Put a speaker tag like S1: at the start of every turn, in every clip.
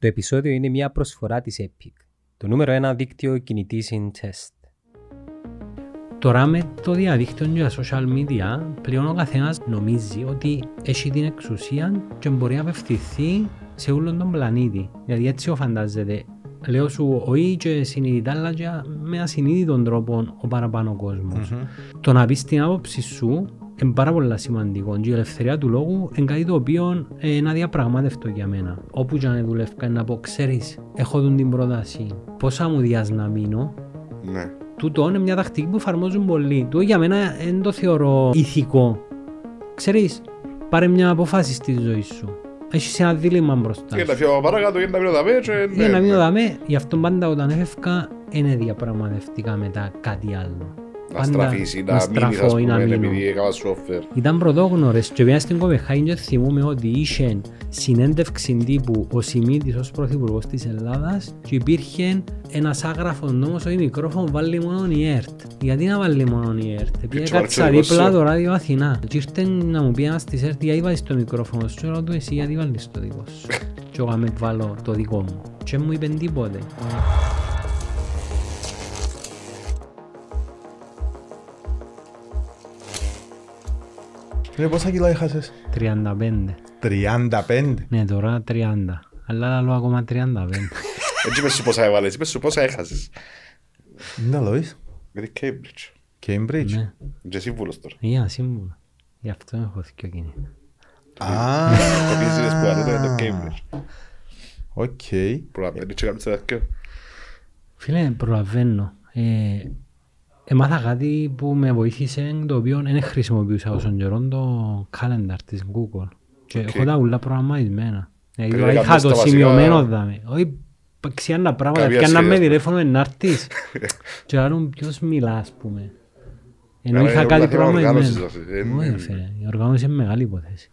S1: Το επεισόδιο είναι μια προσφορά της Epic, το νούμερο 1 δίκτυο κινητής in test. Τώρα με το διαδίκτυο και τα social media, πλέον ο καθένας νομίζει ότι έχει την εξουσία και μπορεί να απευθυνθεί σε όλον τον πλανήτη. Δηλαδή έτσι ο φαντάζεται. Λέω σου, όχι και συνειδητά, αλλά και με ασυνείδητον τρόπο ο παραπάνω κόσμος. Το να πεις την άποψη σου είναι πάρα πολύ σημαντικό και η ελευθερία του λόγου είναι κάτι το οποίο ε, είναι αδιαπραγμάτευτο για μένα. Όπου και αν δουλεύω να πω, ξέρεις, έχω τον την πρόταση, πόσα μου διάς να μείνω,
S2: Ναι.
S1: τούτο είναι μια τακτική που εφαρμόζουν πολλοί. Το για μένα δεν το θεωρώ ηθικό. Ξέρεις, πάρε μια αποφάση στη ζωή σου. Έχεις ένα δίλημα μπροστά
S2: Και
S1: σου.
S2: να φύγω παρακάτω για να μην το δαμε και...
S1: Για
S2: ναι,
S1: να μην
S2: ναι.
S1: το δαμε, γι' αυτό πάντα όταν έφευκα, είναι διαπραγματευτικά μετά κάτι άλλο.
S2: Να στραφείς ή να μείνεις, ας
S1: στραφώ ή να
S2: πούμε,
S1: μείνω.
S2: επειδή έκανα σόφερ.
S1: Ήταν πρωτόγνωρες και πήγα στην Κοπεχάγη και θυμούμαι ότι είχε συνέντευξη τύπου ο Σιμίτης ως πρωθυπουργός της Ελλάδας και υπήρχε ένας άγραφος νόμος ότι μικρόφωνο βάλει μόνο η ΕΡΤ. Γιατί να βάλει μόνο η ΕΡΤ; Επειδή
S2: Έτσι, βάλει
S1: κάτσα
S2: το δικό
S1: δίπλα
S2: σου.
S1: το ράδιο Αθηνά. Και ήρθε να μου πει ένας της ΕΡΤ γιατί βάλεις το μικρόφωνο σου. Λέω του εσύ γιατί βάλεις το δικό σου. Και εγώ με βάλω το δικό μου. Και μου είπε τίποτε.
S3: Ρε πόσα κιλά έχασες;
S1: 35.
S3: 35.
S1: Ναι τώρα 30. Αλλά λέω ακόμα 35.
S2: Έτσι είπες σου πόσα έβαλες, είπες σου πόσα έχασες.
S3: Δεν τα λόγεις.
S2: Με την Cambridge.
S3: Cambridge.
S1: Ναι.
S2: Και σύμβουλος τώρα.
S1: Για σύμβουλος. Γι' αυτό έχω δίκιο εκείνη.
S3: Α,
S2: Το business που άλλο είναι το Cambridge.
S3: ok.
S2: Προλαβαίνεις και κάνεις τα δυο.
S1: Φίλε, προλαβαίνω. Ε, έμαθα κάτι που με βοήθησε, το οποίο δεν χρησιμοποιούσα όσον καιρό, το calendar της Google. Και έχω τα ούλα προγραμματισμένα. Δηλαδή,
S2: Πρέπει να
S1: είχα
S2: κάνεις
S1: το
S2: τα βασικά-
S1: σημειωμένο δάμε. Όχι, ξιάννα πράγματα,
S2: Καμία
S1: πιάννα με
S2: σχέση.
S1: τηλέφωνο να έρθεις. Και άλλον ποιος μιλά, ας πούμε. Ενώ
S2: Άρα
S1: είχα
S2: είναι
S1: κάτι
S2: όλα θέμα οργάνωσης,
S1: προγραμματισμένο.
S2: δηλαδή.
S1: Όχι,
S2: Είναι-
S1: ρε φίλε, η οργάνωση είναι μεγάλη υπόθεση.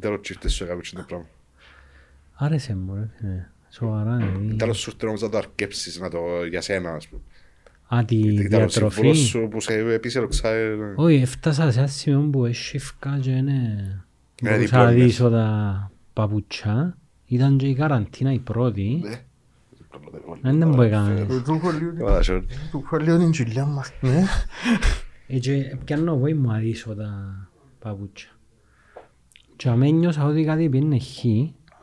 S2: Τέλος τσίρτες σου έκαμε το πράγμα.
S1: Άρεσε μου, ρε φίλε. Σοβαρά, δηλαδή.
S2: Τέλος σου ήρθε όμως να το αρκέψεις να το για σένα, ας πούμε.
S1: Α, τη
S2: Ήταν ο
S1: διατροφή.
S2: σύμβουλος σου που σε επίσυρωξα.
S1: Όχι, έφτασα σε ένα σημείο που έχει φκά και είναι...
S2: Ναι,
S1: Μπορούσα να
S2: διπλώνες.
S1: δείσω τα παπούτσια. Ήταν και η καραντίνα η πρώτη.
S2: Ναι.
S1: Δεν την που έκαμε.
S3: Του έχω λίγο την κοιλιά μας. Ναι.
S1: Έτσι, πιάνω εγώ μου να δείσω τα παπούτσια. Και αμέ νιώσα ότι κάτι πήγαινε χ.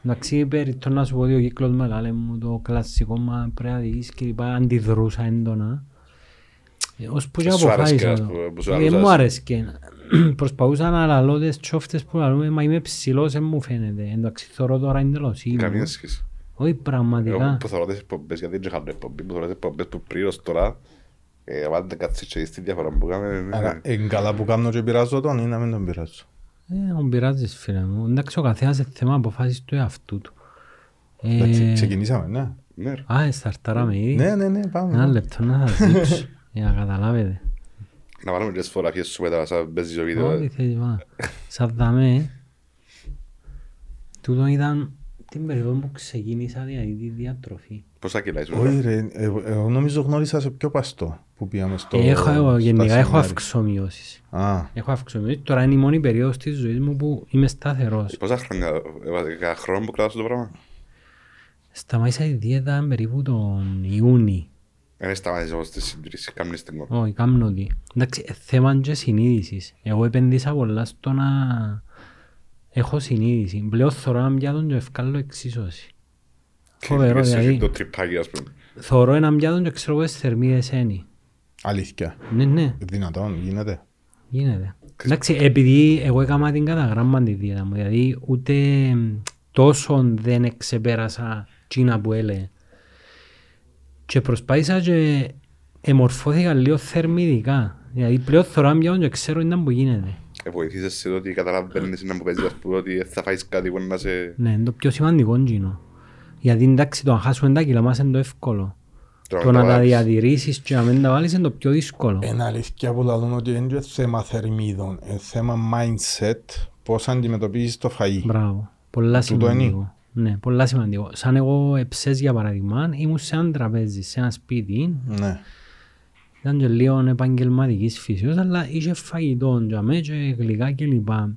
S1: Εντάξει, περιττώ να σου πω ότι ο κύκλος μεγάλε μου το κλασικό μα πρέπει να δεις και λοιπά αντιδρούσα έντονα. Ε, Ως που και
S2: Σου άρεσκε,
S1: αποφάσισα
S2: ας
S1: το.
S2: πούμε, που σου
S1: Ε,
S2: άρεσε.
S1: μου άρεσκε. Προσπαθούσα να λαλώ τις τσόφτες που λαλούμε, μα είμαι ψηλός, δεν μου φαίνεται. Εντάξει, θωρώ τώρα εντελώς
S2: Καμία
S1: ήμουν.
S2: σχέση.
S1: Όχι
S2: Εγώ
S1: πραγματικά.
S2: που θωρώ τις εκπομπές, γιατί δεν είχα εκπομπή, που θωρώ τις εκπομπές που πριν ως τώρα, ε, βάλτε κάτσε και δεις τη διαφορά που κάνουμε.
S3: Άρα, είναι καλά που κάνω και πειράζω τον ή να μην τον πειράζω;
S1: Ε, τον πειράζεις φίλε μου. Εντάξει, ο καθένας είναι θέμα αποφάσης του εαυτού του.
S3: Εντάξει,
S1: Ε,
S3: ξεκινήσαμε, ναι.
S2: Ναι, ρε.
S1: Α, σταρτάραμε ήδη.
S3: Ναι, ναι, ναι,
S1: Ένα
S3: πάμε.
S1: λεπτό να σας δείξω, για να καταλάβετε.
S2: Να βάλουμε και τις φωτογραφίες σου μετά, σαν παίζεις το βίντεο.
S1: Ό,τι θέλεις πάνω. Σαν δαμέ, τούτο ήταν την περίοδο που ξεκίνησα δηλαδή τη διατροφή.
S2: Πόσα κιλά ήσουν.
S3: Όχι ρε, ε, εγώ νομίζω γνώρισα σε πιο παστό που πήγαμε στο...
S1: Ε, Έχω, εγώ,
S3: στα
S1: γενικά έχω
S3: σεμινάρια.
S1: αυξομοιώσεις.
S3: Α,
S1: Έχω αυξομοιώσεις. Τώρα είναι η μόνη περίοδος της ζωής μου που είμαι σταθερός.
S2: Πόσα χρόνια, ε, κάνα χρόνο που κρατάς το πράγμα;
S1: Σταμάτησα τη δίαιτα περίπου τον Ιούνι.
S2: Δεν σταματήσεις όμως τις συντηρήσεις, κάνεις την κόμμα.
S1: Όχι, κάμνω τι. Εντάξει, ε, θέμα και συνείδησης. Εγώ επενδύσα πολλά στο να έχω συνείδηση. Πλέον θωρώ έναν πιάτο και ευκάλλω εξίσωση. Φοβερό,
S2: Και σου έχει
S1: δηλαδή.
S2: το τρυπάκι, ας πούμε.
S1: Θωρώ έναν πιάτο και ξέρω εγώ τις θερμίδες είναι.
S3: αλήθεια.
S1: Ναι, ναι,
S3: Δυνατόν, γίνεται.
S1: γίνεται. Εντάξει, επειδή εγώ έκανα την καταγράμμα τη δίαιτα μου, δηλαδή ούτε τόσο δεν εξεπέρασα τσίνα που έλεγε. Και προσπάθησα και εμορφώθηκα λίγο θερμιδικά. Δηλαδή πλέον θωρώ έναν πιάτο και ξέρω ήταν που γίνεται.
S2: Ε, βοηθήσες σε το ότι καταλαβαίνεις να μου παίζεις, ας πούμε, ότι θα φάεις κάτι που να σε...
S1: Ναι, είναι το πιο σημαντικό τσίνο. Γιατί εντάξει, το να χάσουμε τα κιλά μας είναι το εύκολο. Το να τα
S2: βάλεις.
S1: διατηρήσεις και να μην τα βάλεις είναι το πιο δύσκολο.
S3: Είναι αλήθεια που λαλούν ότι είναι και θέμα θερμίδων, είναι θέμα mindset, πώς αντιμετωπίζεις το φαΐ.
S1: Μπράβο. Πολλά
S3: Τούτο είναι.
S1: σημαντικό. Ναι, πολλά σημαντικό. Σαν εγώ εψές για παράδειγμα, ήμουν σε ένα τραπέζι, σε ένα σπίτι,
S3: Ναι.
S1: ήταν και λίγο επαγγελματικής φύσεως, αλλά είχε φαγητό για μέ και γλυκά και λοιπά.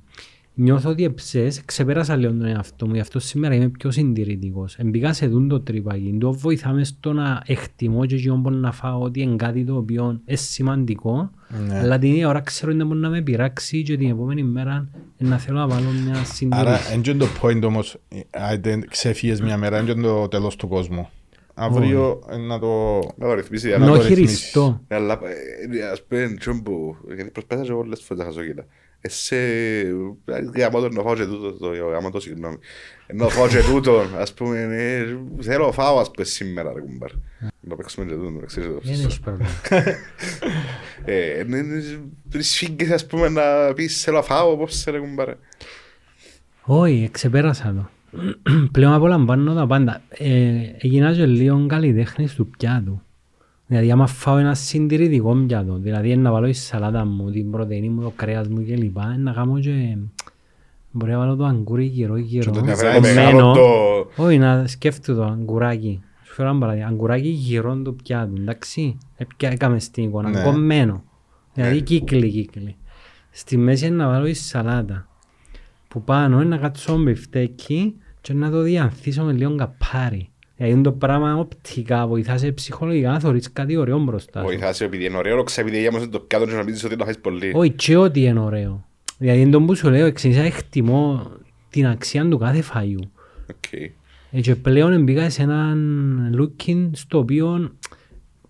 S1: Νιώθω ότι εψές, ξεπέρασα λίγο τον εαυτό μου, γι' αυτό σήμερα είμαι πιο συντηρητικός. Εμπήκα σε δουν το τρυπάκι, το βοηθάμε στο να εκτιμώ και εγώ μπορώ να φάω ότι είναι κάτι το οποίο είναι σημαντικό,
S3: Ναι.
S1: αλλά την ίδια ώρα ξέρω ότι δεν μπορεί να με πειράξει και την επόμενη μέρα να θέλω να βάλω μια
S3: Άρα,
S1: συντήρηση.
S3: εν και το point όμως, άιτε ξεφύγες μια μέρα, εν και το τέλος του κόσμου. Αύριο ε, να το...
S2: Να το ρυθμίσει.
S3: να
S2: αλλά-
S3: το
S1: Νο
S3: ρυθμίσεις.
S1: χειριστώ.
S2: Ναι, Αλλά ε, ας πούμε τσιόν που, γιατί προσπάθησα εγώ όλες τις φορές να χάσω κιλά. Εσέ, γαμώ τον να φάω και τούτο, το γαμώ το συγγνώμη. Να φάω και τούτο, ας πούμε, ε, θέλω να φάω ας πούμε σήμερα ρε κουμπάρ. Να παίξουμε και τούτο, να ξέρεις το.
S1: Δεν έχεις πρόβλημα.
S2: Ε, ναι, ναι, Τρεις φίγκες ας πούμε να πεις θέλω να φάω, απόψε ρε κουμπάρ.
S1: Όχι, ξεπέρασα το. Πλέον απολαμβάνω τα πάντα. Ε, έγινα και λίγο καλλιτέχνης του πιάτου. Δηλαδή, άμα φάω ένα συντηρητικό πιάτο, δηλαδή να βάλω η σαλάτα μου, την πρωτεΐνη μου, το κρέας μου κλπ. Να κάνω και... Μπορεί να βάλω το αγκούρι γύρω γύρω.
S3: Και το
S2: Να
S3: design
S2: φέρω
S3: Κομμένο.
S2: μεγάλο το...
S1: Όχι, να σκέφτομαι το αγκουράκι. Σου φέρω ένα παράδειγμα. Αγκουράκι γύρω του πιάτου, εντάξει. Έπια- Έκαμε στην εικόνα,
S3: Ναι.
S1: κομμένο. Δηλαδή
S2: Ναι.
S1: κύκλοι, κύκλοι. Στη μέση είναι να βάλω η σαλάτα. Που πάνω είναι να κάτσω μπιφτέκι και να το διανθίσω με λίγο καπάρι. Δηλαδή είναι το πράγμα οπτικά, βοηθάς σε ψυχολογικά να θωρείς κάτι ωραίο μπροστά σου.
S2: Βοηθάς επειδή είναι ωραίο, ξεπειδεί για μας το πιάτο και να πεις ότι να φάεις πολύ.
S1: Όχι, και ότι είναι ωραίο. Δηλαδή είναι το που σου λέω, εξής εκτιμώ την αξία του κάθε φαγιού.
S2: Οκ.
S1: Ε, Και πλέον μπήκα σε έναν looking στο οποίο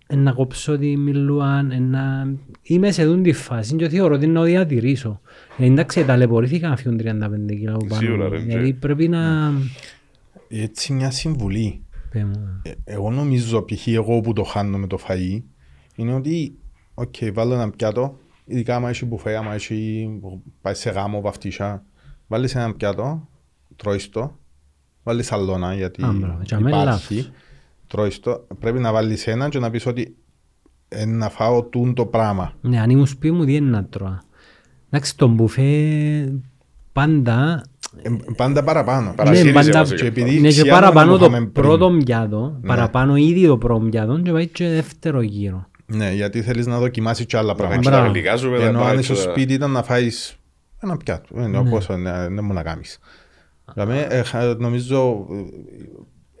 S1: ε, να κόψω τη μιλούαν, ε, να... είμαι σε δουν τη φάση και θεωρώ ότι να το διατηρήσω. Ε, εντάξει, ταλαιπωρήθηκα να φύγουν 35 κιλά από πάνω.
S2: Σίγουρα,
S1: μου.
S2: ρε,
S1: Δηλαδή
S2: και-
S1: πρέπει να...
S3: Έτσι μια συμβουλή.
S1: Πέ μου.
S3: Ε, Εγώ νομίζω, π.χ. εγώ που το χάνω με το φαΐ, είναι ότι, οκ, βάλω ένα πιάτο, ειδικά άμα έχει μπουφέ, άμα έχει, πάει σε γάμο, βαφτίσια, βάλεις ένα πιάτο, τρώεις το, βάλεις σαλόνα γιατί
S1: Α, μπράβο, και αμέ
S3: υπάρχει,
S1: λάθος.
S3: τρώεις το, πρέπει να βάλεις ένα και να πεις ότι ε, να φάω τούν το πράγμα.
S1: Ναι, αν ήμουν σπίτι μου, τι είναι να τρώω. Εντάξει, το μπουφέ πάντα...
S3: Ε, πάντα παραπάνω.
S2: Παρασύρεις
S1: ναι, πάντα
S2: βασικά.
S3: Και επειδή
S1: είναι και
S3: ξέραμε
S1: παραπάνω
S3: να
S1: το
S3: είχαμε πριν.
S1: πρώτο πιάτο,
S3: Ναι.
S1: παραπάνω ήδη το πρώτο πιάτο και πάει και δεύτερο γύρο.
S3: Ναι, γιατί θέλεις να δοκιμάσεις και άλλα
S2: Να
S3: πράγματα.
S2: φάεις τα
S1: Μπράβο.
S2: γλυκά σου, μετά
S3: Ενώ
S2: να
S3: αν
S2: φάεις
S3: είσαι στο
S2: τα-
S3: σπίτι ήταν να φάεις ένα πιάτο. Ε, ναι. Πόσο ναι, δεν μου να κάνεις. Δηλαδή, ε, χα- νομίζω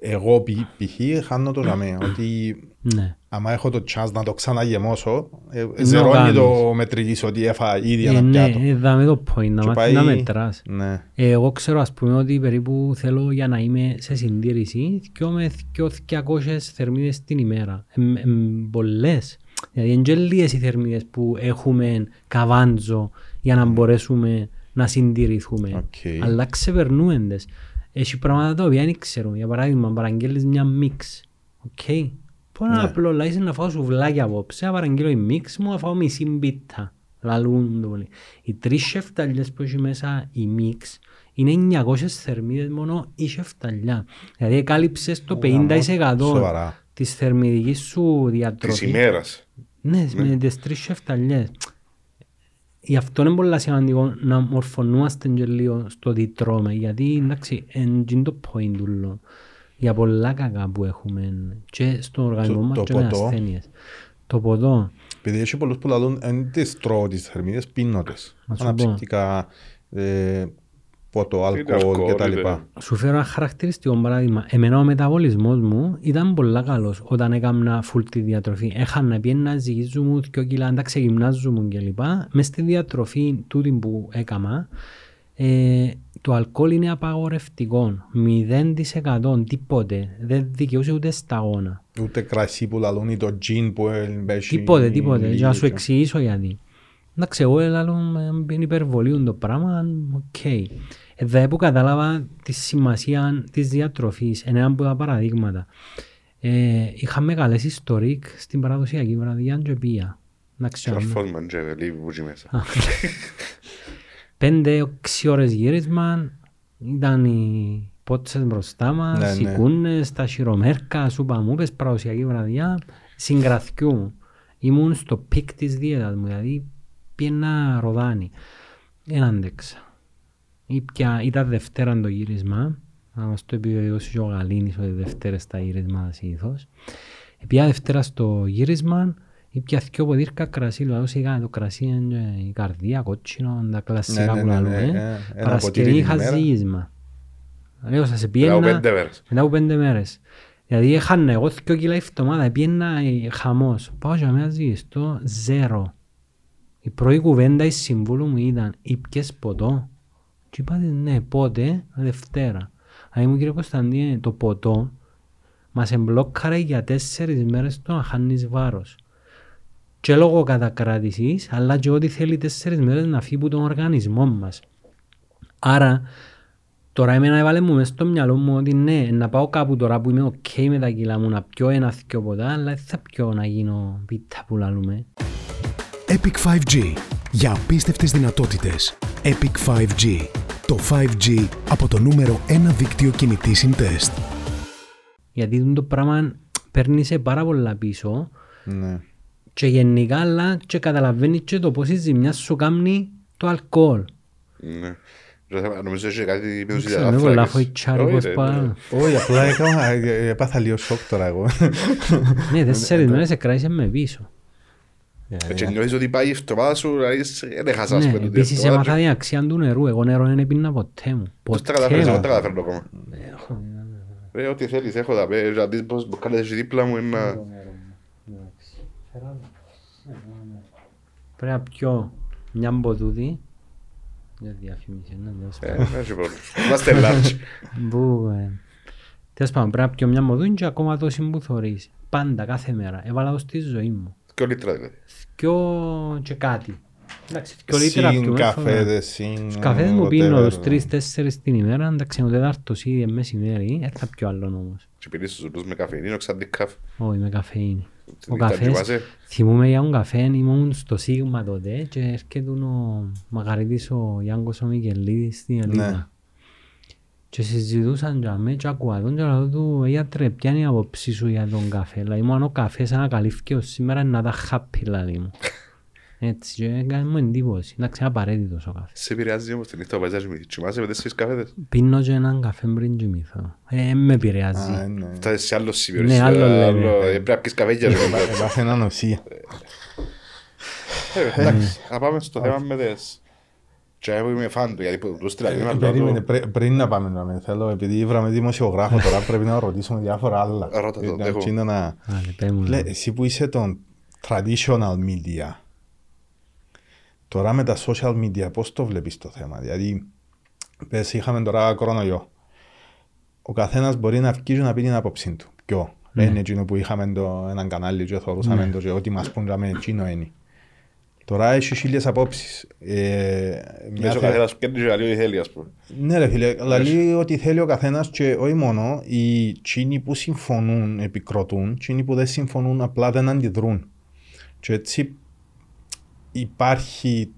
S3: ε, εγώ π- π.χ. χάνω το ζαμέ ότι
S1: Ναι.
S3: άμα έχω το chance να το ξαναγεμώσω ε,
S1: Να
S3: ζερώνει
S1: κάνεις.
S3: το μετρικής ότι έφα ήδη
S1: Ε,
S3: ένα
S1: ναι,
S3: πιάτο.
S1: ε, δάμε το point, να
S3: Και
S1: μάθεις να μετράς.
S3: Ναι.
S1: Ε, Εγώ ξέρω ας πούμε ότι περίπου θέλω για να είμαι σε συντήρηση και με 200 θερμίδες την ημέρα. Ε, ε, πολλές. Δηλαδή είναι και λίγες οι θερμίδες που έχουμε καβάντζο για να μπορέσουμε να συντηρηθούμε.
S3: Οκ.
S1: Αλλά ξεπερνούμε τες. Έχει πράγματα τα οποία δεν ξέρουμε. Για παράδειγμα, παραγγέλνεις μια μίξ. Οκ. Πω ένα
S3: Ναι.
S1: απλό λάισε να φάω σουβλάκια απόψε, να παραγγείλω η μίξ μου, να φάω μισή μπίτα. Λαλούν το πολύ. Οι τρεις σεφταλιές που έχει μέσα η μίξ είναι 900 θερμίδες μόνο η σεφταλιά. Δηλαδή κάλυψες το 50%
S3: Σοβαρά.
S1: της θερμιδικής σου
S2: Της
S1: διατροφής.
S2: ημέρας.
S1: Ναι, με τις τρεις σεφταλιές. Γι' αυτό είναι πολύ σημαντικό να μορφωνούμαστε και λίγο στο τι τρώμε, γιατί εντάξει, είναι το point τούλο για πολλά κακά που έχουμε και στον οργανισμό
S3: Το-
S1: μας
S3: το
S1: και με
S3: ποτό.
S1: ασθένειες. Το ποτό,
S3: Επειδή έχει πολλούς που λαλούν εν τις τρώω τις θερμίδες, πίνω τις.
S1: Να σου πω.
S3: Αναψυκτικά, ε, ποτό,
S2: Είναι
S3: αλκοόλ
S2: αλκοόλ,
S3: κτλ.
S2: είναι.
S1: σου φέρω ένα χαρακτηριστικό παράδειγμα. Εμένα ο μεταβολισμός μου ήταν πολύ καλός όταν έκανα full τη διατροφή. Έχανα πιένα ζυγίζω μου, δυο κιλά, εντάξει γυμνάζομαι κλπ. Μες στη διατροφή τούτη που έκανα, ε, το αλκοόλ είναι απαγορευτικό. 0% τίποτε. Δεν δικαιούσε ούτε σταγόνα.
S3: Ούτε κρασί που λαλούν ή το τζιν που έχει...
S1: Τίποτε, τίποτε. Για να σου
S3: λίγη-
S1: εξηγήσω γιατί. Εντάξει, εγώ λέω είναι υπερβολή το πράγμα, οκ. Εδώ που κατάλαβα τη σημασία της διατροφής, ένα από τα παραδείγματα. Ε, είχαμε καλές ιστορικ στην παραδοσιακή βραδιά και πήγα. Εντάξει, άμα-
S2: Καρφός μαντζεύε, λίγο που μέσα.
S1: πέντε έξι ώρες γύρισμα, ήταν οι πότσες μπροστά μας,
S3: Ναι,
S1: οι
S3: ναι.
S1: κούνες, τα σιρομέρκα, σούπα μου, πες παραδοσιακή βραδιά, συγκραθιού. Ήμουν στο peak της δίαιτας μου, δηλαδή πήαινα ροδάνι. Δεν άντεξα. Ήπια, ήταν Δευτέρα το γύρισμα, να μας το επιβεβαιώσει και ο Γαλήνης ότι Δευτέρες τα γύρισμα συνήθως. Ήπια Δευτέρα στο γύρισμα, Ήπια δυο ποτήρκα κρασί, λέω σιγά το κρασί είναι η καρδία, κότσινο, τα κλασικά
S3: Ναι,
S1: που
S3: ναι, ναι,
S1: λαλούμε.
S3: ναι, ένα ποτήρι
S1: Παρασκευή
S3: την
S1: είχα
S3: ημέρα.
S1: ζύγισμα. Λέω σας
S2: Μετά από
S1: πιένα
S2: πέντε μέρες.
S1: μετά από πέντε μέρες. Δηλαδή έχανα εγώ δυο κιλά η εβδομάδα, πιένα χαμός. Πάω και μέσα ζυγιστώ ζέρο. Η πρώτη κουβέντα η συμβούλου μου ήταν «Ήπιες ποτό» και είπα της, ναι πότε, Δευτέρα. Δηλαδή μου κύριε Κωνσταντίνε το ποτό μας εμπλόκαρε για τέσσερις μέρες το να χάνεις βάρος. Και λόγω κατακράτησης, αλλά και ότι θέλει τέσσερις μέρες να φύγει από τον οργανισμό μας. Άρα, τώρα εμένα έβαλε μου μες στο μυαλό μου ότι ναι, να πάω κάπου τώρα που είμαι ok με τα κιλά μου, να πιω ένα θκιο ποτά, αλλά δεν θα πιω να γίνω πίτα που λαλούμε.
S4: Epic 5G. Για απίστευτες δυνατότητες. Epic 5G. Το 5G από το νούμερο 1 δίκτυο κινητή συντεστ.
S1: Γιατί το πράγμα παίρνει σε πάρα πολλά πίσω
S3: Ναι.
S1: Και γενικά αλλά και καταλαβαίνεις και το πόση ζημιά σου κάνει το αλκοόλ.
S2: Ναι. Το θέμα, Νομίζω έχει κάτι με τους
S1: Ξέρω, είμαι πολλά
S2: υδατάνθρακες.
S1: φοητσάρικος
S2: Όχι, ρε,
S1: πάρα.
S2: ναι.
S3: Όχι, απλά έκανα, ε, έπαθα λίγο σοκ τώρα εγώ.
S1: Ναι, τέσσερις μέρες σε κράτησε με πίσω.
S2: Ε, Και νιώθεις ότι πάει η εβδομάδα σου, δηλαδή, σε- δεν έχασα, ας
S1: Ναι,
S2: πούμε, τούτη
S1: επίσης
S2: εβδομάδα
S1: έμαθα
S2: και-
S1: την αξία του νερού. Εγώ νερό δεν πίνα ποτέ μου.
S2: Πώς τα
S1: Ποτέ
S2: καταφέρνεις, εγώ
S1: μου.
S2: τα καταφέρνω ακόμα.
S1: Έχω-
S2: Ρε, ό,τι θέλεις, έχω τα πέ, δηλαδή πώς μου κάνετε εσύ δίπλα μου είναι να...
S1: Πρέπει να πιω μια μποτούδη. Για διαφήμιση, ναι, τέλος
S2: Ε,
S1: πάντων.
S2: δεν έχει πρόβλημα. Είμαστε large.
S1: Που, ε, Τέλος πάντων, πρέπει να πιω μια μποτούδη και ακόμα τόση που θωρείς. Πάντα, κάθε μέρα. Έβαλα το στη ζωή μου.
S2: Δυο λίτρα δηλαδή.
S1: Δυο και κάτι. Εντάξει, δυο λίτρα
S3: Συν
S1: πιω μέσα φορά.
S3: καφέδες, συν...
S1: Τους καφέδες μου
S3: whatever.
S1: πίνω τους τρεις-τέσσερις την ημέρα. Εντάξει, ο τέταρτος ήδη μεσημέρι. Δεν θα πιω άλλον όμως.
S2: Και πίνεις τους ουρούς με καφεΐνο, ξαντί καφ.
S1: Όχι, με καφέινη. Ο
S2: Την
S1: καφές,
S2: θυμάσαι;
S1: θυμούμαι για τον καφέ, ήμουν στο Σίγμα τότε και έρχεται ο Μαγαρίτης ο Γιάνκος ο Μικελίδης στην Ελίδα.
S3: Ναι.
S1: Και συζητούσαν για με και ακούα τον και λέω του «Γιατρέ, ποια είναι η άποψη σου για τον καφέ». Δηλαδή μόνο ο καφές ανακαλύφθηκε ως σήμερα να τα χάπει δηλαδή μου. Έτσι και έκανε μου εντύπωση. Εντάξει, είναι απαραίτητος ο καφές.
S2: Σε επηρεάζει όμως την νύχτα που παίζεις με Κοιμάσαι με τέσσερις καφέδες;
S1: Πίνω και έναν καφέ πριν κοιμηθώ. Ε, με επηρεάζει.
S3: Α, ναι.
S2: Φτάσεις σε άλλο σημείο.
S1: Ναι,
S2: εσύ,
S1: άλλο
S2: άλλο-
S1: λέμε.
S2: ε, Πρέπει να πεις καφέ για να
S3: Έπαθε ένα νοσία.
S2: Ε, Εντάξει, να πάμε στο θέμα με τις... Και εγώ είμαι φαν του, γιατί που τους στείλα μήνυμα,
S3: Ε,
S2: λέω
S3: Περίμενε,
S2: του,
S3: πρέ- πριν να πάμε να με θέλω, επειδή ήβραμε δημοσιογράφο τώρα πρέπει να ρωτήσουμε διάφορα άλλα.
S2: Ρώτα το,
S3: Ε,
S2: δέχομαι.
S3: εκείνο να-
S1: Άντε, πέ μου,
S3: Λέ,
S1: λέω.
S3: εσύ που είσαι τον traditional media, τώρα με τα social media πώς το βλέπεις το θέμα, δηλαδή πες είχαμε τώρα κορονοϊό, ο καθένας μπορεί να βγει και να πει την άποψή του. Ποιο,
S1: Ναι.
S3: είναι εκείνο που είχαμε το, έναν κανάλι και θεωρούσαμε το και ό,τι μας πούν λέμε εκείνο είναι. Τώρα έχει χίλιες απόψεις. Ε, μιας
S2: Λες ο
S3: θε-
S2: καθένας πιένει και λέει ό,τι θέλει, ας πούμε.
S3: ναι ρε φίλε, λέει ότι θέλει ο καθένας και όχι μόνο, οι τσίνοι που συμφωνούν επικροτούν, τσίνοι που δεν συμφωνούν απλά δεν αντιδρούν. Και έτσι υπάρχει,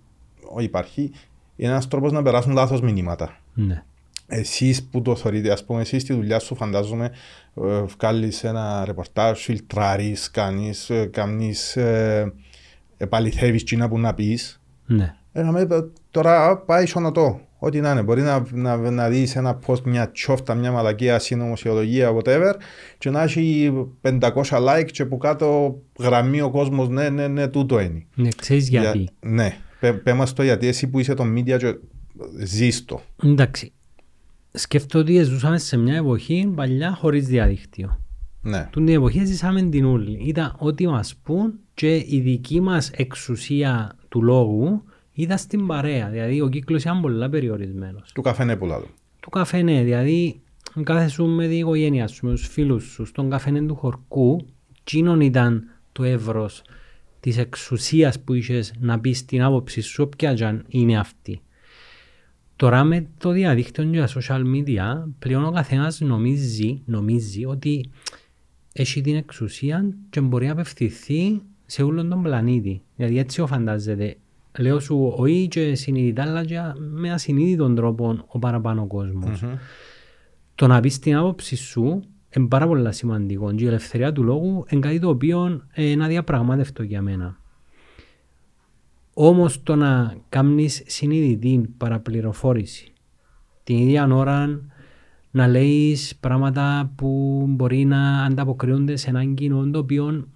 S3: όχι υπάρχει, ένας τρόπος να περάσουν λάθος μηνύματα.
S1: Ναι.
S3: Εσείς που το θεωρείτε, ας πούμε, εσείς στη δουλειά σου φαντάζομαι ε, βγάλεις ένα ρεπορτάζ, φιλτράρεις, κάνεις, ε, κάνεις ε, επαληθεύεις τσίνα που να πεις
S1: Ναι.
S3: ε, να με είπε, τώρα πάει σωνοτό. Ό,τι να είναι. Μπορεί να, να, να δεις ένα post, μια τσόφτα, μια μαλακία συνωμοσιολογία, whatever, και να έχει 500 like και που κάτω γραμμή ο κόσμος, ναι, ναι, ναι, τούτο είναι.
S1: Ναι, ξέρεις γιατί.
S3: Για- ναι. Πε, πέ μας το γιατί εσύ που είσαι το media και ζεις το.
S1: Εντάξει. Σκέφτομαι ότι ζούσαμε σε μια εποχή παλιά χωρίς διαδίκτυο.
S3: Ναι.
S1: Τον την εποχή ζήσαμε την ούλη. Ήταν ό,τι μας πούν και η δική μας εξουσία του λόγου ήταν στην παρέα. Δηλαδή ο κύκλος ήταν πολλά περιορισμένος.
S3: Του καφέ πουλά του.
S1: Του καφέ ναι, δηλαδή κάθε σου με την οικογένεια σου, με τους φίλους σου, στον καφέ του χορκού, εκείνον ήταν το εύρος της εξουσίας που είχες να πεις την άποψη σου, όποια και αν είναι αυτή. Τώρα με το διαδίκτυο και τα social media, πλέον ο καθένας νομίζει, νομίζει ότι έχει την εξουσία και μπορεί να απευθυνθεί σε όλον τον πλανήτη. Δηλαδή έτσι ο φαντάζεται. Λέω σου όχι και συνειδητά, αλλά και με ασυνείδητον τρόπο ο παραπάνω κόσμος. Το να πεις την άποψη σου είναι πάρα πολύ σημαντικό και η ελευθερία του λόγου είναι κάτι το οποίο ε, είναι αδιαπραγμάτευτο για μένα. Όμως το να κάνεις συνειδητή παραπληροφόρηση την ίδια ώρα να λέεις πράγματα που μπορεί να ανταποκρίνονται σε έναν κοινό το οποίο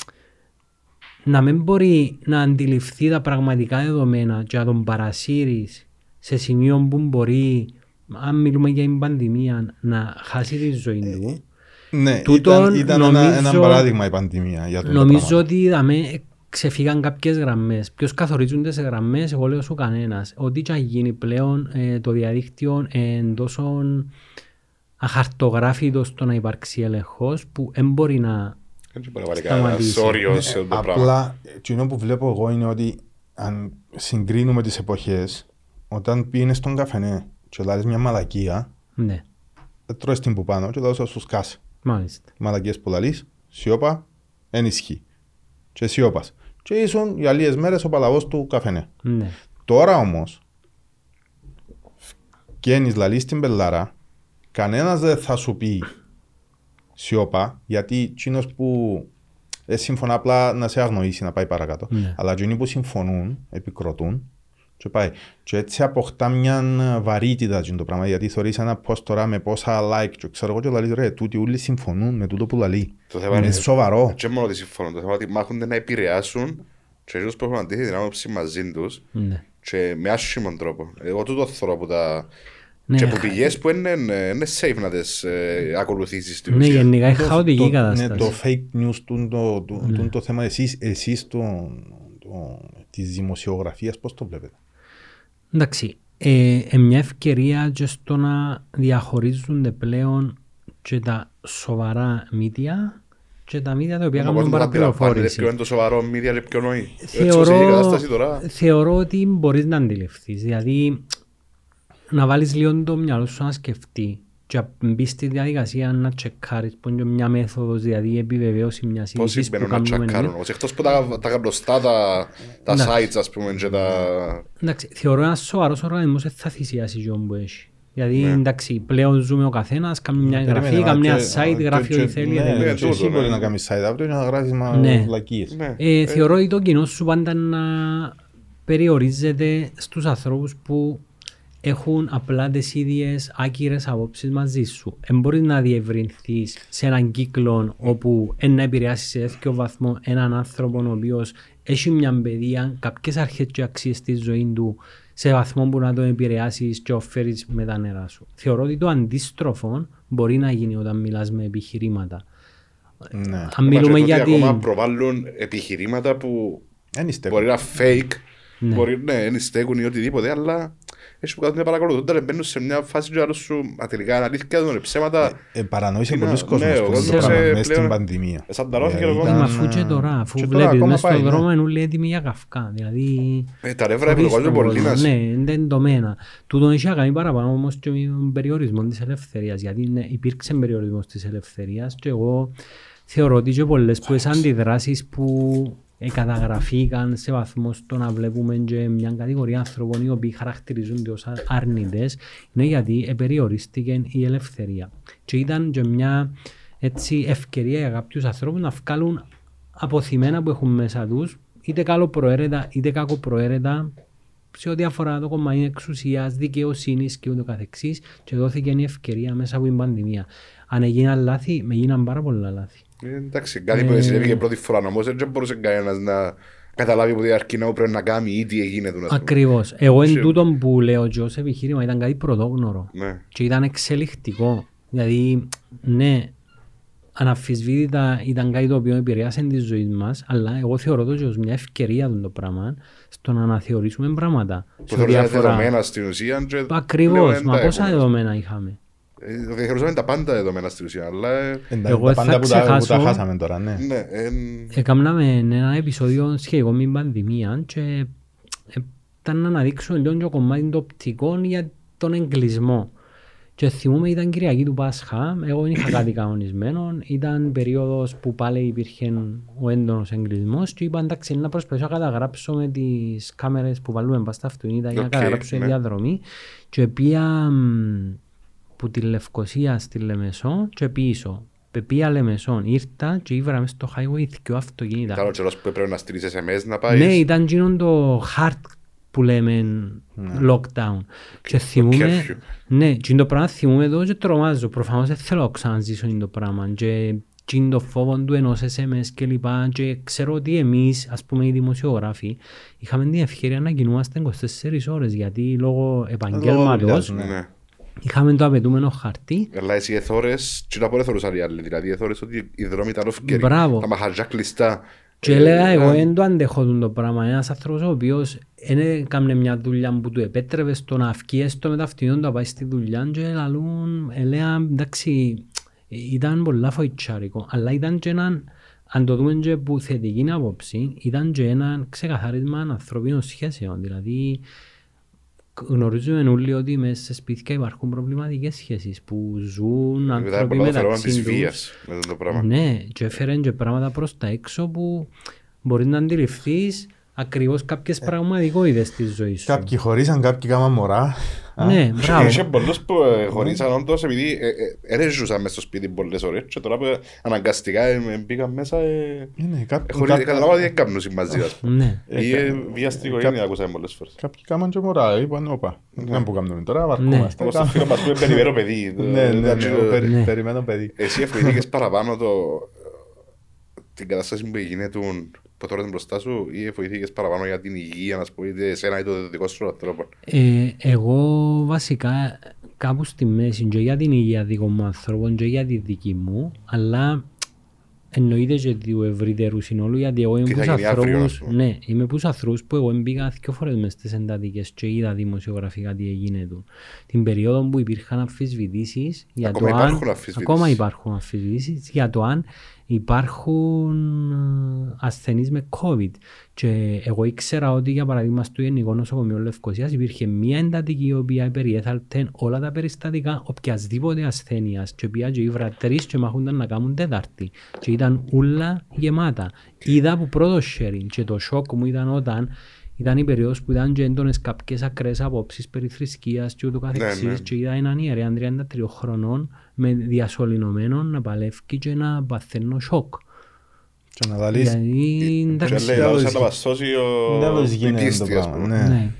S1: να μην μπορεί να αντιληφθεί τα πραγματικά δεδομένα και να τον παρασύρεις σε σημείο που μπορεί, αν μιλούμε για την πανδημία, να χάσει τη ζωή του.
S3: Ναι,
S1: Τούτον
S3: ήταν, ήταν ένα,
S1: νομίζω-
S3: ένα παράδειγμα η πανδημία για το
S1: Νομίζω
S3: πράγμα.
S1: ότι είδαμε, ξεφύγαν κάποιες γραμμές. Ποιος καθορίζονται σε γραμμές, εγώ λέω σου κανένας. Ό,τι και αν γίνει πλέον ε, το διαδίκτυο είναι τόσο αχαρτογράφητος στο να υπάρξει έλεγχος που δεν μπορεί να...
S2: Δεν μπορεί να βάλει κανένα
S1: Σταματήσει.
S2: όριο σε αυτό το πράγμα.
S3: Απλά, εκείνο που βλέπω εγώ είναι ότι αν συγκρίνουμε τις εποχές, όταν πήγαινες στον καφενέ και λάβεις μια μαλακία,
S1: Ναι,
S3: ε, τρώεις την που πάνω και δώσεις σου σκάσε.
S1: μάλιστα.
S3: Μαλακίες που λαλείς, σιώπα, εν ισχύει. Και σιώπας. Και ήσουν για λίγες μέρες ο παλαβός του καφενέ.
S1: Ναι.
S3: Τώρα όμως, βγαίνεις λαλείς στην πελάρα, κανένας δεν θα σου πει σιώπα, γιατί εκείνος που ε, σύμφωνα απλά να σε αγνοήσει να πάει παρακάτω.
S1: Ναι.
S3: Αλλά εκείνοι που συμφωνούν, επικροτούν και πάει. Και έτσι αποκτά μια βαρύτητα εκείνο το πράγμα, γιατί θεωρείς ένα post τώρα με πόσα like και ξέρω εγώ και λαλείς ρε, τούτοι όλοι συμφωνούν με τούτο που λαλεί.
S2: Το θέμα
S3: Είναι
S2: είναι-
S3: σοβαρό.
S2: Και μόνο ότι συμφωνούν. Το θέμα είναι ότι μάχονται να επηρεάσουν και εκείνους που έχουν αντίθετη την άποψη μαζί τους
S1: ναι.
S2: και με άσχημον τρόπο. Εγώ τούτο θέλω από τα...
S1: Ναι,
S2: και από
S1: χα-
S2: πηγές που είναι, είναι safe να τις ε, ακολουθήσεις στην
S1: Ναι,
S2: ουσία.
S1: γενικά είναι
S3: Το-
S1: χαοτική
S3: το-
S1: κατάσταση.
S3: Ναι, το fake news του το, το, το, το θέμα εσείς, εσείς το, το, της δημοσιογραφίας πώς το βλέπετε;
S1: Εντάξει, ε, ε, μια ευκαιρία και στο να διαχωρίζονται πλέον και τα σοβαρά μίδια και τα μίδια τα οποία
S2: Ο
S1: κάνουν
S2: κόσμος αντιλαμβάνεται
S1: παραπληροφόρηση.
S2: ποιο είναι το σοβαρό media και ποιο νοεί. Έτσι
S1: Θεωρώ,
S2: όσο είναι η κατάσταση τώρα.
S1: θεωρώ ότι μπορείς να αντιληφθείς. Δηλαδή, να βάλεις λίγο το μυαλό σου να σκεφτεί και να μπεις στη διαδικασία να τσεκάρεις που είναι μια μέθοδος, δηλαδή επιβεβαίωση μιας
S2: Πόσοι
S1: είδησης που
S2: μπαίνουν να
S1: κάνουμε
S2: τσακάρουν.
S1: εμείς.
S2: όμως, Εκτός που τα, τα γνωστά τα, τα
S1: Εντάξει.
S2: sites ας πούμε και τα...
S1: Εντάξει, θεωρώ ένας σοβαρός οργανισμός δεν θα θυσιάσει γιον που έχει. Δηλαδή,
S2: Ναι.
S1: εντάξει, πλέον ζούμε ο καθένας, κάνει μια εγγραφή,
S3: Περίμενε,
S1: κάνει μια
S3: και-
S1: site,
S3: και-
S1: γράφει
S3: και-
S1: ό,τι θέλει.
S3: Ναι,
S1: δεν
S2: ναι,
S3: και
S1: είναι.
S2: τούτο,
S3: εσύ
S2: ναι.
S3: μπορεί να κάνεις site αύριο και να γράφεις μα
S1: Ναι.
S3: βλακίες.
S2: Ναι.
S1: Ε, θεωρώ ότι το κοινό σου πάντα να περιορίζεται στους ανθρώπους που έχουν απλά τις ίδιες άκυρες απόψεις μαζί σου. Δεν μπορείς να διευρυνθείς σε έναν κύκλο όπου εν να επηρεάσεις σε τέτοιο βαθμό έναν άνθρωπο ο οποίος έχει μια παιδεία, κάποιες αρχές και αξίες στη ζωή του σε βαθμό που να τον επηρεάσεις και οφέρεις με τα νερά σου. Θεωρώ ότι το αντίστροφο μπορεί να γίνει όταν μιλάς με επιχειρήματα.
S3: Ναι.
S1: Αν μιλούμε
S2: Μα και
S1: για
S2: το ότι ακόμα
S1: την...
S2: προβάλλουν επιχειρήματα που
S3: Εν είστε.
S2: μπορεί να fake,
S1: Ναι.
S2: μπορεί να είναι στέκουν ή οτιδήποτε, αλλά έχει που κάθονται να παρακολουθούν, τώρα μπαίνουν σε μια φάση και άλλους σου «Α, τελικά είναι αλήθεια, δεν είναι ψέματα.
S3: Ε, παρανοήσε
S2: Είναι-
S3: πολλοί
S2: ναι,
S3: κόσμος
S2: ο
S3: που
S2: κόσμος
S3: το πράγμα
S2: ε,
S3: μέσα στην
S2: πλέον-
S3: πανδημία.
S2: Ε, σαν τα ρόφια και
S3: Δηλαδή
S2: ο
S1: Ναι,
S2: κόσμος.
S1: μα
S3: ήταν,
S1: αφού και τώρα,
S3: ε,
S1: αφού
S3: και τώρα
S1: βλέπεις
S3: ακόμα
S1: μέσα στον
S3: πάει, ναι.
S1: δρόμο είναι όλοι έτοιμοι για καυκά. Δηλαδή,
S2: Ε, Τα νεύρα
S1: χωρίς
S2: επιλογάζουν
S1: τον
S2: πολύ
S1: κόσμο.
S2: να σε-
S1: Ναι, είναι εντομένα. Τούτον έχει να κάνει παραπάνω όμως και με τον περιορισμό της ελευθερίας. Γιατί ναι, υπήρξε περιορισμός της ελευθερίας και εγώ θεωρώ ότι και πολλές που τις αντιδράσεις που ε, καταγραφήκαν σε βαθμό στο να βλέπουμε και μια κατηγορία ανθρώπων οι οποίοι χαρακτηρίζονται ως α- αρνητές είναι γιατί ε, περιορίστηκε η ελευθερία. Και ήταν και μια έτσι, ευκαιρία για κάποιους ανθρώπους να βγάλουν αποθυμένα που έχουν μέσα τους είτε καλοπροαίρετα είτε κακοπροαίρετα σε ό,τι αφορά το κομμάτι εξουσίας, δικαιοσύνης και ούτω καθεξής και δόθηκε η ευκαιρία μέσα από την πανδημία. Αν έγιναν λάθη, με γίναν πάρα πολλά λάθη.
S2: Ε, Εντάξει, κάτι που συνέβη και πρώτη φορά όμως δεν μπορούσε κανένας να καταλάβει που αρκεί να πρέπει να κάνει ή τι έγινε του. να πούμε.
S1: Ακριβώς. Εγώ εν
S2: Σίγουρα.
S1: τούτον που λέω και ως επιχείρημα ήταν κάτι πρωτόγνωρο
S2: Ναι.
S1: και ήταν εξελιχτικό. Δηλαδή, ναι, αναφυσβήτητα ήταν κάτι το οποίο επηρεάσε της ζωής μας, αλλά εγώ θεωρώ το και ως μια ευκαιρία του το πράγμα στο να αναθεωρήσουμε πράγματα.
S2: Που θεωρούσαν δεδομένα στην ουσία και
S1: Ακριβώς.
S2: πλέον
S1: Μα
S2: τα
S1: πόσα
S2: έχουμε.
S1: δεδομένα είχαμε.
S2: Ε, Θεωρούσαμε τα πάντα δεδομένα στην ουσία, αλλά ε,
S3: Εντάξει,
S1: Εγώ
S3: τα
S1: θα
S3: πάντα που τα, που τα
S1: ξεχάσω-
S3: χάσαμε τώρα, ναι.
S2: ναι, εν-
S1: Έκαναμε ένα επεισόδιο σχετικό με την πανδημία και ήταν να αναδείξουμε λίγο το κομμάτι των οπτικών για τον εγκλισμό. Και θυμούμαι ήταν Κυριακή του Πάσχα, εγώ δεν είχα κάτι κανονισμένο, ήταν περίοδος που πάλι υπήρχε ο έντονος εγκλεισμός και είπα εντάξει να προσπαθήσω να καταγράψω με τις κάμερες που βάλουμε πάνω στα αυτοκίνητα για να
S2: Οκ,
S1: καταγράψω
S2: ναι.
S1: τη διαδρομή και πήγα μ, που τη Λευκοσία στη Λεμεσό και πίσω. Πήγα Λεμεσόν, ήρθα και ήβρα μες στο highway δυο αυτοκίνητα.
S2: Καλό καιρός που πρέπει να στείλεις SMS να πάεις.
S1: Ναι, ήταν γίνον το hard που λέμε lockdown. Και θυμούμαι,
S2: curfew.
S1: ναι, και το πράγμα θυμούμαι εδώ και τρομάζω. Προφανώς δεν θέλω να ξαναζήσω το πράγμα. Και τι είναι το φόβο του ενός SMS και λοιπά και ξέρω ότι εμείς, ας πούμε οι δημοσιογράφοι, είχαμε την ευκαιρία να κινούμαστε 24 ώρες γιατί λόγω επαγγέλματος
S3: δουλειάς, ναι.
S2: Ναι.
S1: Είχαμε το απαιτούμενο χαρτί
S2: Αλλά εσύ εθώρες, τι να πω εθώρες οι άλλοι, δηλαδή εθώρες ότι οι δρόμοι ήταν ευκαιροί,
S1: Μπράβο.
S2: τα μαχαζιά κλειστά.
S1: Και
S2: Ε,
S1: έλεγα εγώ
S2: ε,
S1: δεν το αντέχω τούτο το πράγμα. Ένας άνθρωπος ο οποίος δεν έκανε μια δουλειά που του επέτρεπε στο να βγει έστω με τα αυτοκίνητα του να πάει στη δουλειά και λαλούν, έλεγα εντάξει, ήταν πολλά φοητσάρικο, αλλά ήταν και έναν, αν το δούμε και που θετική άποψη, ήταν και ένα ξεκαθάρισμα ανθρωπίνων σχέσεων. Δηλαδή, γνωρίζουμε όλοι ότι μέσα σε σπίτια υπάρχουν προβληματικές σχέσεις που ζουν
S2: Μετά
S1: άνθρωποι
S2: πολλά το φαινόμενο της
S1: μεταξύ τους.
S2: βίας με αυτό το πράγμα.
S1: Ναι, και έφερε και πράγματα προς τα έξω που μπορεί να αντιληφθείς ακριβώς κάποιες πραγματικότητες της ζωής σου.
S3: Κάποιοι χωρίσαν, κάποιοι κάμαν μωρά. Α,
S1: Ναι, μπράβο.
S2: Είχε πολλούς που ε, χωρίσαν όντως επειδή ε, ε, δεν ζούσαν μες στο σπίτι πολλές ώρες και τώρα που αναγκαστικά ε, μπήκαν μέσα ε,
S3: Είναι, κάποιοι,
S2: χωρί-
S3: κάποιοι-
S2: καταλάβα ότι δεν κάνουν μαζί ας πούμε.
S1: Ναι.
S2: Ή ε, βία στην οικογένεια ακούσαμε πολλές φορές.
S3: Κάποιοι κάμαν και μωρά, είπαν, όπα, δεν που κάνουμε τώρα,
S1: Ναι.
S3: βαρκούμαστε.
S2: Όπως το φίλο μας που είναι περιβέρω παιδί.
S3: Ναι, ναι, ναι,
S2: Εντάξει,
S3: ο περι-
S1: Ναι.
S3: περιμένω παιδί.
S2: Εσύ ευχηθήκες παραπάνω το, την κατάσταση που έγινε του που τώρα είναι μπροστά σου ή ευχηθήκες παραπάνω για την υγεία, να πούμε, είτε εσένα ή το δικό σου ανθρώπο.
S1: Ε, εγώ βασικά κάπου στη μέση και για την υγεία δικών μου ανθρώπων και για τη δική μου, αλλά εννοείται και του ευρύτερου συνόλου γιατί εγώ είμαι
S2: Τι θα
S1: πούς
S2: γίνει αύριο,
S1: ανθρώπους,
S2: ας πούμε.
S1: ναι, είμαι πούς ανθρώπους που εγώ μπήκα δύο φορές μες στις εντατικές και είδα δημοσιογραφικά τι έγινε του. Την περίοδο που υπήρχαν αμφισβητήσεις για
S2: Ακόμα
S1: το αν,
S2: υπάρχουν αμφισβητήσεις.
S1: ακόμα υπάρχουν αμφισβητήσεις για το αν υπάρχουν ε, ασθενείς με COVID. Και εγώ ήξερα ότι για παράδειγμα στο Γενικό Νοσοκομείο Λευκοσίας υπήρχε μια εντατική η οποία περιέθαλτε όλα τα περιστατικά οποιασδήποτε ασθένειας και οποία και οι βρατερείς και μαχούνταν να κάνουν τέταρτη και ήταν όλα γεμάτα. Είδα από πρώτο sharing και το σοκ μου ήταν όταν ήταν η περίοδος που ήταν και έντονες κάποιες ακραίες απόψεις περί θρησκείας και ούτω καθεξής
S2: ναι.
S1: και είδα έναν ιερέα 33 χρονών με διασωληνωμένο να παλεύει και να παθαίνω σοκ.
S3: Και να δαλείς,
S1: Γιατί
S2: Και
S1: εντάξει,
S2: λέει,
S3: τέλος-
S2: λαός να μας σώσει ο
S3: τέλος
S2: η
S3: γίνεται
S2: πίστη,
S3: το
S2: ας
S3: πράγμα.
S2: πούμε.
S3: Ναι.
S1: ναι.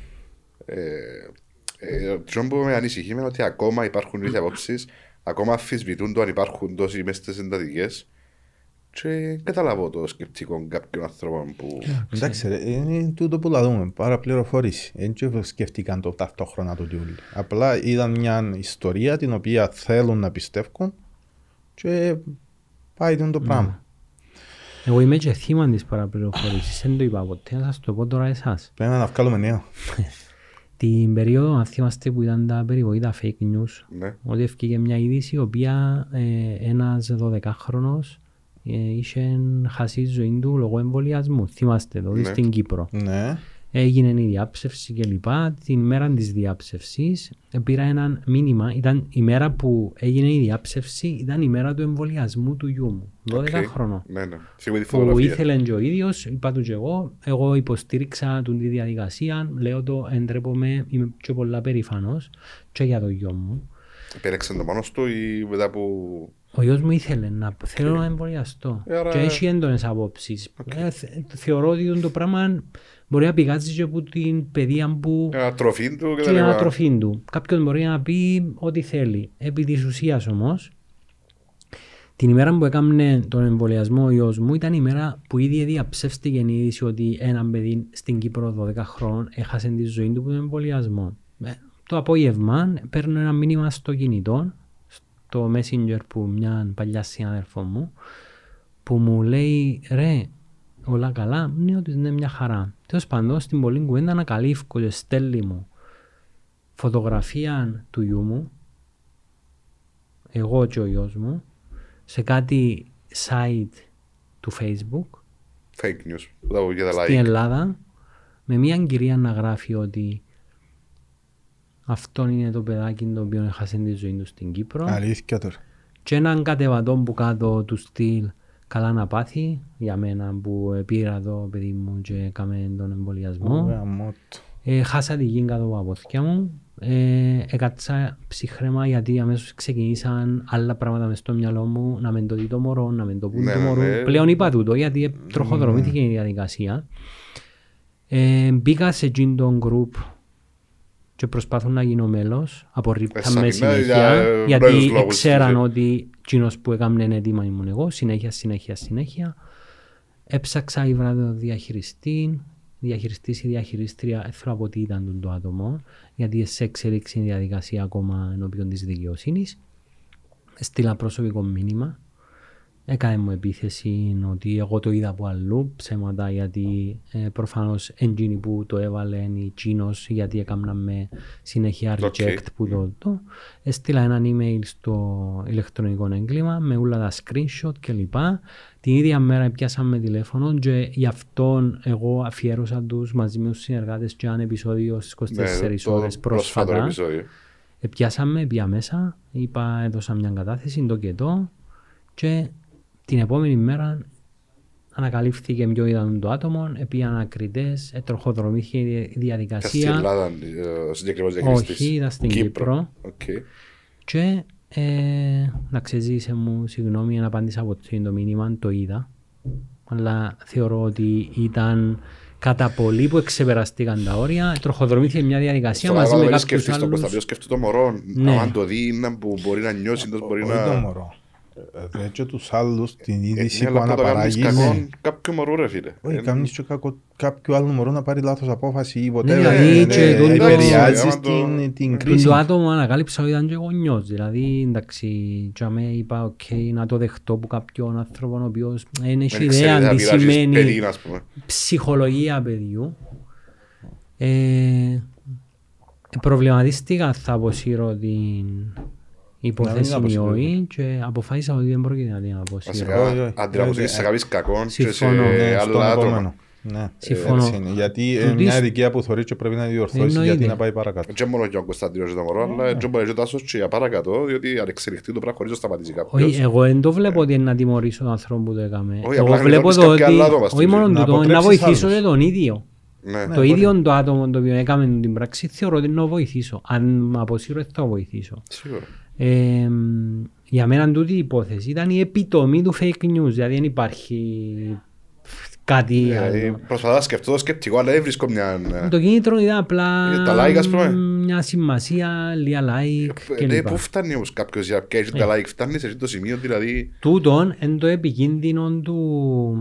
S2: Ε, ε, Το που με ανησυχεί είναι ότι ακόμα υπάρχουν ίδιες απόψεις, ακόμα αμφισβητούν το αν υπάρχουν τόσοι μες στις εντατικές και δεν καταλαβαίνω το σκεπτικό κάποιων ανθρώπων που...
S3: Εντάξει, ρε, είναι τούτο που λαδούμε, παραπληροφόρηση. Δεν και σκεφτήκαν το ταυτόχρονα το τιούλι. Απλά είδαν μια ιστορία την οποία θέλουν να πιστεύουν και πάει τον το πράγμα.
S1: Εγώ είμαι και θύμα της παραπληροφόρησης, δεν το είπα ποτέ, να σας το πω τώρα εσάς.
S3: Πρέπει να βγάλουμε νέο.
S1: Την περίοδο, αν θυμάστε που ήταν τα περιβόητα fake news,
S2: Ναι.
S1: ότι έφυγε μια είδηση η οποία ε, ένας 12χρονος ε, είχε χάσει τη ζωή του λόγω εμβολιασμού. Θυμάστε το,
S2: Ναι.
S1: στην Κύπρο.
S3: Ναι.
S1: Έγινε η διάψευση κλπ. Την μέρα της διάψευσης ε, πήρα ένα μήνυμα. Ήταν η μέρα που έγινε η διάψευση, ήταν η μέρα του εμβολιασμού του γιού μου. 12
S2: Οκ.
S1: χρονών.
S2: Ναι, ναι. Σίγουρα τη
S1: Που
S2: φωτογραφία.
S1: ήθελε και ο ίδιος, είπα του και εγώ, εγώ υποστήριξα την τη διαδικασία, λέω το εντρέπομαι, είμαι πιο πολλά περήφανος και για το γιο μου.
S2: Επέλεξε το μόνος του ή μετά που...
S1: Ο γιος μου ήθελε να θέλω να εμβολιαστώ
S2: Ε, άρα-
S1: και έχει έντονες απόψεις. Ε, θε- θεωρώ ότι το πράγμα μπορεί να πηγάζει και από την παιδεία που
S2: Ανατροφή του και
S1: και
S2: τα
S1: η
S2: λοιπά.
S1: ανατροφή του. Κάποιος μπορεί να πει ό,τι θέλει. Επί της ουσίας όμως, την ημέρα που έκανε τον εμβολιασμό ο γιος μου ήταν η μέρα που ήδη διαψεύστηκε η είδηση ότι ένα παιδί στην Κύπρο 12 χρόνων έχασε τη ζωή του από τον εμβολιασμό. Ε, Το απόγευμα παίρνω ένα μήνυμα στο κινητό, στο messenger που μια παλιά συνάδελφό μου, που μου λέει ρε, όλα καλά, ναι ότι είναι μια χαρά. Τέλος πάντων, στην πολλή κουβέντα ανακαλύφω και στέλνει μου φωτογραφία του γιού μου, εγώ και ο γιος μου, σε κάτι site του facebook
S2: Fake news. Που τα πω για τα
S1: στην
S2: like.
S1: Ελλάδα με μια κυρία να γράφει ότι αυτό είναι το παιδάκι το οποίο έχασε τη ζωή του στην Κύπρο
S3: Αλήθεια τώρα.
S1: και έναν κατεβατό που κάτω του στυλ καλά να πάθει για μένα που πήρα το παιδί μου και έκαμε τον εμβολιασμό.
S3: Γαμώτο.
S1: Ε, χάσα τη γη κάτω από τα πόθηκια μου. Ε, έκατσα ψυχρέμα γιατί αμέσως ξεκινήσαν άλλα πράγματα μες στο μυαλό μου να μην το δει το μωρό, να μην το πούν
S2: Ναι,
S1: το
S2: ναι,
S1: μωρό.
S2: ναι.
S1: Πλέον είπα τούτο γιατί τροχοδρομήθηκε η διαδικασία. Ε, μπήκα σε εκείνο τον group και προσπαθούν να γίνω μέλος, απορρίπταν
S2: Εσά,
S1: με
S2: ναι,
S1: συνέχεια,
S2: για, ε,
S1: γιατί
S2: νόητους λόγους,
S1: ξέραν
S2: ναι.
S1: ότι εκείνος που έκαμε έτοιμα ήμουν εγώ, συνέχεια, συνέχεια, συνέχεια. Έψαξα η βράδυ διαχειριστής, διαχειριστής ή διαχειρίστρια, δεν θέλω να πω τι ήταν το άτομο, γιατί σε εξέλιξη η διαδικασία ακόμα ενώπιον της δικαιοσύνης. Στείλα προσωπικό μήνυμα, Έκανε μου επίθεση ότι εγώ το είδα από αλλού ψέματα γιατί ε, προφανώς εκείνη που το έβαλε είναι η Τσίνος γιατί έκανα με συνέχεια
S2: OK.
S1: reject που το, το. Έστειλα ένα email στο ηλεκτρονικό έγκλημα με όλα τα screenshot κλπ. Την ίδια μέρα πιάσαμε τηλέφωνο και γι' αυτό εγώ αφιέρωσα τους μαζί με τους συνεργάτες και ένα επεισόδιο στις 24
S2: Ναι, το
S1: ώρες
S2: πρόσφατο
S1: πρόσφατα.
S2: επεισόδιο.
S1: Επιάσαμε, πια μέσα, είπα, έδωσα μια κατάθεση, το και το και την επόμενη μέρα ανακαλύφθηκε ποιο ήταν το άτομο, επί ανακριτές, ετροχοδρομήθηκε η
S2: Και στην
S1: διαδικασία
S2: Ελλάδα ε, ο συγκεκριμένος διαχειριστής.
S1: Όχι, ήταν στην Κύπρο.
S2: Οκ.
S1: και ε, να ξεζήσε μου, συγγνώμη, αν απάντησα από το το μήνυμα, το είδα, αλλά θεωρώ ότι ήταν κατά πολύ που εξεπεραστήκαν τα όρια, τροχοδρομήθηκε μια διαδικασία
S2: Στο
S1: μαζί
S2: άλλο
S1: με
S2: δεν
S1: κάποιους
S2: σκεφτείς το
S1: άλλους.
S2: προστατείο, σκεφτεί το μωρό.
S1: Ναι.
S2: Αν το δει, να- που μπορεί να νιώσει, να μπορεί
S3: Όχι το
S2: να...
S3: μωρό. Ε, δε και τους άλλους την
S2: Ε,
S3: είδηση
S2: ναι,
S3: που
S2: αλλά που το κάνεις
S3: αναπαράγεις.
S2: κακό κάποιου μωρού ρε φίλε.
S3: Όχι,
S2: Ε,
S3: κάνεις και κακό- κάποιου άλλου μωρό να πάρει λάθος απόφαση ή whatever.
S1: δηλαδή
S3: Ε,
S1: και
S3: ε,
S1: τούτο-
S3: Επηρεάζεις
S2: άμα το-
S3: την- την
S1: Τον
S3: κρίση.
S1: το άτομο ανακάλυψα ότι ήταν και γονιός, δηλαδή εντάξει, και αμέ είπα οκ, να το δεχτώ που κάποιον άνθρωπο ο οποίος δεν έχει
S2: δεν ξέρει,
S1: ιδέα
S2: θα
S1: τι
S2: πειράζεις
S1: σημαίνει
S2: παιδί, ας πούμε.
S1: ψυχολογία παιδιού. Ε, προβληματίστηκα θα αποσύρω την υπόθεση
S3: αποσύρω.
S1: ή όχι και αποφάσισα ότι δεν πρόκειται να την αποσύρω.
S2: Βασικά,
S3: όχι, όχι.
S2: αντί να αποσύρεις σε
S3: Ε,
S2: κάποιες κακόν και σε
S1: συμφωνώ.
S3: Ναι, στον
S2: άλλα άτομα.
S3: επόμενο. Ναι,
S1: Συμφωνώ.
S3: έτσι είναι. Γιατί είναι
S1: Τούτης-
S3: μια ειδικία που θωρείς και πρέπει να τη διορθώσεις
S1: Εννοείται.
S3: γιατί να πάει παρακάτω.
S2: Και μόνο και ο Κωνσταντίνος και το μωρό, αλλά και μπορεί και ο Τάσος και για παρακάτω, διότι αν εξελιχθεί το πράγμα χωρίς να σταματήσει κάποιος.
S1: Όχι, εγώ δεν το βλέπω ότι είναι να τιμωρήσω τον άνθρωπο που το έκαμε.
S2: Όχι,
S1: Εγώ
S2: απλά να
S1: βλέπω
S2: κάνεις
S1: το
S2: κάποια
S1: ότι,
S2: άλλα άτομα στην
S1: όχι μόνο
S3: ζωή. Να
S1: τούτο, να
S3: αποτρέψεις
S1: βοηθήσω
S3: άλλους.
S1: και τον ίδιο.
S2: Ναι.
S1: Το ίδιο το άτομο το οποίο έκαμε την πράξη θεωρώ ότι είναι να βοηθήσω. Αν με αποσύρω δεν θα βοηθήσω.
S2: Σίγουρα.
S1: Ε, για μένα τούτη η υπόθεση ήταν η επιτομή του fake news. Δηλαδή δεν υπάρχει κάτι
S2: Δηλαδή,
S1: άλλο.
S2: προσπαθώ να σκεφτώ το σκεπτικό, αλλά δεν βρίσκω μια... ε,
S1: Το κίνητρο ήταν απλά
S2: Ε, τα like, ας πούμε.
S1: μια σημασία, λίγα like
S2: ε, ναι,
S1: κλπ.
S2: Πού φτάνει όμως κάποιος για και έχει τα like, φτάνει σε αυτό το σημείο, δηλαδή...
S1: Τούτον είναι το επικίνδυνο του,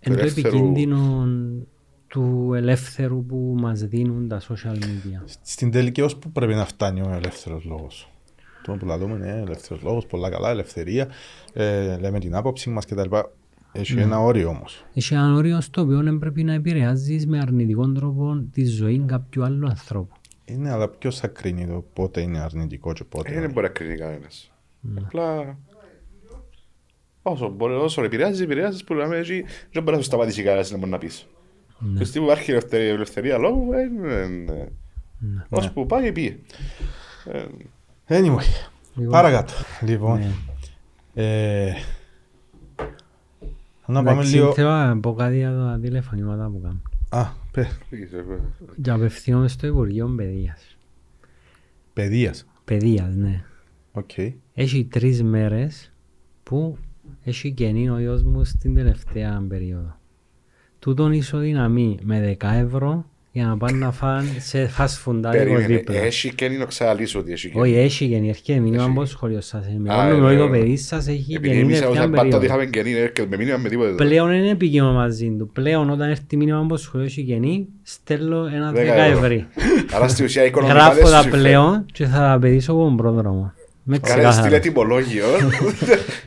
S1: εν το
S2: ελεύθερου-
S1: επικίνδυνο του ελεύθερου που μας δίνουν τα social media.
S3: Στην τελική ως που πρέπει να φτάνει ο ελεύθερος λόγος; Το που λαλούμε είναι ελεύθερος λόγος, πολλά καλά, ελευθερία, ε, λέμε την άποψη μας κτλ. Έχει ένα όριο όμως.
S1: Έχει ένα όριο στο οποίο δεν πρέπει να επηρεάζεις με αρνητικό τρόπο τη ζωή κάποιου άλλου ανθρώπου.
S3: Είναι, αλλά ποιος θα κρίνει το πότε είναι αρνητικό και πότε
S2: Ε, Δεν
S3: όχι;
S2: μπορεί να κρίνει κανένας.
S1: Ναι.
S2: Απλά... Όσο μπορεί, όσο επηρεάζεις, επηρεάζεις που λέμε έτσι, δεν μπορεί να σου σταματήσει κανένας να μπορεί να πεις.
S1: Ναι.
S2: Και στιγμή που υπάρχει ελευθερία, ελευθερία λόγου, ε, ε, ε,
S1: Ναι.
S2: ως που πάει, πει. Ε,
S3: Anyway,
S1: Λοιπόν,
S3: παρακάτω. Λοιπόν,
S1: ναι.
S3: ε, να πάμε
S1: Εντάξει,
S3: λίγο...
S1: Θέλω να πω κάτι για τα τηλεφωνήματα που κάνω.
S3: Α, πε,
S1: Και απευθύνομαι στο Υπουργείο Παιδείας.
S3: παιδείας.
S1: Παιδείας, ναι.
S3: Οκ.
S1: Έχει τρεις μέρες που έχει κενή ο γιος μου στην τελευταία περίοδο. Τούτον ισοδυναμεί με 10 ευρώ για να πάνε να φάνε σε fast food
S2: Περίμενε,
S1: δίπλα.
S2: έχει και να ξαλύσω ότι έχει και.
S1: Όχι, έχει γεννή, έρχεται μήνυμα
S2: Έχει.
S1: από το σχολείο σας.
S2: Α,
S1: Ενημερώνουμε ότι
S2: ε,
S1: το
S2: ε,
S1: παιδί σας έχει
S2: Επειδή
S1: γεννή
S2: εμείς
S1: τελευταία
S2: όταν πάντα ότι
S1: περίοδος.
S2: είχαμε γεννή, έρχεται με μήνυμα με τίποτε.
S1: Πλέον είναι επικοινωνία μαζί του. Πλέον όταν έρθει μήνυμα από το σχολείο έχει γεννή, στέλνω ένα 10
S2: Δέκα ευρώ.
S1: ευρώ.
S2: Άρα στη ουσία οικονομικά
S1: Γράφω
S2: δεν σου
S1: τα
S2: συμφέρει.
S1: πλέον και θα τα παιδίσω από τον πρόδρομο. Με
S2: Κάνε στείλε
S1: ξεκάθαρο.
S2: τιμολόγιο.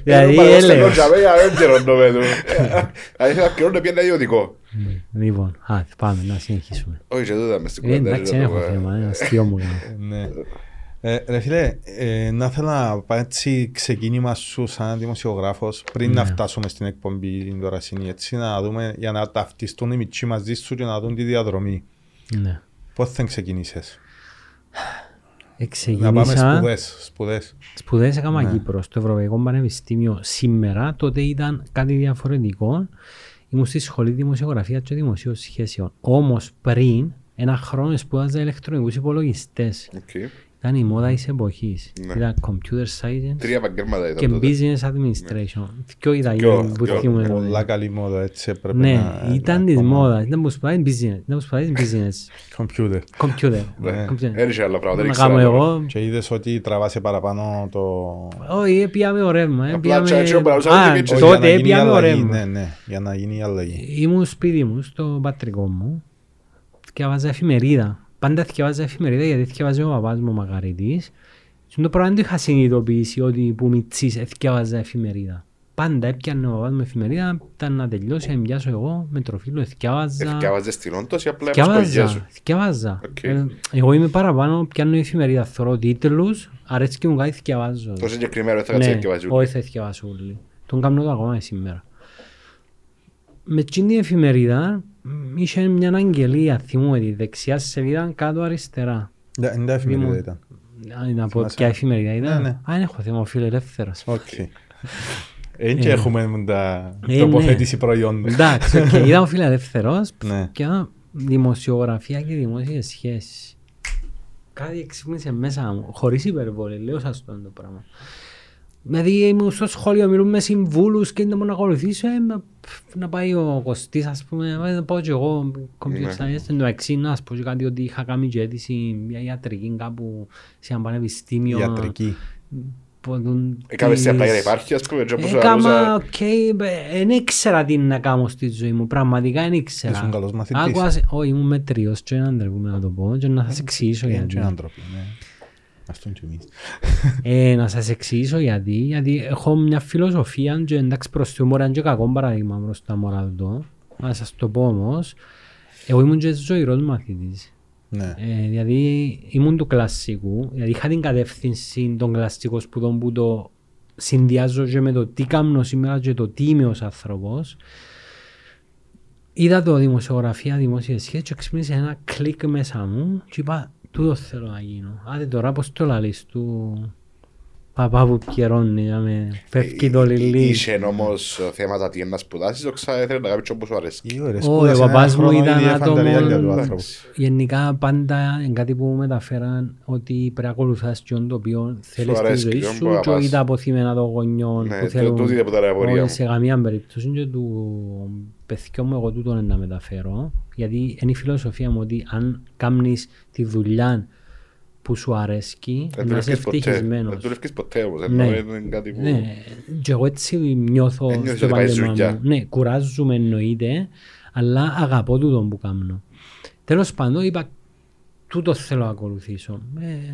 S1: Δηλαδή,
S2: Ε,
S1: έλεγες.
S2: στέλνω τζαμέ για δεν καιρώνω με του. Αν ήθελα να να πιένει ιδιωτικό.
S1: Λοιπόν, α, πάμε να συνεχίσουμε.
S2: Όχι και τούτα μες στην
S1: Ε,
S2: κουβέντα.
S1: Εντάξει, δεν έχω θέμα, είναι αστείο μου κάνω.
S3: Ναι. Ε, ρε φίλε, ε, να θέλω να πάω έτσι ξεκίνημα σου σαν δημοσιογράφος πριν να
S1: Ναι.
S3: φτάσουμε στην εκπομπή την τωρασινή έτσι να δούμε για να ταυτιστούν οι μητσοί μαζί σου και να δουν τη διαδρομή.
S1: Ναι.
S3: Πώς θα ξεκινήσεις. Να πάμε
S1: Ξεκίνησα,
S3: σπουδές. σπουδές.
S1: σπουδές έκανα
S3: Ναι.
S1: Κύπρος στο Ευρωπαϊκό Πανεπιστήμιο σήμερα, τότε ήταν κάτι διαφορετικό. Ήμουν στη σχολή δημοσιογραφίας και δημοσίων σχέσεων. Όμως πριν, ένα χρόνο σπούδαζα ηλεκτρονικούς υπολογιστές.
S2: Οκ.
S1: Ήταν η μόδα της εποχής.
S2: Ναι.
S1: Ήταν computer science
S2: Τρία επαγγέλματα
S1: και
S2: ήταν τότε.
S1: business administration. Ποιο ήταν
S2: Δυο,
S1: που
S2: δυο.
S1: θυμούμαι.
S3: Πολλά καλή μόδα, έτσι έπρεπε
S1: Ναι,
S3: να...
S1: ήταν
S3: να
S1: της
S3: ακόμα-
S1: μόδας. Ήταν που σπάει business. Ήταν που σπάει business.
S3: Computer.
S1: Computer.
S2: Ναι.
S1: Computer.
S2: Δεν είχε άλλα πράγματα, δεν
S1: Να
S2: ήξερα
S1: κάνω
S2: άλλο.
S1: εγώ.
S3: Και είδες ότι τραβάσε παραπάνω το...
S1: Όχι, έπιαμε ο ρεύμα.
S2: Απλά
S1: έπιαμε-
S2: έτσι όπως λαούσαμε
S1: Α,
S2: και εμείς.
S3: Όχι, για να
S1: τότε
S3: γίνει η
S1: έπιαμε ο
S3: αλλαγή,
S1: ρεύμα.
S3: Ναι, ναι, για να γίνει η αλλαγή.
S1: Ήμουν σπίτι μου, στο πατρικό μου, διαβάζα εφημερίδα. Πάντα διαβάζα εφημερίδα γιατί διαβάζε ο παπάς μου ο Μαγαρίτης. Και το πράγμα δεν το είχα συνειδητοποιήσει ότι που μητσής διαβάζα εφημερίδα. Πάντα έπιανε ο παπάς μου εφημερίδα, ήταν να τελειώσει, να πιάσω εγώ με τροφίλο, διαβάζα.
S2: Εθιάβαζες την όντως ή απλά έμαθες κογιές
S1: Διαβάζα,
S2: σου;
S1: διαβάζα.
S2: Οκ.
S1: Ε, Εγώ είμαι παραπάνω, πιάνω εφημερίδα, θωρώ τίτλους, αρέσει και μου κάτι διαβάζω.
S2: Το συγκεκριμένο θα κάτσει
S1: Ναι,
S2: να διαβάζει.
S1: όχι θα διαβάσω όλοι. Τον κάνω το ακόμα σήμερα. Με εκείνη την εφημερίδα μ, είχε μια αγγελία, θυμούμαι τη δεξιά σελίδα κάτω αριστερά.
S3: Ναι, Είναι τα εφημερίδα
S1: Ήμουν-
S3: ήταν.
S1: Α, Να πω
S3: Θυμάσαι;
S1: ποια εφημερίδα ήταν;
S3: Ναι, ναι.
S1: Α, δεν έχω θέμα, ο φιλελεύθερος.
S3: Οκ. Δεν και έχουμε τα
S1: Ε,
S3: τοποθέτηση προϊόντων.
S1: Εντάξει, οκ, ήταν ο φιλελεύθερος
S3: Ναι.
S1: και δημοσιογραφία και δημόσιες σχέσεις. Κάτι εξύπνησε μέσα μου, χωρίς υπερβολή, λέω σας το το πράγμα. Δηλαδή ήμουν στο σχολείο, μιλούμε με συμβούλους και να μου να ακολουθήσω, ε, να- να πάει ο Κωστής, ας πούμε, ε, να πάω και εγώ, computer
S2: Ναι.
S1: science, εντάξει, να σας πω και κάτι ότι είχα κάνει και αίτηση μια ιατρική κάπου σε ένα πανεπιστήμιο.
S3: Ιατρική.
S1: που δουν
S2: Έκαμες σε απλά για να
S1: τις-
S2: υπάρχει, ας πούμε, και όπως
S1: Έκαμα,
S2: λαλούσα-
S1: οκ, δεν ήξερα τι να κάνω στη ζωή μου, πραγματικά δεν ήξερα.
S3: Ήσουν καλός μαθητής.
S1: Άκουας σε- Όχι, ήμουν μετρίος και δεν ντρέπομαι να το πω και να σας εξηγήσω
S3: Είναι
S1: γιατί.
S3: Και άνθρωποι, ναι. Ας τον και εμείς.
S1: Ε, να σας εξηγήσω γιατί, γιατί έχω μια φιλοσοφία και εντάξει προς το μωρά είναι και κακό παράδειγμα προς τα μωρά του. Να σας το πω όμως, εγώ ήμουν και ζωηρός μαθητής.
S3: Ναι.
S1: Ε, δηλαδή ήμουν του κλασσικού, δηλαδή είχα την κατεύθυνση των κλασσικών σπουδών που το συνδυάζω και με το τι κάνω σήμερα και το τι είμαι ως άνθρωπος. Είδα το δημοσιογραφία, δημόσιες σχέσεις και ξύπνησε ένα κλικ μέσα μου και είπα τούτο θέλω να γίνω. Άντε τώρα πώς το λαλείς του; Παπά που πιερώνει, να με φεύγει το
S2: Ε,
S1: λιλί.
S2: Είχε όμως θέματα τι είναι να σπουδάσεις, το ξα ήθελες να κάνει και όπως σου αρέσει.
S3: Οι ώρες
S1: Ο-
S3: σπούδασε
S1: ο
S3: ένα
S1: παπάς μου
S3: χρόνο
S1: ήταν
S3: ήδη έφανε τα
S1: άτομο-
S3: ριάλια του άνθρωπου.
S1: Γενικά πάντα είναι κάτι που μου μεταφέραν ότι πρέπει να ακολουθάς και το οποίο θέλεις στη
S2: αρέσει
S1: ζωή
S2: και
S1: σου
S2: όπου
S1: και
S2: πας.
S1: όχι τα αποθυμένα των γονιών
S2: Ναι,
S1: που
S2: το-
S1: θέλουν.
S2: τούτη είναι που ήταν η απορία
S1: Όχι
S2: μου.
S1: σε καμία περίπτωση και του παιδιού μου εγώ τούτο είναι να μεταφέρω γιατί είναι η φιλοσοφία μου ότι αν κάνεις τη δουλειά που σου αρέσκει
S2: Δεν
S1: να είσαι
S2: δουλεύεις ποτέ.
S1: ευτυχισμένος.
S2: Δεν δουλεύεις ποτέ όμως.
S1: Ναι.
S2: εννοώ, είναι κάτι που...
S1: Ναι, και εγώ έτσι νιώθω
S2: Ε, νιώθεις
S1: στο
S2: ότι πάει
S1: επάγγελμα
S2: δουλειά.
S1: μου. Ναι, κουράζομαι εννοείται, αλλά αγαπώ τούτο που κάνω. Τέλος πάντων είπα, τούτο θέλω να ακολουθήσω. Ε,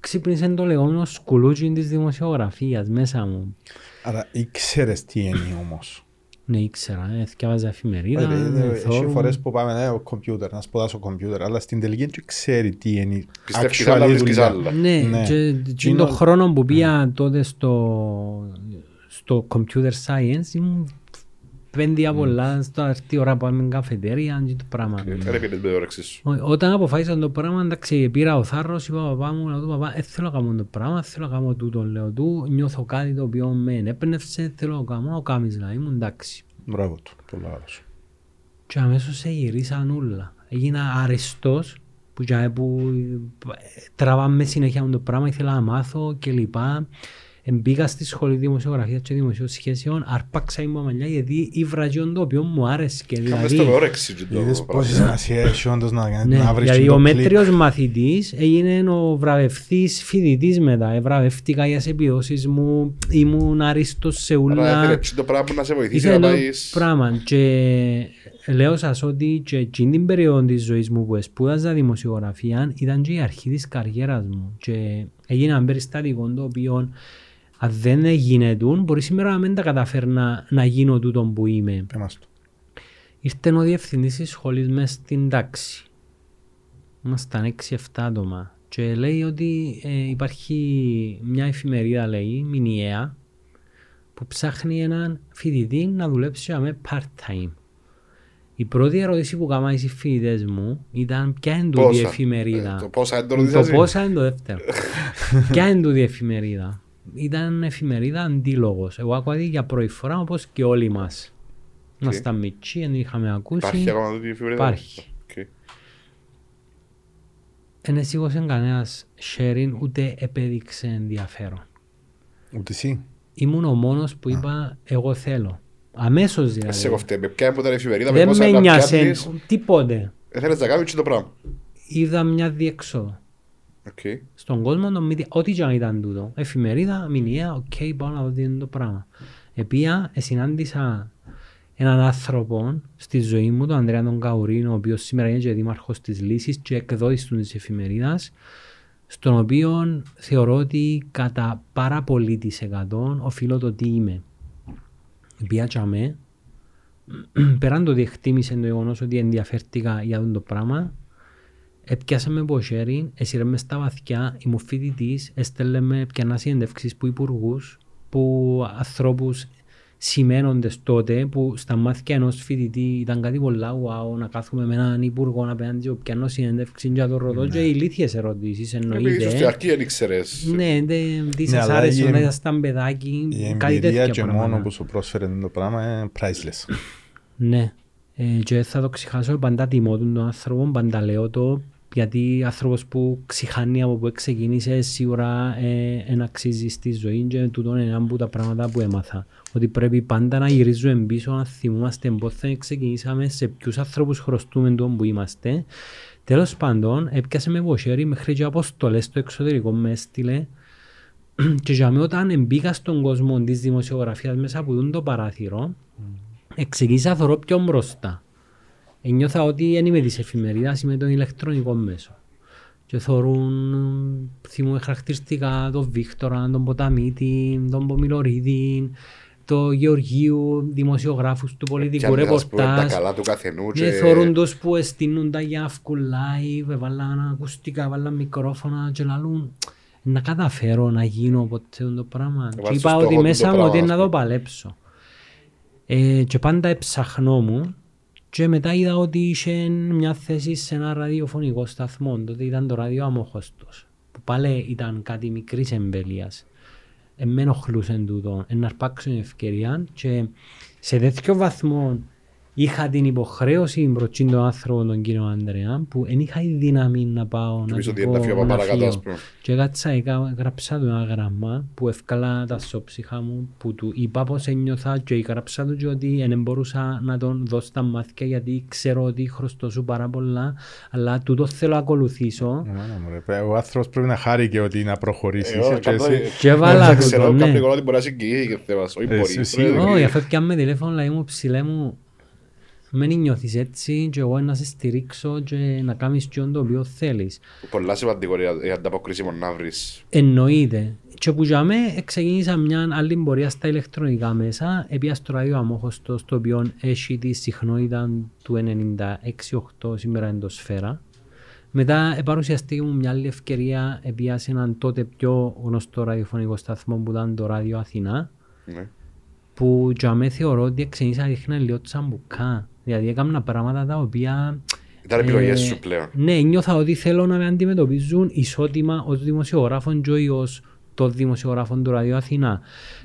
S1: ξύπνησε το λεγόμενο σκουλούτσι της δημοσιογραφίας μέσα μου.
S3: Άρα ήξερες τι είναι όμως.
S1: Ναι, ήξερα, ε, θυκιάβαζα εφημερίδα,
S3: Ε, ε, ε, Έχει
S1: θόρου.
S3: φορές που πάμε ναι, ο κομπιούτερ, να σπουδάσω κομπιούτερ, αλλά στην τελική δεν ξέρει τι είναι
S2: Πιστεύεις
S3: actual
S2: άλλα, βρίσκεις
S3: δουλειά.
S2: άλλα.
S1: Ναι,
S3: Ναι.
S1: και, και
S3: Τζίνο-
S1: τον χρόνο που πήγα τότε στο, στο computer science ήμουν πέντε πολλά στο αυτή ώρα που πάμε καφετέρια και το πράγμα.
S2: Δεν έπαιρνες με την όρεξη σου.
S1: Ό- Όταν αποφάσισα το πράγμα, εντάξει, πήρα ο θάρρος, είπα παπά μου, να του παπά, δεν θέλω να κάνω το πράγμα, θέλω να κάνω τούτο, λέω του, νιώθω κάτι το οποίο με ενέπνευσε, θέλω να κάνω, να κάνεις δηλαδή, ήμουν εντάξει.
S3: Μπράβο του, πολλά άλλος.
S1: Και αμέσως σε γυρίσαν όλα. Έγινα αριστός που, για- που ε, τραβάμε συνέχεια με το πράγμα, ήθελα να μάθω και λοιπά. Μπήκα στη σχολή δημοσιογραφίας και δημοσίων σχέσεων, αρπάξα η μαμαλιά γιατί ήβρα και το οποίο μου άρεσε.
S2: Κάμε
S1: Δηλαδή,
S2: στο με όρεξη και το
S3: Είδες
S2: πράγμα.
S3: πόση σημασία έχει όντως να,
S1: ναι,
S3: να βρεις
S1: γιατί
S3: το
S1: ο
S3: κλικ.
S1: μέτριος μαθητής έγινε ο βραβευτής φοιτητής μετά. Ευραβεύτηκα για τις επιδόσεις μου, ήμουν άριστος σε
S2: Άρα
S1: ούλα.
S2: ήθελε έτσι το πράγμα που να σε βοηθήσει
S1: Ήθελε
S2: να
S1: το
S2: πάεις...
S1: πράγμα και λέω σας ότι και εκείνη την περίοδο της ζωής μου που σπούδαζα δημοσιογραφία ήταν και η αρχή της καριέρας μου και έγινε ένα περιστατικό το οποίο αν δεν έγινε μπορεί σήμερα να μην τα καταφέρνα να γίνω τούτο που είμαι.
S3: Πες μας το.
S1: Ήρθε ο διευθυντής της σχολής μες στην τάξη. Ήμασταν 6-7 άτομα. Και λέει ότι ε, υπάρχει μια εφημερίδα, λέει, μηνιαία, που ψάχνει έναν φοιτητή να δουλέψει με part-time. Η πρώτη ερώτηση που κάναμε οι φοιτητές μου ήταν ποια είναι τούτη η
S2: Πόσα;
S1: εφημερίδα;
S2: Ε, το πόσα είναι το
S1: Το
S2: ρωτήσασαι.
S1: πόσα είναι το δεύτερο. Ποια είναι τούτη η εφημερίδα; Ήταν εφημερίδα αντίλογος. Εγώ άκουγα τη για πρώτη φορά όπως και όλοι μας. Ήμασταν μιτσοί, δεν είχαμε ακούσει.
S2: Υπάρχει ακόμα τούτη η εφημερίδα;
S1: Υπάρχει.
S2: Οκ.
S1: δεν σήκωσε κανένας sharing ούτε επέδειξε ενδιαφέρον.
S3: Ούτε εσύ.
S1: Ήμουν ο μόνος που είπα εγώ θέλω. Αμέσως
S2: Σε
S1: δηλαδή.
S2: κοφτέ, με ποια που ήταν εφημερίδα, με
S1: Δεν
S2: πόσα
S1: με
S2: να
S1: νοιάσε
S2: πιάνεις,
S1: τίποτε.
S2: ε, θέλεις να κάνεις και το πράγμα.
S1: Είδα μια διέξοδο.
S2: Οκ.
S1: Στον κόσμο το media, ό,τι και αν ήταν τούτο. Εφημερίδα, μηνιαία, οκ, πάω να δω τι είναι το πράγμα. Επήα, συνάντησα έναν άνθρωπο στη ζωή μου, τον Ανδρέα τον Καουρίνο, ο οποίος σήμερα είναι και δήμαρχος της Λύσης και εκδότης του της εφημερίδας, στον οποίο θεωρώ ότι κατά πάρα πολύ της εκατό οφείλω το τι είμαι. Επία τσαμέ, πέραν το ότι εκτίμησε το γεγονός ότι ενδιαφέρθηκα για αυτό το πράγμα, έπιασε με από χέρι, έσυρε με στα βαθιά, ήμουν φοιτητής, έστελνε με πιανά συνεντεύξεις που υπουργούς, που ανθρώπους σημαίνοντες τότε, που στα μάτια ενός φοιτητή ήταν κάτι πολλά wow, να κάθουμε με έναν υπουργό απέναντι και πιάνω συνέντευξης για το ρωτώ και ηλίθιες ερωτήσεις
S2: Επειδή ίσως στην
S1: εννοείται.
S2: αρχή δεν ήξερες.
S1: Ναι, δεν τι
S3: Ναι,
S1: σας
S3: αλλά
S1: άρεσε
S3: η
S1: όταν
S3: εμ-
S1: ήσασταν παιδάκι,
S3: Η
S1: κάτι
S3: εμπειρία
S1: τέτοια
S3: και
S1: πράγματα.
S3: μόνο που σου πρόσφερε το πράγμα είναι priceless.
S1: Ναι. Ε, και θα το ξεχάσω, πάντα τιμώ τον άνθρωπο, πάντα λέω το, γιατί άνθρωπος που ξηχάνει από που ξεκίνησε σίγουρα ε, εν αξίζει στη ζωή και τούτο είναι ένα από τα πράγματα που έμαθα. Ότι πρέπει πάντα να γυρίζουμε πίσω, να θυμούμαστε πώς θα ξεκινήσαμε, σε ποιους ανθρώπους χρωστούμε τον που είμαστε. Τέλος πάντων, έπιασε με βοσέρι μέχρι και αποστολές στο εξωτερικό με έστειλε και για μένα όταν μπήκα στον κόσμο της δημοσιογραφίας μέσα από τούτο το παράθυρο, εξηγήσα θωρώ πιο μπροστά. Ένιωθα ότι δεν είμαι της εφημερίδας, είμαι των ηλεκτρονικών μέσων. Και θωρούν, θυμούμε χαρακτηριστικά τον Βίκτορα, τον Ποταμίτη, τον Πομιλωρίδη, το Γεωργίου, δημοσιογράφους του πολιτικού
S2: Και αν ας πούμε, τα
S1: ρεπορτάζ.
S2: καλά του καθενού
S1: Και
S2: και...
S1: θωρούν τους που εστίνουν τα για live, έβαλαν ακουστικά, έβαλαν μικρόφωνα και λαλούν να καταφέρω να γίνω ποτέ το πράγμα. Και
S2: βάλεις
S1: είπα
S2: στο
S1: ότι
S2: στόχο του
S1: μέσα
S2: το
S1: μου ότι
S2: πράγμα,
S1: να
S2: ας
S1: το
S2: πούμε.
S1: παλέψω. Ε, και πάντα έψαχνόμουν και μετά είδα ότι είχε μια θέση σε ένα ραδιοφωνικό σταθμό. Τότε ήταν το ράδιο Αμόχωστος. Που πάλι ήταν κάτι μικρής εμβέλειας. Ε, με ενοχλούσε τούτο. Ε, να αρπάξω την ευκαιρία και σε τέτοιο βαθμό είχα την υποχρέωση προς τον άνθρωπο τον κύριο Ανδρέα που δεν είχα η δύναμη να πάω να
S2: Νομίζω
S1: του
S2: ότι είναι να φύγω
S1: πω
S2: από
S1: να
S2: παρακάτω,
S1: φύγω.
S2: ας πούμε.
S1: Και έκατσα, έκα- έγραψα του ένα γράμμα που ευκάλα τα σώψυχα μου που του είπα πως ένιωθα και έγραψα του και ότι δεν μπορούσα να τον δώσω τα μάτια γιατί ξέρω ότι χρωστώ σου πάρα πολλά αλλά τούτο θέλω να ακολουθήσω
S3: Εμένα, μωρέ, παι- Ο άνθρωπος πρέπει να χάρει και ότι να προχωρήσεις.
S2: Ε, όχι,
S3: και εσύ.
S2: καμπνό-
S1: Και έβαλα
S2: Δεν
S1: του
S2: ξέρω,
S1: το, ναι.
S2: κάποιοι ότι μπορεί να συγκινήσει και θέμας. Όχι
S3: Ε,
S2: μπορεί.
S3: εσύ
S2: πρέπει να
S3: σίγουρα.
S1: Όχι,
S2: συγκινήσει.
S1: αφού πιάμε τηλέφωνο λέει μου ψηλέ μου μην νιώθεις έτσι και εγώ να σε στηρίξω και να κάνεις και το οποίο θέλεις.
S2: Πολλά σημαντικό για η ανταποκρίση μόνο να βρεις.
S1: Εννοείται. Και που για μέ ξεκίνησα μια άλλη πορεία στα ηλεκτρονικά μέσα, επία στο ράδιο αμόχωστος, το οποίο έχει τη συχνότητα του 96-8, σήμερα είναι το σφαίρα. Μετά παρουσιαστήκε μου μια άλλη ευκαιρία, επία σε έναν τότε πιο γνωστό ραδιοφωνικό σταθμό που ήταν το ράδιο Αθηνά,
S2: Ναι.
S1: που για μέ θεωρώ ότι ξεκίνησα να δείχνω λίγο τσαμπουκά. Δηλαδή έκανα πράγματα τα οποία
S2: Ήταν επιλογές
S1: ε,
S2: σου πλέον.
S1: Ναι, νιώθα ότι θέλω να με αντιμετωπίζουν ισότιμα ως δημοσιογράφον και όχι ως το δημοσιογράφον του Ραδίου Αθηνά.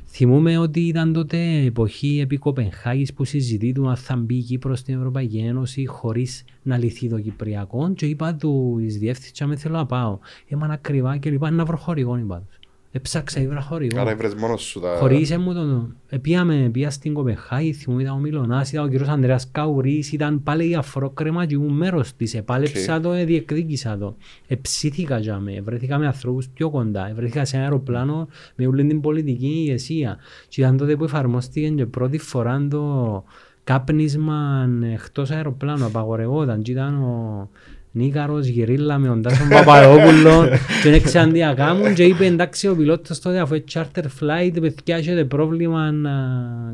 S1: Θυμούμε ότι ήταν τότε εποχή επί Κοπενχάγης που συζητήτουν αν θα μπει η Κύπρος στην Ευρωπαϊκή Ένωση χωρίς να λυθεί το Κυπριακό και είπα του εις διεύθυνση με θέλω να πάω. Έμανα ακριβά και λοιπά να βρω χορηγό είπα τους. Έψαξα ήβρα χορηγό.
S2: Άρα έβρες μόνος σου τα...
S1: Χωρίς μου τον... Επίαμε, πήγα στην Κοπεχάγη, θυμούμαι ήταν ο Μιλωνάς, ήταν ο κύριος Ανδρέας Καουρής, ήταν πάλι η αφρόκρεμα και ήμουν μέρος της. Επάλεψα το, ε, διεκδίκησα το. Εψήθηκα για με, βρέθηκα με ανθρώπους πιο κοντά, βρέθηκα σε ένα αεροπλάνο με όλη την πολιτική ηγεσία. Και ήταν τότε που εφαρμόστηκε και πρώτη φορά το κάπνισμα εκτός αεροπλάνου, απαγορευόταν. Και ήταν ο Νίκαρος Γυρίλα με τον Τάσον Παπαδόπουλο και δεν ξέραν τι να κάνουν και είπε εντάξει ο πιλότος τότε αφού είναι charter flight παιδιά έχετε πρόβλημα να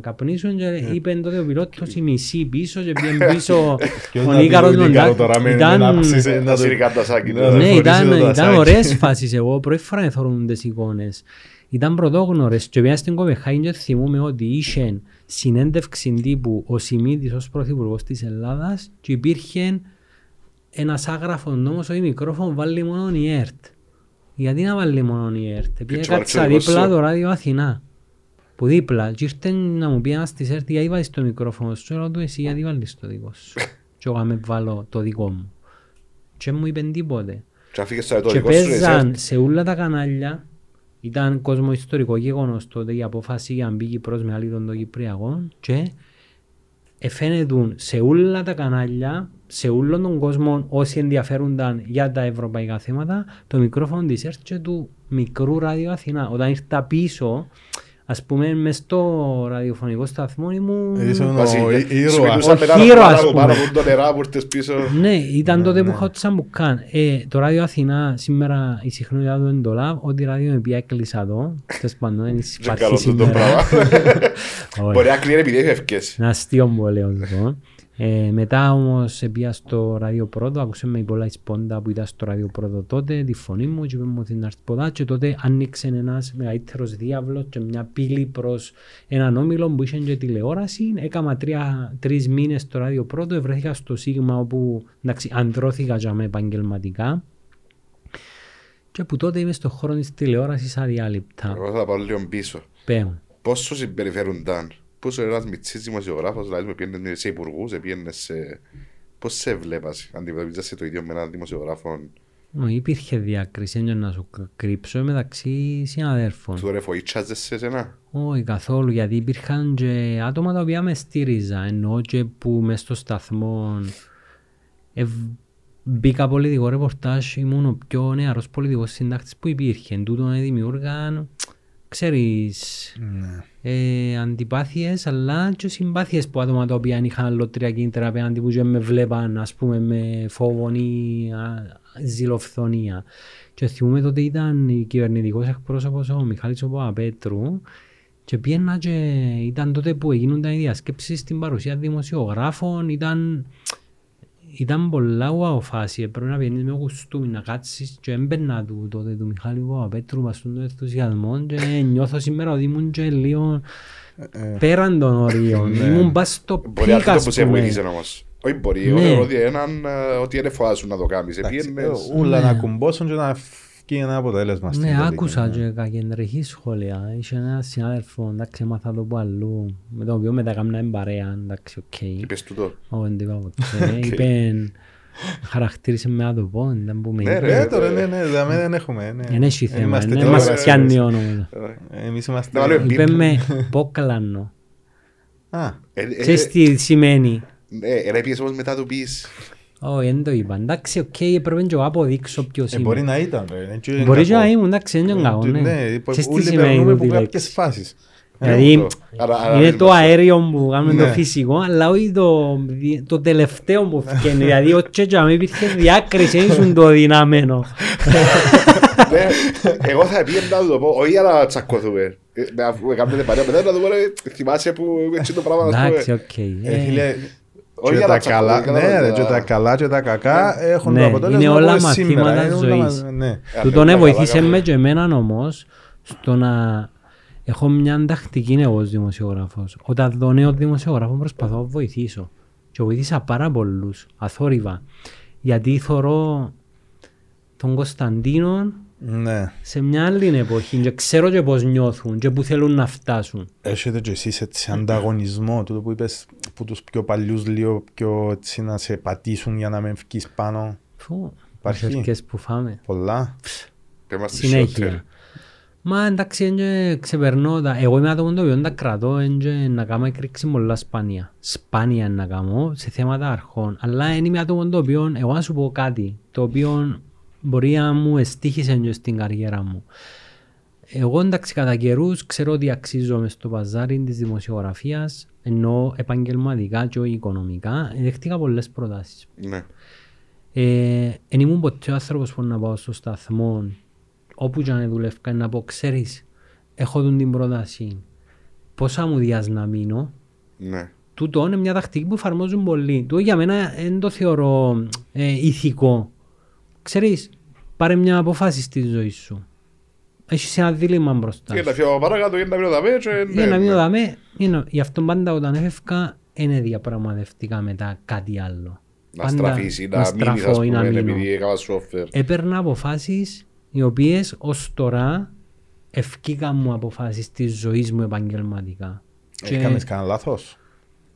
S1: καπνίσουν και είπε τότε ο πιλότος η μισή πίσω και πήγαινε πίσω
S3: Ποιος
S1: ο
S3: να πει
S1: Νίκαρος
S3: το
S1: με τον
S3: Νίκαρο
S1: Τάσον.
S3: τώρα με- με
S1: Ήταν-
S3: να ψήσει, να
S2: Να
S3: το-
S2: σύρει κάτω σάκι.
S3: Ναι,
S2: τώρα.
S1: ναι,
S3: χωρίζει
S1: ήταν,
S3: το
S1: ήταν
S3: δασάκι.
S1: ωραίες φάσεις εγώ, πρώτη φορά εθωρούν τις εικόνες. Ήταν πρωτόγνωρες και πήγα στην Κοπεχάγη και θυμούμαι ότι είχε συνέντευξη τύπου ο Σιμίτης ως πρωθυπουργός της Ελλάδας και υπήρχε ένας άγραφος νόμος ότι μικρόφωνο βάλει μόνο η ΕΡΤ. Γιατί να βάλει μόνο η ΕΡΤ, επειδή
S2: Και
S1: έκατσα
S2: τσουβάρει
S1: δίπλα
S2: σου.
S1: το ράδιο Αθηνά. Που δίπλα, και ήρθε να μου πει ένας της ΕΡΤ γιατί βάλεις το μικρόφωνο σου, λέω του εσύ γιατί βάλεις το δικό σου; Και εγώ να με βάλω το δικό μου. Και μου είπε τίποτε.
S2: Και αφήγες τώρα το
S1: Και
S2: δικό σου
S1: παίζαν
S2: ρεσέρ.
S1: σε όλα τα κανάλια. Ήταν κόσμο ιστορικό γεγονός τότε η απόφαση για να μπει Κύπρος με άλλη των Κυπριακών και εφαίνεται σε όλα τα κανάλια, σε όλον τον κόσμο όσοι ενδιαφέρονταν για τα ευρωπαϊκά θέματα, το μικρόφωνο της έρχεται του μικρού ράδιο Αθηνά. Όταν ήρθα πίσω, ας πούμε, μες στο ραδιοφωνικό σταθμό ήμουν...
S3: Είσαι ο
S2: Βασίλη,
S3: ο ήρωας.
S2: συμμετούσαν
S1: Ο
S2: μετά από
S1: ήρωας,
S2: πάνω
S1: ας
S2: από πάνω
S1: πούμε.
S2: από το νερά που ήρθες πίσω.
S1: Ναι, ήταν τότε που
S3: ναι.
S1: είχα το Σαμπουκάν. Ε, το ράδιο Αθηνά σήμερα η συχνότητα του είναι το Love ράδιο με πια έκλεισα εδώ. Τέλος πάντων, δεν
S2: Και
S1: υπάρχει
S2: καλό το
S1: σήμερα.
S2: πράγμα.
S1: Ωραία.
S2: Μπορεί να κλείνει επειδή έφευκες.
S1: Ένα αστείο μου λέω λοιπόν. Ε, μετά όμως πήγα στο ράδιο πρώτο, ακούσαμε η πολλά σπόντα που ήταν στο ράδιο πρώτο τότε, τη φωνή μου και είπε μου ότι να έρθει ποτά και τότε άνοιξε ένας μεγαλύτερος διάβλος και μια πύλη προς έναν όμιλο που είχε και τηλεόραση. Έκανα τρία, τρεις μήνες στο ράδιο πρώτο, βρέθηκα στο Σίγμα όπου εντάξει, ανδρώθηκα για με επαγγελματικά. Και που τότε είμαι στο χώρο της τηλεόρασης αδιάλειπτα.
S2: Εγώ θα πάω λίγο πίσω.
S1: Πέω.
S2: Πώς σου συμπεριφέρονταν, πώς ένας μητσής δημοσιογράφος, δηλαδή με πιένες σε υπουργούς, πιένες σε... Πώς σε βλέπας, αντιμετωπίζεσαι το ίδιο με έναν δημοσιογράφο,
S1: Ω, Υπήρχε διάκριση, δεν να σου κρύψω, μεταξύ συναδέρφων.
S2: του ρε φοήτσαζες σε εσένα;
S1: Όχι καθόλου, γιατί υπήρχαν και άτομα τα οποία με στήριζα. Ενώ και που μες στο σταθμό ευ... μπήκα πολιτικό ρεπορτάζ, ήμουν ο πιο νεαρός πολιτικός συντάκτης που υπήρχε. Εν τούτο δημιούργαν, ξέρεις,
S3: Ναι.
S1: ε, αντιπάθειες αλλά και συμπάθειες που άτομα τα οποία είχαν αλλοτρία κίνητρα απέναντι που και με βλέπαν ας πούμε με φόβο ή α, ζηλοφθονία. Και θυμούμε τότε ήταν η κυβερνητικός εκπρόσωπος ο Μιχάλης ο Παπαπέτρου και πήγαινα και ήταν τότε που γίνονταν οι διασκέψεις στην παρουσία δημοσιογράφων, ήταν, ήταν πολλά wow φάση, έπρεπε να πηαίνεις με κουστούμι να κάτσεις και έπαιρνα του τότε του Μιχάλη Παπαπέτρου μας τον ενθουσιασμό και νιώθω σήμερα ότι ήμουν και λίγο πέραν των ορίων,
S3: Ναι.
S1: ήμουν πας στο
S2: Μπορεί
S1: peak
S2: αυτό
S1: ας
S2: που σε
S1: πούμε.
S2: βοήθησε όμως. Όχι μπορεί,
S1: Ναι.
S2: εγώ θεωρώ ότι έναν, ε, ότι είναι φάση να το κάνεις.
S3: Εντάξει,
S2: Επήαιννες,
S3: ε, Ούλα
S1: Ναι.
S3: να κουμπώσουν και να βγει ένα αποτέλεσμα στην
S1: Ναι,
S3: τελική,
S1: άκουσα
S3: ναι.
S1: και κακεντρεχή σχόλια. Είχε ένα συνάδελφο, εντάξει, έμαθα το που αλλού, με τον οποίο μετά κάμνα παρέα, εντάξει, οκ.
S2: είπες τούτο.
S1: Όχι, δεν είπα ποτέ. Είπε, χαρακτήρισε με άτομο, δεν πούμε.
S2: Ναι,
S1: είπε.
S2: ρε.
S3: Ε, τώρα ναι, ναι, δηλαδή δεν έχουμε. ναι.
S1: Δεν έχει θέμα,
S3: Είμαστε
S1: ναι,
S3: τώρα-
S1: μας πιάνει όνομα.
S3: Εμείς είμαστε...
S2: Να βάλουμε
S1: Είπε
S2: beep.
S1: με πόκλανο.
S3: Α,
S2: Ε, ε,
S1: Ξέρεις τι σημαίνει;
S2: ε, Ρε πήγες όμως μετά του πεις.
S1: Όχι, δεν το είπα. Εντάξει, οκ, έπρεπε και εγώ να αποδείξω ποιος
S3: ε, μπορεί
S1: είμαι.
S3: να ήταν. ρε, είναι και
S1: Μπορεί και
S3: κακό.
S1: να ήμουν, εντάξει, δεν είναι
S3: Ε,
S1: κακό,
S3: ναι,
S1: ναι.
S3: υπό-
S1: Ξέρεις τι
S3: όλοι
S1: σημαίνει
S3: περνούμε
S1: τούτη
S3: από
S1: λέξη.
S3: κάποιες φάσεις.
S1: Δηλαδή,
S2: Άρα- άρα
S1: είναι
S2: δεν
S1: το
S2: μας-
S1: αέριο που κάνουμε το
S3: Ναι.
S1: φυσικό, αλλά όχι το, το τελευταίο που φτιάχνει. δηλαδή, ο Τσέτσα υπήρχε διάκριση, δεν ήσουν το δυναμένο.
S2: Ναι, Εγώ θα πήγαινα να του το πω, όχι για να τσακωθούμε. Ε, με αφού κάνετε παρέα μετά να του πω, ρε, θυμάσαι που έτσι το πράγμα να
S1: Εντάξει,
S2: πούμε.
S1: οκ.
S3: Ε,
S1: Ε,
S3: φίλε,
S2: Όχι
S3: και
S2: για
S3: τα
S2: να
S3: καλά,
S2: τσακωθούμε,
S3: ναι, ρε,
S2: κατάλαβα.
S3: και τα καλά και τα κακά έχουν
S1: Ναι,
S3: το αποτέλεσμα
S1: είναι
S3: που
S1: όλα
S3: είναι σήμερα,
S1: μαθήματα
S3: είναι όλα
S1: ζωής.
S3: μα- ναι.
S1: Του
S2: Ε,
S1: τον
S2: καλά,
S1: βοήθησε
S2: καλά.
S1: με και εμένα όμως στο να έχω μια ανταπτική εγώ ως δημοσιογράφος. Όταν δω νέο δημοσιογράφο προσπαθώ να βοηθήσω. Και βοήθησα πάρα πολλούς, αθόρυβα. Γιατί θωρώ τον Κωνσταντίνο
S3: Ναι.
S1: σε μια άλλη εποχή και ξέρω και πώς νιώθουν και που θέλουν να φτάσουν.
S3: Έχετε και εσείς έτσι ανταγωνισμό, τούτο που είπες που τους πιο παλιούς λίγο πιο έτσι να σε πατήσουν για να μην βγεις πάνω.
S1: Φου,
S3: Υπάρχει;
S1: τις ευκαιρίες που φάμε.
S3: Πολλά.
S2: Πες μας τη
S1: Συνέχεια.
S2: shorter.
S1: Μα εντάξει, εν και ξεπερνώ τα... Εγώ είμαι άτομος το οποίο τα κρατώ εν και να κάνω εκρήξη πολλά σπάνια. Σπάνια να κάνω σε θέματα αρχών. Αλλά δεν είμαι άτομος το οποίο, εγώ να σου πω κάτι, το οποίο μπορεί να μου εστίχησε και στην καριέρα μου. Εγώ εντάξει κατά καιρούς ξέρω ότι αξίζω μες στο παζάρι της δημοσιογραφίας ενώ επαγγελματικά και όχι οικονομικά δέχτηκα πολλές προτάσεις.
S2: Ναι.
S1: Ε, εν ήμουν ποτέ ο άνθρωπος που να πάω στο σταθμό όπου και αν δουλεύκα να πω ξέρεις έχω τον την πρόταση πόσα μου διάς να μείνω;
S2: Ναι.
S1: τούτο είναι μια τακτική που εφαρμόζουν πολλοί τούτο για μένα δεν το θεωρώ ε, ηθικό ξέρεις πάρε μια αποφάση στη ζωή σου έχεις ένα δίλημα μπροστά
S2: Και
S1: σου
S2: να φύγω παρακάτω για να μείνω δαμέ και
S1: για
S2: ναι,
S1: να μην
S2: ναι.
S1: δαμε, είναι- γι' αυτό πάντα όταν έφευκα δεν διαπραγματευτικά μετά κάτι άλλο.
S2: Να
S1: Πάντα
S2: στραφείς ή να μείνεις
S1: στραφώ
S2: ας
S1: ή να
S2: πούμε
S1: μείνω.
S2: επειδή έκανα σου offer.
S1: Έπαιρνα αποφάσεις οι οποίες ως τώρα ευκήκαν μου αποφάσεις της ζωής μου επαγγελματικά. Και-
S3: Έκανες κανένα λάθος;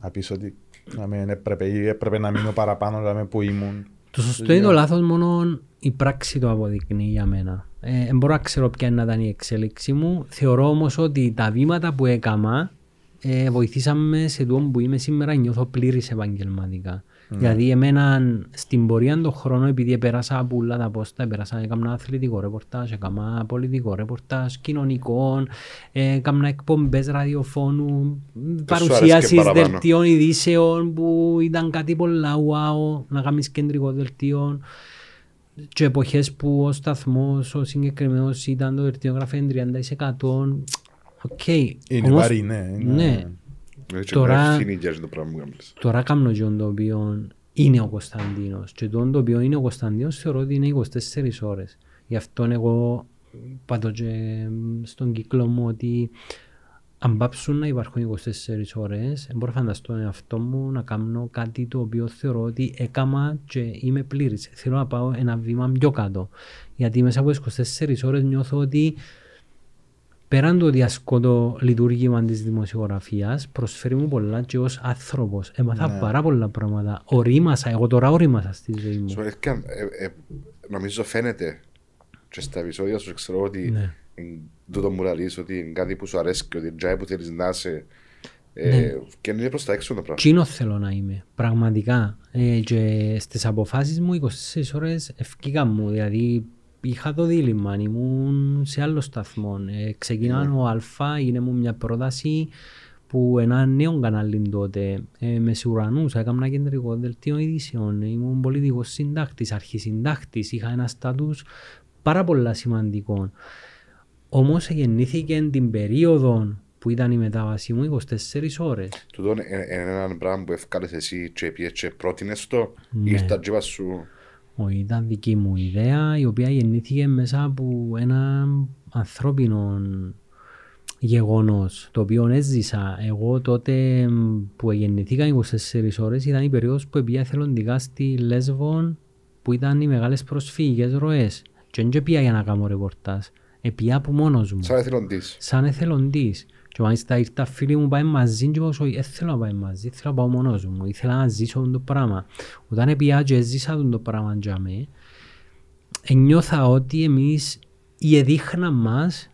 S3: Να πεις ότι να μην έπρεπε ή έπρεπε να μείνω παραπάνω δηλαδή που ήμουν.
S1: Το σωστό ή το λάθος μόνο η πράξη το αποδεικνύει για μένα. Ε, δεν μπορώ να ξέρω ποια να ήταν η εξέλιξη μου. Θεωρώ όμως ότι τα βήματα που έκανα ε, βοηθήσαμε σε τούτο που είμαι σήμερα νιώθω πλήρης επαγγελματικά. Mm. Δηλαδή εμένα στην πορεία των χρόνων επειδή πέρασα από όλα τα πόστα, πέρασα έκανα αθλητικό ρεπορτάζ, έκανα πολιτικό ρεπορτάζ, κοινωνικό, έκανα εκπομπές ραδιοφώνου, παρουσιάσεις δελτίων ειδήσεων που ήταν κάτι πολλά wow, να κάνεις κεντρικό δελτίο και εποχές που ο σταθμός ο συγκεκριμένος ήταν το δελτίο γράφει 30%. Οκ.
S3: Είναι βαρύ, ναι.
S1: Ναι. Τώρα, τώρα κάνω και το οποίο είναι ο Κωνσταντίνος και το οποίο είναι ο Κωνσταντίνος θεωρώ ότι είναι 24 ώρες. Γι' αυτό εγώ πάντω και στον κύκλο μου ότι αν πάψουν να υπάρχουν 24 ώρες, μπορώ να φανταστώ εαυτό μου να κάνω κάτι το οποίο θεωρώ ότι έκαμα και είμαι πλήρης. Θέλω να πάω ένα βήμα πιο κάτω. Γιατί μέσα από 24 ώρες νιώθω ότι πέραν το ότι ασκώ το λειτουργήμα της δημοσιογραφίας, προσφέρει μου πολλά και ως άνθρωπος. Έμαθα ναι. πάρα πολλά πράγματα. Ορίμασα, εγώ τώρα ορίμασα στη ζωή μου.
S2: Ε, ε, νομίζω φαίνεται και στα επεισόδια σου ξέρω ότι ναι. τούτο μου λαλείς ότι είναι κάτι που σου αρέσει και ότι τζάι που θέλεις να είσαι ε, ναι. και είναι προς τα έξω το πράγμα.
S1: Κίνο θέλω να είμαι, πραγματικά. Ε, και στις αποφάσεις μου 24 ώρες ευκήκα μου, δηλαδή είχα το δίλημα, ήμουν σε άλλο σταθμό. Ε, ξεκινά ναι. ο Αλφα, είναι μου μια πρόταση που ένα νέο κανάλι τότε ε, με σουρανούς, έκανα ένα κεντρικό δελτίο ειδήσεων, ήμουν πολιτικός συντάκτης, αρχισυντάκτης, είχα ένα στάτους πάρα πολλά σημαντικό. Όμως γεννήθηκε την περίοδο που ήταν η μετάβαση μου 24 ώρες.
S2: Τούτο είναι ένα πράγμα που ευκάλεσαι εσύ και πιέσαι και πρότεινες το ναι. ή στα τζίβα σου.
S1: Όχι, ήταν δική μου ιδέα η οποία γεννήθηκε μέσα από ένα ανθρώπινο γεγονός το οποίο έζησα. Εγώ τότε που γεννηθήκα 24 ώρες ήταν η περίοδος που πήγα εθελοντικά στη Λέσβον που ήταν οι μεγάλες προσφύγες ροές. Και δεν πήγα για να κάνω ρεπορτάζ. Επία από μόνος μου.
S2: Σαν εθελοντής.
S1: Σαν εθελοντής. Και μάλιστα ήρθα φίλοι μου πάει μαζί και εγώ δεν θέλω να πάει μαζί, θέλω να πάω μόνος μου. Ήθελα να ζήσω το πράγμα. Όταν πήγα και ζήσα το πράγμα για μέ, νιώθα ότι εμείς δείχνα μας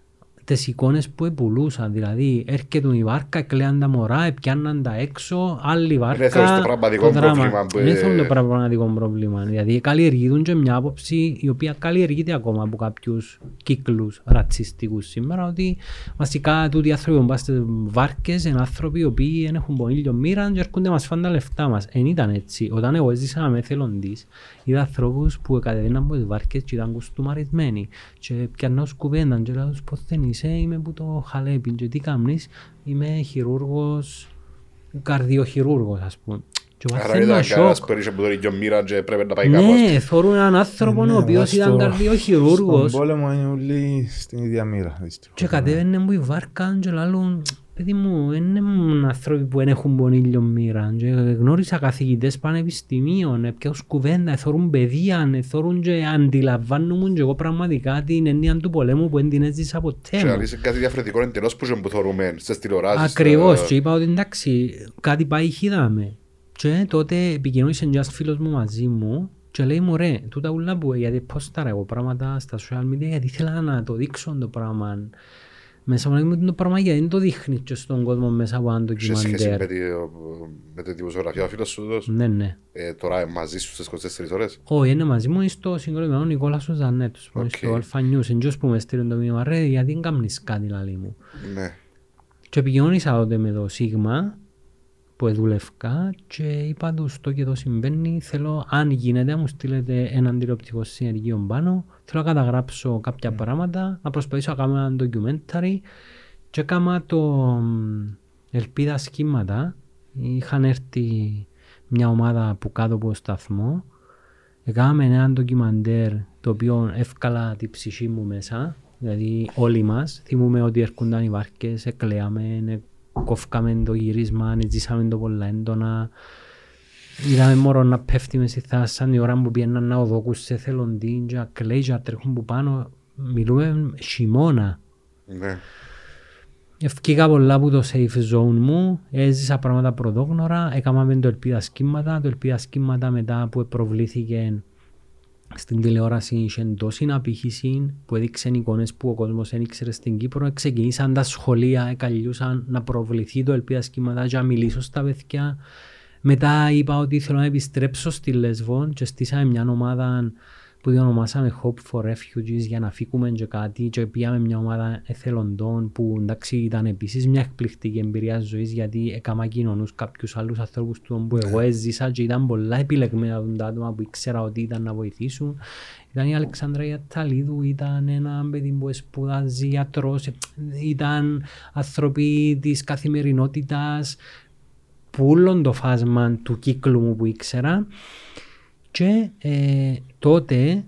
S1: τις εικόνες που επουλούσαν. Δηλαδή, έρχεται η βάρκα, κλαίαν τα μωρά, πιάνναν τα έξω, άλλη βάρκα. Δεν
S2: θέλεις το πραγματικό πρόβλημα.
S1: Που... Δεν θέλω το πραγματικό πρόβλημα. Δηλαδή, καλλιεργούν και μια άποψη η οποία καλλιεργείται ακόμα από κάποιους κύκλους ρατσιστικούς σήμερα. Ότι βασικά τούτοι οι άνθρωποι που πάνε στις βάρκες είναι άνθρωποι οι οποίοι δεν έχουν πονήλιο μοίρα και έρχονται μας φάνε τα λεφτά μας. Δεν ήταν έτσι. Όταν εγώ έζησα με θελοντή, είδα ανθρώπους που κατεβαίναν από τις βάρκες και ήταν κουστούμαρισμένοι. Και πιανώ κουβένταν και λέω πώς δεν είσαι, είμαι που το χαλέπιν και τι κάνεις, είμαι χειρούργος, καρδιοχειρούργος ας πούμε.
S2: Άρα ήταν κανένας που έριξε που το ίδιο μοίρα και πρέπει να πάει
S1: κάπου. Ναι, θωρούν έναν άνθρωπο ο ναι, οποίος ήταν καρδιοχειρούργος.
S3: Στον πόλεμο είναι όλοι στην ίδια μοίρα.
S1: Και κατέβαινε μου η βάρκα και λάλλον Παιδί μου, δεν είναι άνθρωποι που δεν έχουν πονήλιο μοίρα. Γνώρισα καθηγητές πανεπιστημίων, έπιαους κουβέντα, εθώρουν παιδεία, εθώρουν και αντιλαμβάνομαι και εγώ πραγματικά την έννοια του πολέμου που δεν την έζησα ποτέ.
S2: Και αν είσαι κάτι διαφορετικό εντελώς που που θεωρούμε στις τηλεοράσεις.
S1: Ακριβώς, και είπα ότι εντάξει, κάτι πάει χειδάμε. Και τότε επικοινωνήσε ένας φίλος μου μαζί μου και λέει μου ρε, τούτα ούλα που γιατί πώς τα εγώ πράγματα στα social media γιατί ήθελα να το δείξω το πράγμα μέσα από το πράγμα γιατί δεν το δείχνεις και στον κόσμο μέσα από ένα ντοκιμαντέρ. Σε σχέση
S2: με τη δημοσιογραφία ο φίλος σου δώσ.
S1: Ναι, ναι.
S2: Ε, τώρα μαζί σου στις 24 ώρες;
S1: Όχι, είναι μαζί μου στο συγκεκριμένο Νικόλας ο Ζανέτος. Okay. Στο Αλφα News. Εντός που με στείλουν το μήνυμα ρε γιατί δεν κάνεις κάτι λαλί μου.
S2: Ναι.
S1: Και επικοινωνήσα τότε με το Σίγμα που δούλευκα και είπα τους το και το συμβαίνει θέλω αν γίνεται μου στείλετε έναν τηλεοπτικό συνεργείο πάνω θέλω να καταγράψω κάποια mm. πράγματα να προσπαθήσω να κάνω ένα documentary και έκανα το ελπίδα σχήματα είχαν έρθει μια ομάδα που κάτω από το σταθμό έκαναμε ένα ντοκιμαντέρ το οποίο εύκαλα την ψυχή μου μέσα δηλαδή όλοι μας θυμούμε ότι έρχονταν οι βάρκες, εκλέαμε, κόφκαμε το γυρίσμα, ζήσαμε το πολλά έντονα. Είδαμε μωρό να πέφτει μες στη θάλασσα η ώρα που πιέναν να οδοκούς σε θελοντή και κλαίει και τρέχουν που πάνω. Μιλούμε χειμώνα.
S2: Ναι.
S1: Ευκήκα πολλά από το safe zone μου, έζησα πράγματα πρωτόγνωρα, έκαναμε το ελπίδα σκήματα, το ελπίδα σκήματα μετά που προβλήθηκε στην τηλεόραση είχε τόση απήχηση που έδειξαν εικόνες που ο κόσμος δεν ήξερε στην Κύπρο. Ξεκινήσαν τα σχολεία, εκαλιούσαν να προβληθεί το ελπίδα σχήματα και να μιλήσω στα παιδιά. Μετά είπα ότι θέλω να επιστρέψω στη Λεσβόν και στήσαμε μια ομάδα που ονομάσαμε Hope for Refugees για να φύγουμε και κάτι και πήγαμε μια ομάδα εθελοντών που εντάξει ήταν επίσης μια εκπληκτική εμπειρία ζωής γιατί έκανα κοινωνούς κάποιους άλλους ανθρώπους του που εγώ έζησα και ήταν πολλά επιλεγμένα τα άτομα που ήξερα ότι ήταν να βοηθήσουν. Ήταν η Αλεξάνδρα Ιαταλίδου, ήταν ένα παιδί που σπουδάζει γιατρός, ήταν άνθρωποι της καθημερινότητας, που όλο το φάσμα του κύκλου μου που ήξερα και ε, τότε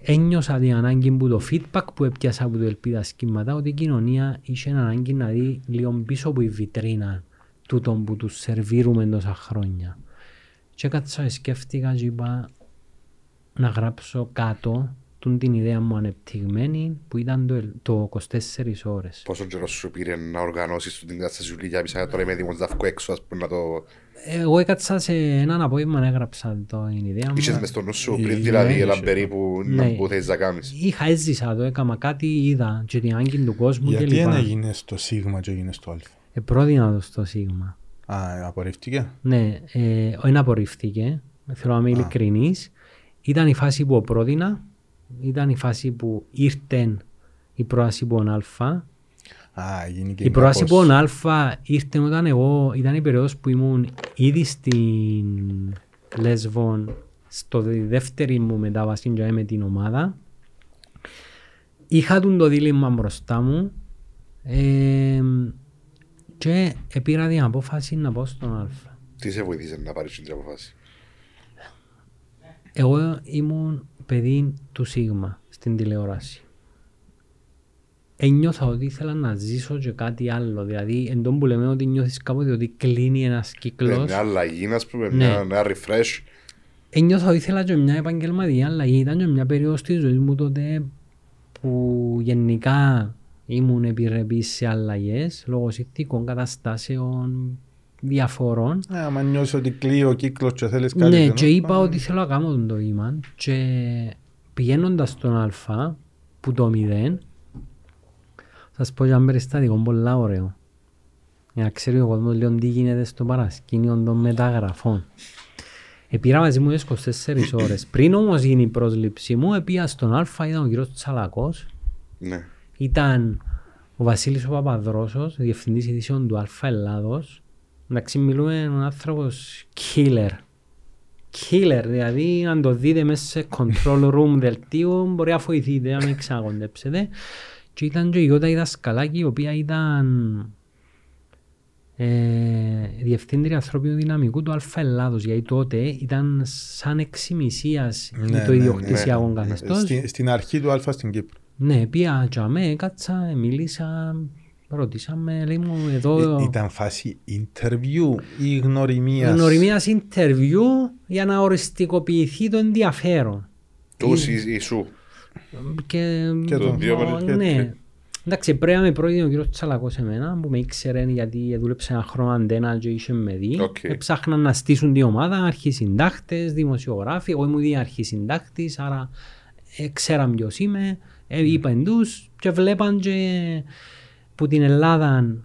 S1: ένιωσα την ανάγκη που το feedback που έπιασα από το ελπίδα σχήματα ότι η κοινωνία είχε ανάγκη να δει λίγο πίσω από η βιτρίνα τούτον που τους σερβίρουμε τόσα χρόνια. Και κάτσα σκέφτηκα και είπα να γράψω κάτω τούν την ιδέα μου ανεπτυγμένη που ήταν το, το 24 ώρες.
S2: Πόσο καιρό σου πήρε να οργανώσεις την κατάσταση σου για πισά τώρα είμαι έτοιμος να βγω έξω ας πούμε να το...
S1: Εγώ έκατσα σε έναν απόγευμα να έγραψα το την ιδέα μου.
S2: Είχες μες στο νου σου πριν δηλαδή έναν περίπου
S1: Ναι.
S2: που θέλεις να κάνεις.
S1: Είχα έζησα το, έκανα κάτι, είδα και την άγκη του κόσμου και
S3: Γιατί δεν
S1: λοιπά.
S3: έγινε στο σίγμα και έγινε στο αλφα;
S1: Ε, πρότεινα το στο Σίγμα.
S3: Α, απορρίφθηκε;
S1: Ναι, ε, δεν απορρίφθηκε. Θέλω να είμαι ειλικρινής. Ήταν η φάση που πρότεινα, ήταν η φάση που ήρθε η πρόταση που Α.
S3: Α, έγινε και
S1: Η πρόταση
S3: κάπως-
S1: που Α ήρθε όταν εγώ, ήταν η περίοδος που ήμουν ήδη στην Λέσβον, στο δε- δεύτερη μου μετάβαση για με την ομάδα. Είχα τον το δίλημα μπροστά μου ε, και πήρα την απόφαση να πάω στον Α.
S2: Τι σε βοήθησε να πάρεις την αποφάση.
S1: Εγώ ήμουν παιδί του Σίγμα στην τηλεόραση. Ένιωθα ότι ήθελα να ζήσω και κάτι άλλο. Δηλαδή, εν τόν που λέμε ότι νιώθεις κάποτε ότι κλείνει ένας
S2: Ναι,
S1: κύκλος.
S2: Μια αλλαγή, ας πούμε,
S1: Ναι.
S2: μια ένα refresh.
S1: Ένιωθα ότι ήθελα και μια επαγγελματική αλλαγή. Ήταν και μια περίοδος της ζωής μου τότε που γενικά ήμουν επιρρεπής σε αλλαγές λόγω συνθήκων, καταστάσεων, διαφορών.
S3: Ναι, άμα νιώσεις ότι κλείει ο κύκλος και θέλεις κάτι.
S1: Ναι,
S3: καινούριο,
S1: και είπα
S3: πάμε.
S1: ότι θέλω να κάνω τον το βήμα και πηγαίνοντας στον Α που το 0 θα σας πω για ένα περιστατικό πολλά ωραίο για να ξέρει ο κόσμος λίγο τι γίνεται στο παρασκήνιο των μεταγραφών. Επήρα μαζί μου τις 24 ώρες. Πριν όμως γίνει η πρόσληψη μου, επία στον Α, ήταν ο κύριος Τσαλακός,
S2: Ναι.
S1: ήταν ο Βασίλης ο Παπαδρόσος, διευθυντής ειδήσεων του Αλφα Ελλάδος. Εντάξει, μιλούμε ένα άνθρωπος killer. Killer, δηλαδή αν το δείτε μέσα σε control room δελτίου μπορεί να βοηθείτε, αν μην ξανακοντέψετε. Και ήταν και η Ιώτα η δασκαλάκη, η οποία ήταν ε, διευθύντρια ανθρώπινου δυναμικού του Αλφα Ελλάδος, γιατί τότε ήταν σαν εξημισίας
S3: Ναι,
S1: το
S3: ναι,
S1: ιδιοκτησιακό
S2: ναι.
S1: καθεστώς.
S3: Στη- Στην αρχή του Άλφα στην Κύπρο.
S1: Ναι, πήγα τζαμέ, κάτσα, μίλησα, ρωτήσαμε, λέει μου εδώ...
S3: Ε, Ήταν φάση interview ή γνωριμίας;
S1: γνωριμίας interview για να οριστικοποιηθεί το ενδιαφέρον.
S2: Τους ή ή σου.
S1: Και,
S3: Και
S2: το δύο
S1: ο-
S2: μέρες και
S1: ναι.
S2: τρία.
S1: Εντάξει, πρέπει να με πρότεινε ο κύριος Τσαλακός εμένα που με ήξερε γιατί δούλεψε ένα χρόνο αντένα και είχε με δει.
S2: Οκ.
S1: Ψάχναν να στήσουν την ομάδα, αρχισυντάκτες, δημοσιογράφοι. Εγώ ήμουν ήδη αρχισυντάκτης, άρα ε, ξέραν ποιος είμαι. Ε, είπαν τους και βλέπαν και που την Ελλάδα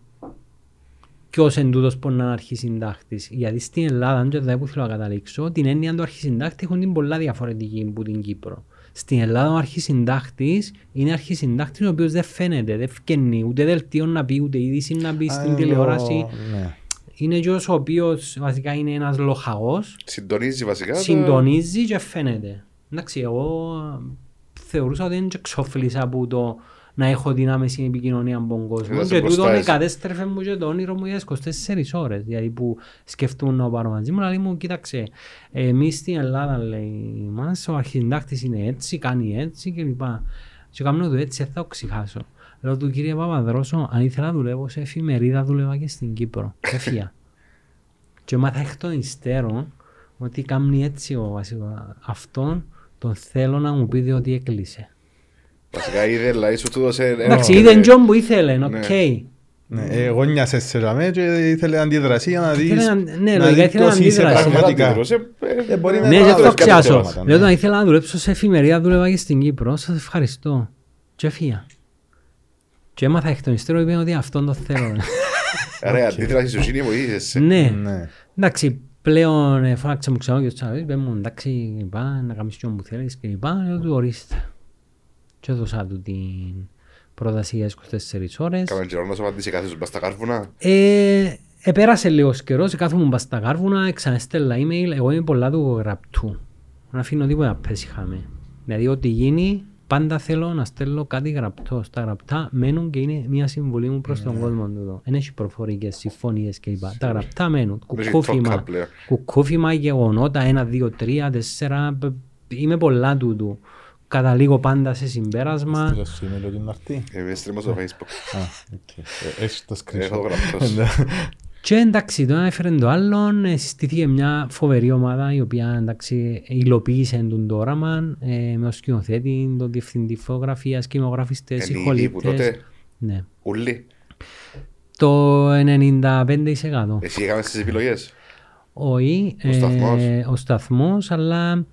S1: ποιος εν τούτος που να είναι αρχισυντάκτης. Γιατί στην Ελλάδα, και δεν που θέλω να καταλήξω, την έννοια του αρχισυντάκτη έχουν την πολλά διαφορετική από την Κύπρο. Στην Ελλάδα ο αρχισυντάκτης είναι αρχισυντάκτης ο οποίος δεν φαίνεται, δεν φκαινεί, ούτε δελτίο να πει, ούτε είδηση να πει
S3: Α,
S1: στην
S3: ενώ-
S1: τηλεόραση.
S3: ναι.
S1: Είναι γιος ο οποίος βασικά είναι ένας λοχαγός,
S2: Συντονίζει βασικά. τα-
S1: συντονίζει και φαίνεται. Εντάξει, εγώ θεωρούσα ότι δεν ξοφλήσα από το να έχω την άμεση επικοινωνία από τον κόσμο.
S2: Είδας
S1: Και τούτο
S2: μπροστά
S1: με
S2: εσύ.
S1: κατέστρεφε μου και το όνειρο μου για τις 24 ώρες. Δηλαδή που σκεφτούν να πάρω μαζί μου, λέει μου, κοίταξε, εμείς στην Ελλάδα, λέει μας, ο αρχισυντάκτης είναι έτσι, κάνει έτσι κλπ. Και κάνω το έτσι, δεν θα το ξεχάσω. Λέω του κύριε Παπαδρόσο, αν ήθελα να δουλεύω σε εφημερίδα, δούλευα και στην Κύπρο. Έφυγα. και μάθα εκ των υστέρων ότι κάνει έτσι ο βασικό. Αυτόν τον θέλω να μου πει ότι έκλεισε.
S2: Βασικά είδε, δηλαδή σου του δώσε... ένα-
S1: Εντάξει, είδε τον Τζον που ήθελε, οκ.
S2: Ναι.
S3: Ναι, εγώ νοιάσαι σε ραμέ και ήθελε αντιδρασία να δεις
S1: Ήθελε να- ναι,
S3: να
S1: λογικά
S3: δεις
S1: ήθελε να
S3: ποιος είσαι
S1: αντιδράσει.
S3: πραγματικά.
S2: Αντίδρασε, ε,
S3: Ε, μπορεί να
S1: Ναι,
S3: είναι
S1: γι'
S3: άλλο
S1: αυτό
S3: κάποια
S1: ξιάσω.
S3: θέματα, ναι.
S1: Λέω όταν ήθελα να δουλέψω σε εφημερίδα, δούλευα και στην Κύπρο. Σας ευχαριστώ. Και έφυγα. Και έμαθα εκ των υστέρων είπε ότι αυτόν το θέλω.
S2: Ρε, αντίδραση σου είναι βοήθησες.
S1: ναι.
S3: Ναι.
S1: Εντάξει, πλέον ε, φώναξε μου ξανά και ο Τσάβης, είπε μου εντάξει, είπα, να κάνεις και που θέλεις και είπα, λέω του ορίστε. Και έδωσα του την πρόταση για 24 ώρες.
S2: Κάμε καιρό να σου απαντήσει κάθε σου μπας στα κάρβουνα;
S1: Ε, επέρασε λίγος καιρός, κάθομαι μπας στα κάρβουνα, ξαναστέλα email, εγώ είμαι πολλά του γραπτού. Να αφήνω τίποτα πέσει χάμε. Δηλαδή ό,τι γίνει, πάντα θέλω να στέλνω κάτι γραπτό. Στα γραπτά μένουν και είναι μια συμβουλή μου προς τον κόσμο του. Δεν έχει προφορικές, συμφωνίες κλπ. Τα γραπτά μένουν.
S2: Δεν έχει
S1: Κουκούφημα,
S2: talk πλέον.
S1: κουκούφημα, γεγονότα, ένα, δύο, τρία, τέσσερα. π- Είμαι πολλά τούτου. Καταλήγω πάντα σε συμπέρασμα.
S3: Στείλω σου email ότι είναι αρτή.
S2: Είμαι στρίμω στο facebook.
S3: Α, οκ. Ε, Έχεις το
S2: Έχω το
S3: screenshot.
S2: γραπτός.
S3: Ναι.
S1: Και εντάξει, το ένα έφερε το άλλον, ε, συστήθηκε μια φοβερή ομάδα η οποία εντάξει, υλοποίησε τον το όραμα ε, με ο σκηνοθέτη, τον διευθυντή φωτογραφίας, κινηματογραφιστές,
S2: Είναι ήδη που
S1: ηχολήπτες.
S2: τότε,
S1: Ναι.
S2: ούλοι.
S1: Το 95%
S2: Εσύ έκαμε τις επιλογές.
S1: όχι,
S2: Ο σταθμός.
S1: ε, ο σταθμός, αλλά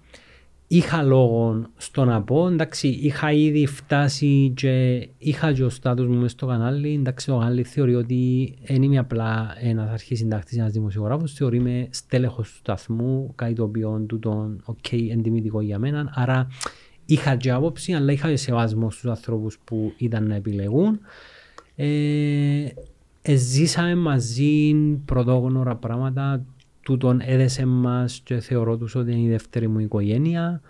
S1: είχα λόγο στο να πω, εντάξει, είχα ήδη φτάσει και είχα και ο στάτους μου μες στο κανάλι, εντάξει, το κανάλι θεωρεί ότι δεν είμαι απλά ένας αρχισυντάκτης, ένας δημοσιογράφος, θεωρεί με στέλεχος του σταθμού, κάτι το οποίο τούτον, οκ, εντιμητικό για μένα, άρα είχα και άποψη, αλλά είχα και σεβασμό στους ανθρώπους που ήταν να επιλεγούν. Ε, ε, ζήσαμε μαζί πρωτόγνωρα πράγματα, τούτον έδεσε μας και θεωρώ τους ότι είναι η δεύτερη μου οικογένεια.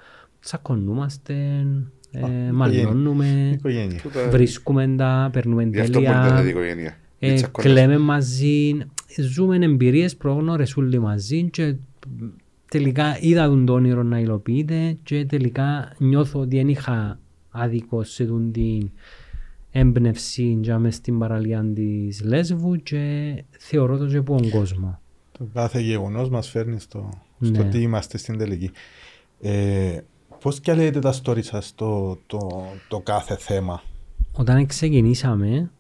S1: Τσακωνούμαστε, ε, μαλώνουμε,
S3: Οικογένεια.
S2: Τούτα-
S1: βρίσκουμε τα, περνούμε
S2: Γι' αυτό που είναι
S1: τέλεια,
S2: η οικογένεια.
S1: ε,
S2: Οι τσακώνες.
S1: κλαίμε μαζί, ζούμε εμπειρίες πρόγνωρες όλοι μαζί και τελικά είδα τον το όνειρο να υλοποιείται και τελικά νιώθω ότι δεν είχα άδικο σε τον την έμπνευση για μες στην παραλία της Λέσβου και θεωρώ το και από τον κόσμο.
S3: Το κάθε γεγονός μας φέρνει στο, στο
S1: Ναι.
S3: τι είμαστε στην τελική. Ε, πώς και λέτε τα story σας το, το, το κάθε θέμα;
S1: Όταν ξεκινήσαμε,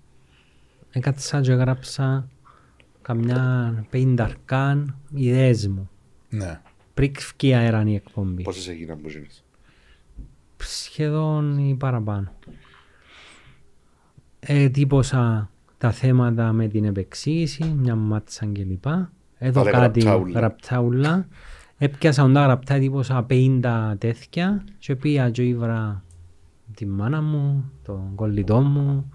S1: έκατσα και έγραψα καμιά πενταρκάν ιδέες μου.
S3: Ναι.
S1: Πριν βγει αέραν η εκπομπή.
S2: Πόσες έγιναν που γίνεις.
S1: σχεδόν ή παραπάνω. Ετύπωσα τα θέματα με την επεξήγηση, μια μάτσα κλπ. Εδώ
S2: Βάλε
S1: κάτι
S2: γραπτάουλα.
S1: γραπτάουλα. Έπιασα όντα γραπτά, ετύπωσα 50 τέτοια και πήγα και ήβρα τη μάνα μου, τον κολλητό μου,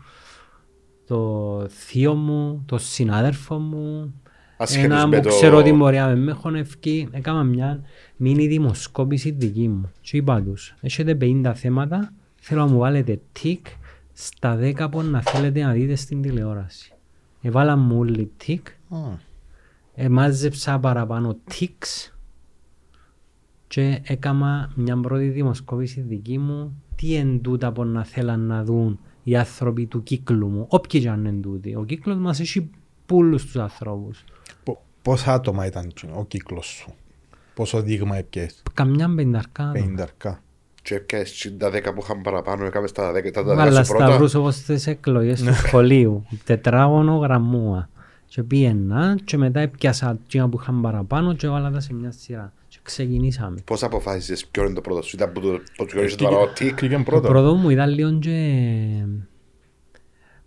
S1: το θείο μου, τον συνάδελφο μου,
S2: Ασχέτως
S1: ένα
S2: με
S1: που
S2: το-
S1: ξέρω ότι μπορεί να με χωνευκεί, έκανα μια μίνι δημοσκόπηση δική μου. Και είπα τους, έχετε 50 θέματα, θέλω να μου βάλετε τικ στα 10 που να θέλετε να δείτε στην τηλεόραση. Εβάλα μου όλοι τικ,
S3: Α,
S1: εμάζεψα παραπάνω τικς και έκανα μια πρώτη δημοσκόπηση δική μου τι εν τούτα που να θέλαν να δουν οι άνθρωποι του κύκλου μου, όποιοι και αν είναι τούτοι. Ο κύκλος μας έχει πούλους τους ανθρώπους.
S3: πο- Πόσα άτομα ήταν ο κύκλος σου; Πόσο δείγμα έπιες;
S1: Καμιά πενταρκά.
S3: 50.
S2: Και έπιασες τα 10 που είχαν παραπάνω, έκαμες τα 10 τα 10
S1: Βάλα
S2: σου πρώτα.
S1: σταυρούς όπως στις εκλογές του σχολείου. Τετράγωνο γραμμούα. Και πήγαινα και μετά έπιασα εκείνα που είχαν παραπάνω και έβαλα τα σε μια σειρά. Και ξεκινήσαμε.
S2: Πώς αποφάσισες ποιο είναι το πρώτο σου, ήταν που το που το γνωρίζεις το παραό τικ.
S3: Πήγαινε
S1: Το
S3: πρώτο.
S1: πρώτο μου ήταν λίγο και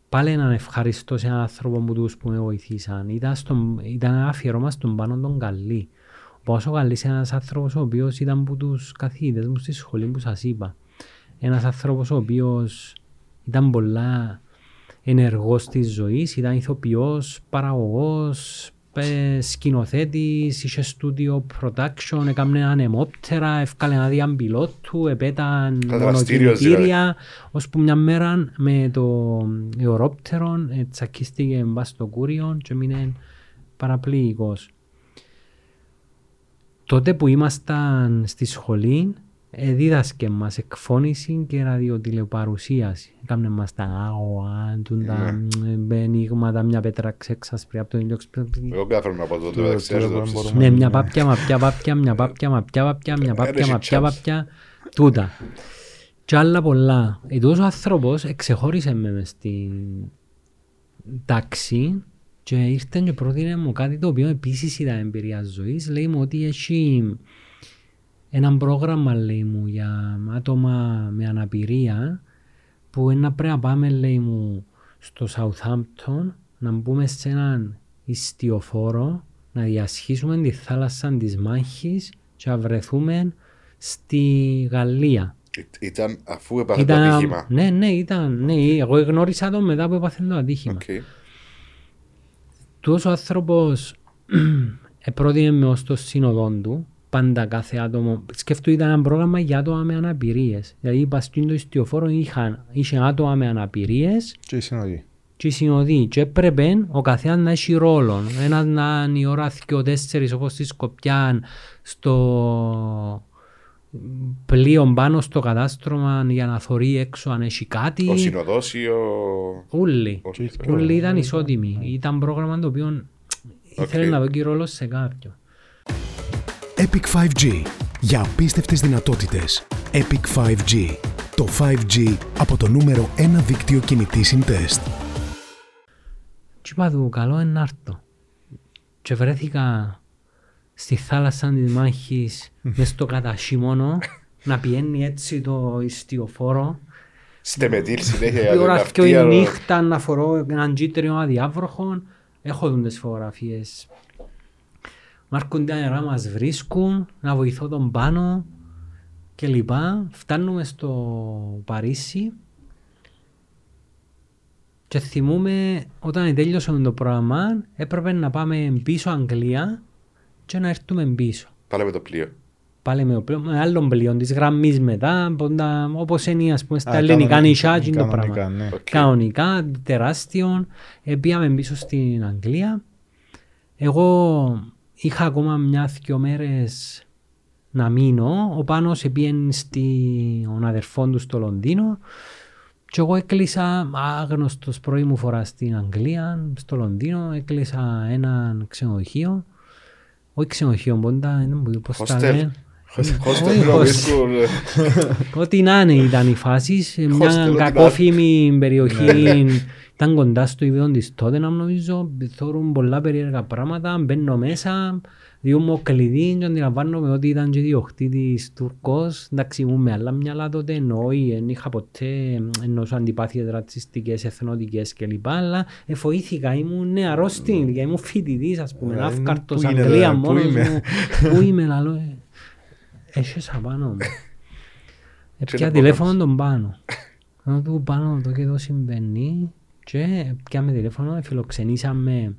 S1: πάλι έναν ευχαριστώ σε έναν άνθρωπο που τους που με βοηθήσαν. Ήταν, στον, ήταν ένα αφιερώμα στον πάνω τον Καλή. Ο Πόσο Καλής είναι ένας άνθρωπος ο οποίος ήταν από τους καθηγητές μου στη σχολή που σας είπα. Ένας άνθρωπος ο οποίος ήταν πολλά ενεργός της ζωής, ήταν ηθοποιός, παραγωγός, ε, σκηνοθέτης, είχε στούντιο production, έκαμε ανεμόπτερα, έφκαλε ένα διαμπιλότου, επέταν
S2: δραστήριος
S1: μονοκινητήρια, ώσπου μια μέρα με το αερόπτερο ε, τσακίστηκε μπας στο κούριο και μείνε παραπλήγικος. Τότε που ήμασταν στη σχολή, ε, δίδασκε μας εκφώνηση και ραδιοτηλεπαρουσίαση. Έκαμε μας τα άγωα, τούν τα ε, ενίγματα, μια πέτρα ξέξασπρη από το ήλιο.
S2: Εγώ καταφέρω να πω το
S3: Το-
S2: μεταξύ
S3: το-
S2: να
S3: το-
S2: το ψήσω.
S3: μπορούμε.
S1: Ναι, μια πάπια, μαπιά, πάπια, μια πάπια, μαπιά, πάπια, μια πάπια,
S2: Ένεση
S1: μαπιά,
S2: chance.
S1: πάπια. Τούτα. Και άλλα πολλά. Ε, τούτος ο άνθρωπος εξεχώρισε με μες στην, τάξη και ήρθε και πρότεινε μου κάτι το οποίο επίσης ήταν εμπειρία ζωής. Λέει μου ότι έχει ένα πρόγραμμα λέει μου για άτομα με αναπηρία που είναι να πρέπει να πάμε λέει μου στο Southampton να μπούμε σε έναν ιστιοφόρο να διασχίσουμε τη θάλασσα της Μάχης και να βρεθούμε στη Γαλλία.
S2: Ή- Ήταν αφού έπαθε το ατύχημα.
S1: ναι, ναι, ήταν. Ναι, εγώ γνώρισα τον μετά που έπαθε το ατύχημα.
S2: Οκ.
S1: Τούτος ο άνθρωπος επρότεινε με ως το συνοδό του πάντα κάθε άτομο. Σκέφτομαι ήταν ένα πρόγραμμα για άτομα με αναπηρίες. Δηλαδή είπα στην το ιστιοφόρο είχαν, είχε άτομα με αναπηρίες
S3: Και η συνοδή.
S1: και οι συνοδοί και έπρεπε ο καθένας να έχει ρόλο. Ένας να είναι η ώρα 2-4 όπως στη Σκοπιά στο πλοίο πάνω στο κατάστρωμα για να θωρεί έξω αν έχει κάτι.
S2: Ο συνοδός ή ο...
S1: Όλοι.
S2: ο-
S3: Και οι
S1: Όλοι ήταν ισότιμοι. Ήταν πρόγραμμα το οποίο ήθελε
S2: Οκ.
S1: να δώσει ρόλο σε κάποιον.
S4: Epic 5G. Για απίστευτες δυνατότητες. Epic 5G. Το 5G από το νούμερο 1 δίκτυο κινητής συντεστ.
S1: Και είπα του καλό είναι να έρθω. Και βρέθηκα στη θάλασσα της μάχης μες στο κατασύμωνο να πιένει έτσι το ιστιοφόρο.
S2: Στεμετήλ συνέχεια για
S1: Η
S2: τον
S1: ώρα
S2: αυτή,
S1: και η
S2: αλλά-
S1: νύχτα να φορώ έναν κίτρινο αδιάβροχο. Έχω δουν τις φωτογραφίες. Μ' έρχονται αερά μας βρίσκουν, να βοηθώ τον πάνω και λοιπά. Φτάνουμε στο Παρίσι και θυμούμε όταν τέλειωσε το πρόγραμμα έπρεπε να πάμε πίσω Αγγλία και να έρθουμε πίσω.
S2: Πάλι με το πλοίο.
S1: Πάλι με, ο πλοίο- με άλλον πλοίο της γραμμής μετά, ποντα- όπως είναι ας πούμε στα
S3: Α,
S1: ελληνικά
S3: κανονικά,
S1: νησιά και το
S3: κανονικά,
S1: πράγμα.
S3: ναι.
S2: Οκ.
S1: Κανονικά, τεράστιο. Ε, πήγαμε πίσω στην Αγγλία. Εγώ είχα ακόμα μια-δυο μέρες να μείνω. Ο Πάνος πήγαινε στον αδερφό του στο Λονδίνο. Και εγώ έκλεισα, άγνωστος πρωί μου φορά στην Αγγλία, στο Λονδίνο, έκλεισα έναν ξενοδοχείο. Όχι ξενοδοχείο, πόντα, δεν μου πώς τα
S2: Hostel.
S1: λένε.
S2: Hostel
S1: Όχι,
S2: νομίζω,
S1: Ό,τι να είναι ήταν η φάση. σε
S2: Hostel,
S1: Μια
S2: ό,τι
S1: κακόφημη περιοχή. Ήταν κοντά στο ίδιο της τότε να νομίζω. Θεωρούν πολλά περίεργα πράγματα. Μπαίνω μέσα. Διού μου κλειδί και αντιλαμβάνομαι ότι ήταν και διοχτήτης Τουρκός. Εντάξει ήμουν με άλλα μυαλά τότε. Εννοεί, δεν είχα ποτέ εννοούσα αντιπάθειες ρατσιστικές, εθνοτικές κλπ. Αλλά εφοήθηκα. Ήμουν νεαρός στην ηλικία. Ήμουν φοιτητής ας πούμε.
S3: Ε,
S1: Αύκαρτος,
S3: πού είναι,
S1: Αγγλία
S3: πού
S1: μόνος
S3: είμαι;
S1: μου. Πού είμαι λαλό. Ε. Έχεις απάνω μου. Έπια
S2: να
S1: τηλέφωνο τον πάνω. Να του πάνω το και εδώ συμβαίνει και πιάμε τηλέφωνο, φιλοξενήσαμε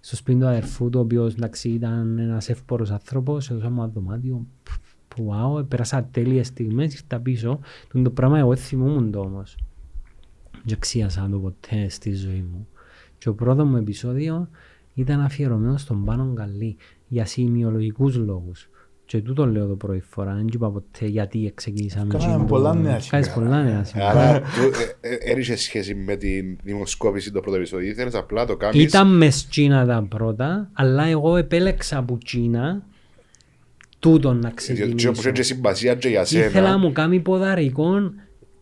S1: στο σπίτι του αδερφού του, ο οποίος εντάξει ήταν ένας εύπορος άνθρωπος, έδωσα μου ένα δωμάτιο, που wow, πέρασα τέλειες στιγμές, ήρθα πίσω. Τον το πράγμα εγώ δεν θυμούμουν το όμως. Δεν ξίασα το ποτέ στη ζωή μου. Και ο πρώτο μου επεισόδιο ήταν αφιερωμένο στον Πάνο Γκαλή για σημειολογικούς λόγους. Και τούτο λέω το πρώτη φορά, δεν είπα ποτέ γιατί ξεκινήσαμε.
S3: Κάναμε
S1: τζιν το-
S3: πολλά νέα
S1: Κάνεις
S3: σήμερα.
S1: πολλά νέα σήμερα.
S2: Άρα δεν είχε σχέση με τη δημοσκόπηση το πρώτο επεισόδιο. Ήθελες απλά το κάνεις.
S1: Ήταν μες Κίνα τα πρώτα, αλλά εγώ επέλεξα από Κίνα τούτον να
S2: Και όπως
S1: ξεκινήσω.
S2: είχε συμπασία και για
S1: Ήθελα να
S2: σένα.
S1: μου κάνει ποδαρικό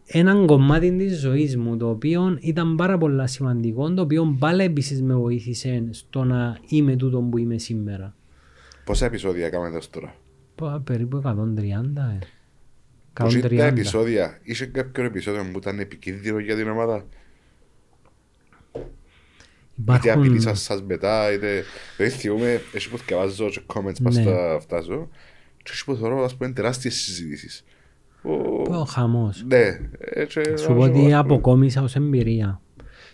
S1: έναν κομμάτι της ζωής μου, το οποίο ήταν πάρα πολύ σημαντικό, το οποίο πάλι επίσης με βοήθησε στο να είμαι τούτο που είμαι σήμερα.
S2: Πόσα επεισόδια έκαμε έως τώρα;
S1: Πω, Περίπου 130, ε.
S2: Πως ήταν τα
S1: 130.
S2: επεισόδια; Είχε κάποιο επεισόδιο που ήταν επικίνδυνο για την ομάδα; Είτε
S1: Υπάρχουν...
S2: απειλήσαν σας μετά, είτε... Δηλαδή θυμούμε, εσύ που θυκευάζω και comments πας
S1: Ναι.
S2: στα αυτά σου και εσύ που θεωρώ, ας πούμε, τεράστιες συζητήσεις. Ο-
S1: Πω, χαμός.
S2: Ναι, έτσι...
S1: Σου πω ότι αποκόμισα ως εμπειρία.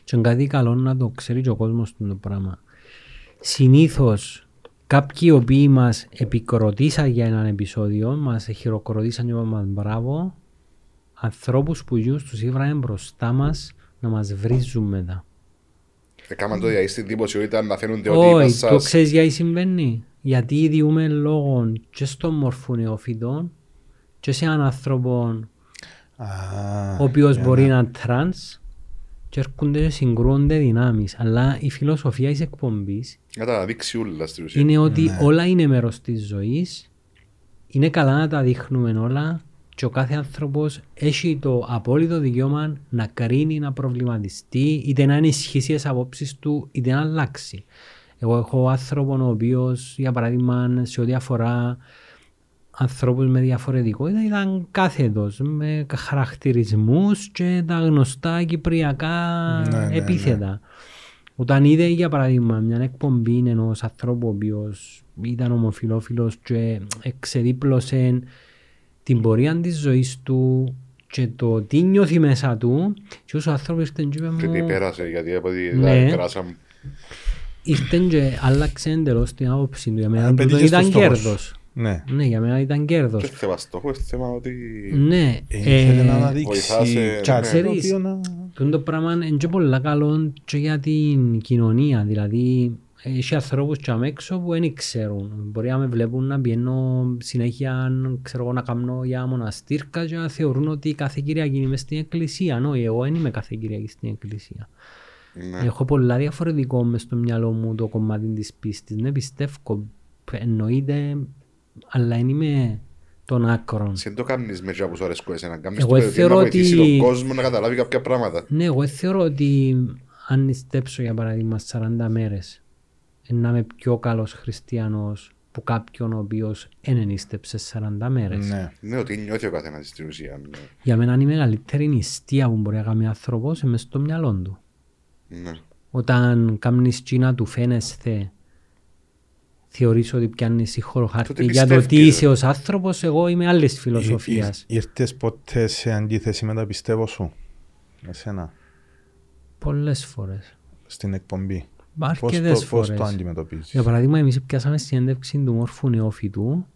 S1: Και είναι κάτι καλό να το ξέρει και ο κόσμος το πράγμα. Συνήθως κάποιοι οι οποίοι μας επικροτήσαν για έναν επεισόδιο, μας χειροκροτήσαν και είπαν μας μπράβο, ανθρώπους που γιους τους ήβρανε μπροστά μας να μας βρίζουν μετά.
S2: Έκαναν το για στην δημοσιότητα να φαίνονται ότι είπαν
S1: Όχι, το
S2: σας...
S1: ξέρεις γιατί συμβαίνει; Γιατί διούμε λόγο και στον Μόρφου Νεόφυτον και σε έναν άνθρωπο
S3: Α,
S1: ο οποίος
S3: για
S1: μπορεί
S3: να-
S1: να είναι τρανς και έρχονται και συγκρούονται δυνάμεις. Αλλά η φιλοσοφία της εκπομπής
S2: Να τα δείξει ούλα στην ουσία.
S1: είναι ότι
S3: Ναι.
S1: όλα είναι μέρος της ζωής, είναι καλά να τα δείχνουμε όλα και ο κάθε άνθρωπος έχει το απόλυτο δικαίωμα να κρίνει, να προβληματιστεί, είτε να ενισχύσει τις απόψεις του, είτε να αλλάξει. Εγώ έχω άνθρωπο ο οποίος, για παράδειγμα, σε ό,τι αφορά ανθρώπους με διαφορετικότητα ήταν κάθετος, με χαρακτηρισμούς και τα γνωστά κυπριακά
S3: Ναι, ναι, ναι.
S1: επίθετα. Όταν είδε για παράδειγμα μια εκπομπή ενός ανθρώπου ο οποίος ήταν ομοφιλόφιλος και εξεδίπλωσε την πορεία της ζωής του και το τι νιώθει μέσα του και όσο ο άνθρωπος ήρθε και είπε
S2: Και τι
S1: μου
S2: πέρασε, γιατί από τη
S1: Ναι.
S2: περάσαμε.
S1: ήρθε και άλλαξε εντελώς την άποψη του για μένα
S3: πετύχε
S1: τούτο ήταν
S3: στο στόχο
S1: κέρδος
S3: Ναι.
S1: ναι για μένα ήταν κέρδος
S2: Και θέμα στόχο, είναι θέμα ότι...
S1: ναι
S3: Ήθελε να
S1: ε,
S3: αναδείξει
S2: βοηθάσε,
S3: κάτι
S2: ναι.
S3: το οποίο να...
S1: Τούτο το πράγμα είναι και πολλά καλό και για την κοινωνία. Δηλαδή, έχει ανθρώπους και αμέξω που δεν ξέρουν. Μπορεί να με βλέπουν να πηγαίνω συνέχεια ξέρω, εγώ, να κάνω για μοναστήρκα και να θεωρούν ότι κάθε Κυριακή είμαι στην εκκλησία. Όχι, εγώ δεν είμαι κάθε Κυριακή στην εκκλησία.
S2: Ναι.
S1: Έχω πολλά διαφορετικό μες στο μυαλό μου το κομμάτι της πίστης. Ναι, πιστεύω, εννοείται, αλλά δεν είμαι των άκρων.
S2: Εσύ δεν το κάνεις με τζάπους αρέσκω εσένα. Κάνεις
S1: Εγώ
S2: το παιδί
S1: θεωρώ
S2: να βοηθήσει
S1: ότι-
S2: τον κόσμο να καταλάβει κάποια πράγματα.
S1: Ναι, εγώ θεωρώ ότι αν νηστέψω για παράδειγμα 40 μέρες να είμαι πιο καλός χριστιανός που κάποιον ο οποίος δεν νηστέψε 40 μέρες.
S3: Ναι.
S2: Ναι, ότι νιώθει ο καθένας στην ουσία. ναι.
S1: Για μένα είναι η μεγαλύτερη νηστεία που μπορεί να κάνει άνθρωπος είναι μες στο μυαλό του.
S2: Ναι.
S1: Όταν κάνεις τσι να του φαίνεσθε θεωρείς ότι πιάνεις συγχωροχάρτη
S2: Τότε
S1: για το τι
S2: πιστεύει,
S1: είσαι ως άνθρωπος, εγώ είμαι άλλης φιλοσοφίας.
S3: Ήρ- Ήρθες ποτέ σε αντίθεση με τα πιστεύω σου. Εσένα;
S1: Πολλές φορές.
S3: Στην εκπομπή. Πώς
S1: Αρκετές
S3: το, πώς
S1: φορές.
S3: το αντιμετωπίζεις;
S1: Για παράδειγμα, εμείς πιάσαμε συνέντευξη του μόρφου νεόφυτου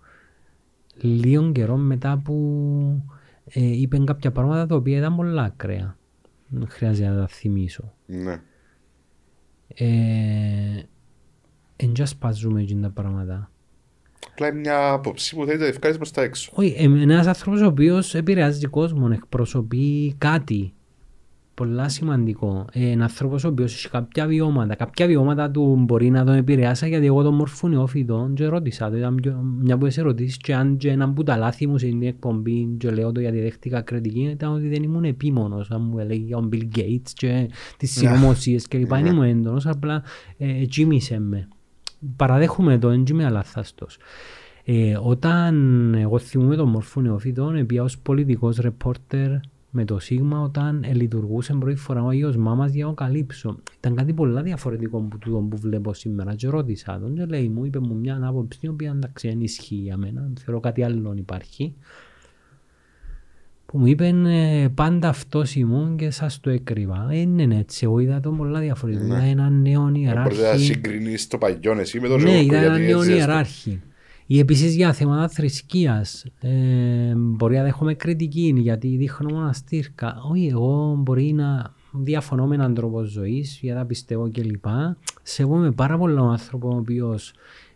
S1: λίγο καιρό μετά που ε, είπε κάποια πράγματα τα οποία ήταν πολλά ακραία. Δεν χρειάζεται να τα θυμίσω.
S2: Ναι.
S1: Ε, Εν και ασπαζούμε εκείνα τα πράγματα.
S2: Απλά είναι μια άποψη που θέλει να ευκάλεις προς τα έξω.
S1: Όχι, ε, ένας άνθρωπος ο οποίος επηρεάζει κόσμο, εκπροσωπεί κάτι πολλά σημαντικό. Ε, ένα άνθρωπος ο οποίος έχει κάποια βιώματα. Κάποια βιώματα του μπορεί να τον επηρεάσει γιατί εγώ τον μορφού νεόφυτο και ρώτησα το. Ήταν πιο- μια από τις ερωτήσεις και αν και ένα από τα λάθη μου σε την εκπομπή και λέω το γιατί δέχτηκα κριτική ήταν ότι δεν ήμουν επίμονος. Αν μου έλεγε ο Bill Gates και τις συνωμοσίες και λοιπά. Δεν ήμουν έντονος, απλά ε, τζίμισε με. Παραδέχομαι το, δεν είμαι αλάθαστος. Ε, όταν εγώ θυμούμαι τον μορφό νεοφύτων, πήγα ως πολιτικός ρεπόρτερ με το Σίγμα όταν ε, λειτουργούσε πρώτη φορά ο Άγιος Μάμας για να καλύψω. Ήταν κάτι πολλά διαφορετικό από τούτο που βλέπω σήμερα και ρώτησα τον και λέει μου, είπε μου μια άποψη η οποία εντάξει δεν ισχύει για μένα, θεωρώ κάτι άλλο υπάρχει που μου είπε ε, πάντα αυτός ήμουν και σας το έκρυβα. Ε, είναι έτσι, εγώ είδα το πολλά διαφορετικό. Είδα έναν νέο
S2: Δεν μπορείς να
S1: ιεράρχη.
S2: συγκρινείς το παλιόν εσύ με τον
S1: Ναι,
S2: Ζώκο,
S1: ήταν ένα
S2: γιατί
S1: νέο
S2: έτσι έστω.
S1: ιεράρχη. Ή επίσης για θέματα θρησκείας. Ε, μπορεί να δέχομαι κριτική γιατί δείχνω μοναστήρκα. Όχι, εγώ μπορεί να διαφωνώ με έναν τρόπο ζωής, γιατί τα πιστεύω κλπ. Σέβομαι πάρα πολύ τον άνθρωπο ο οποίος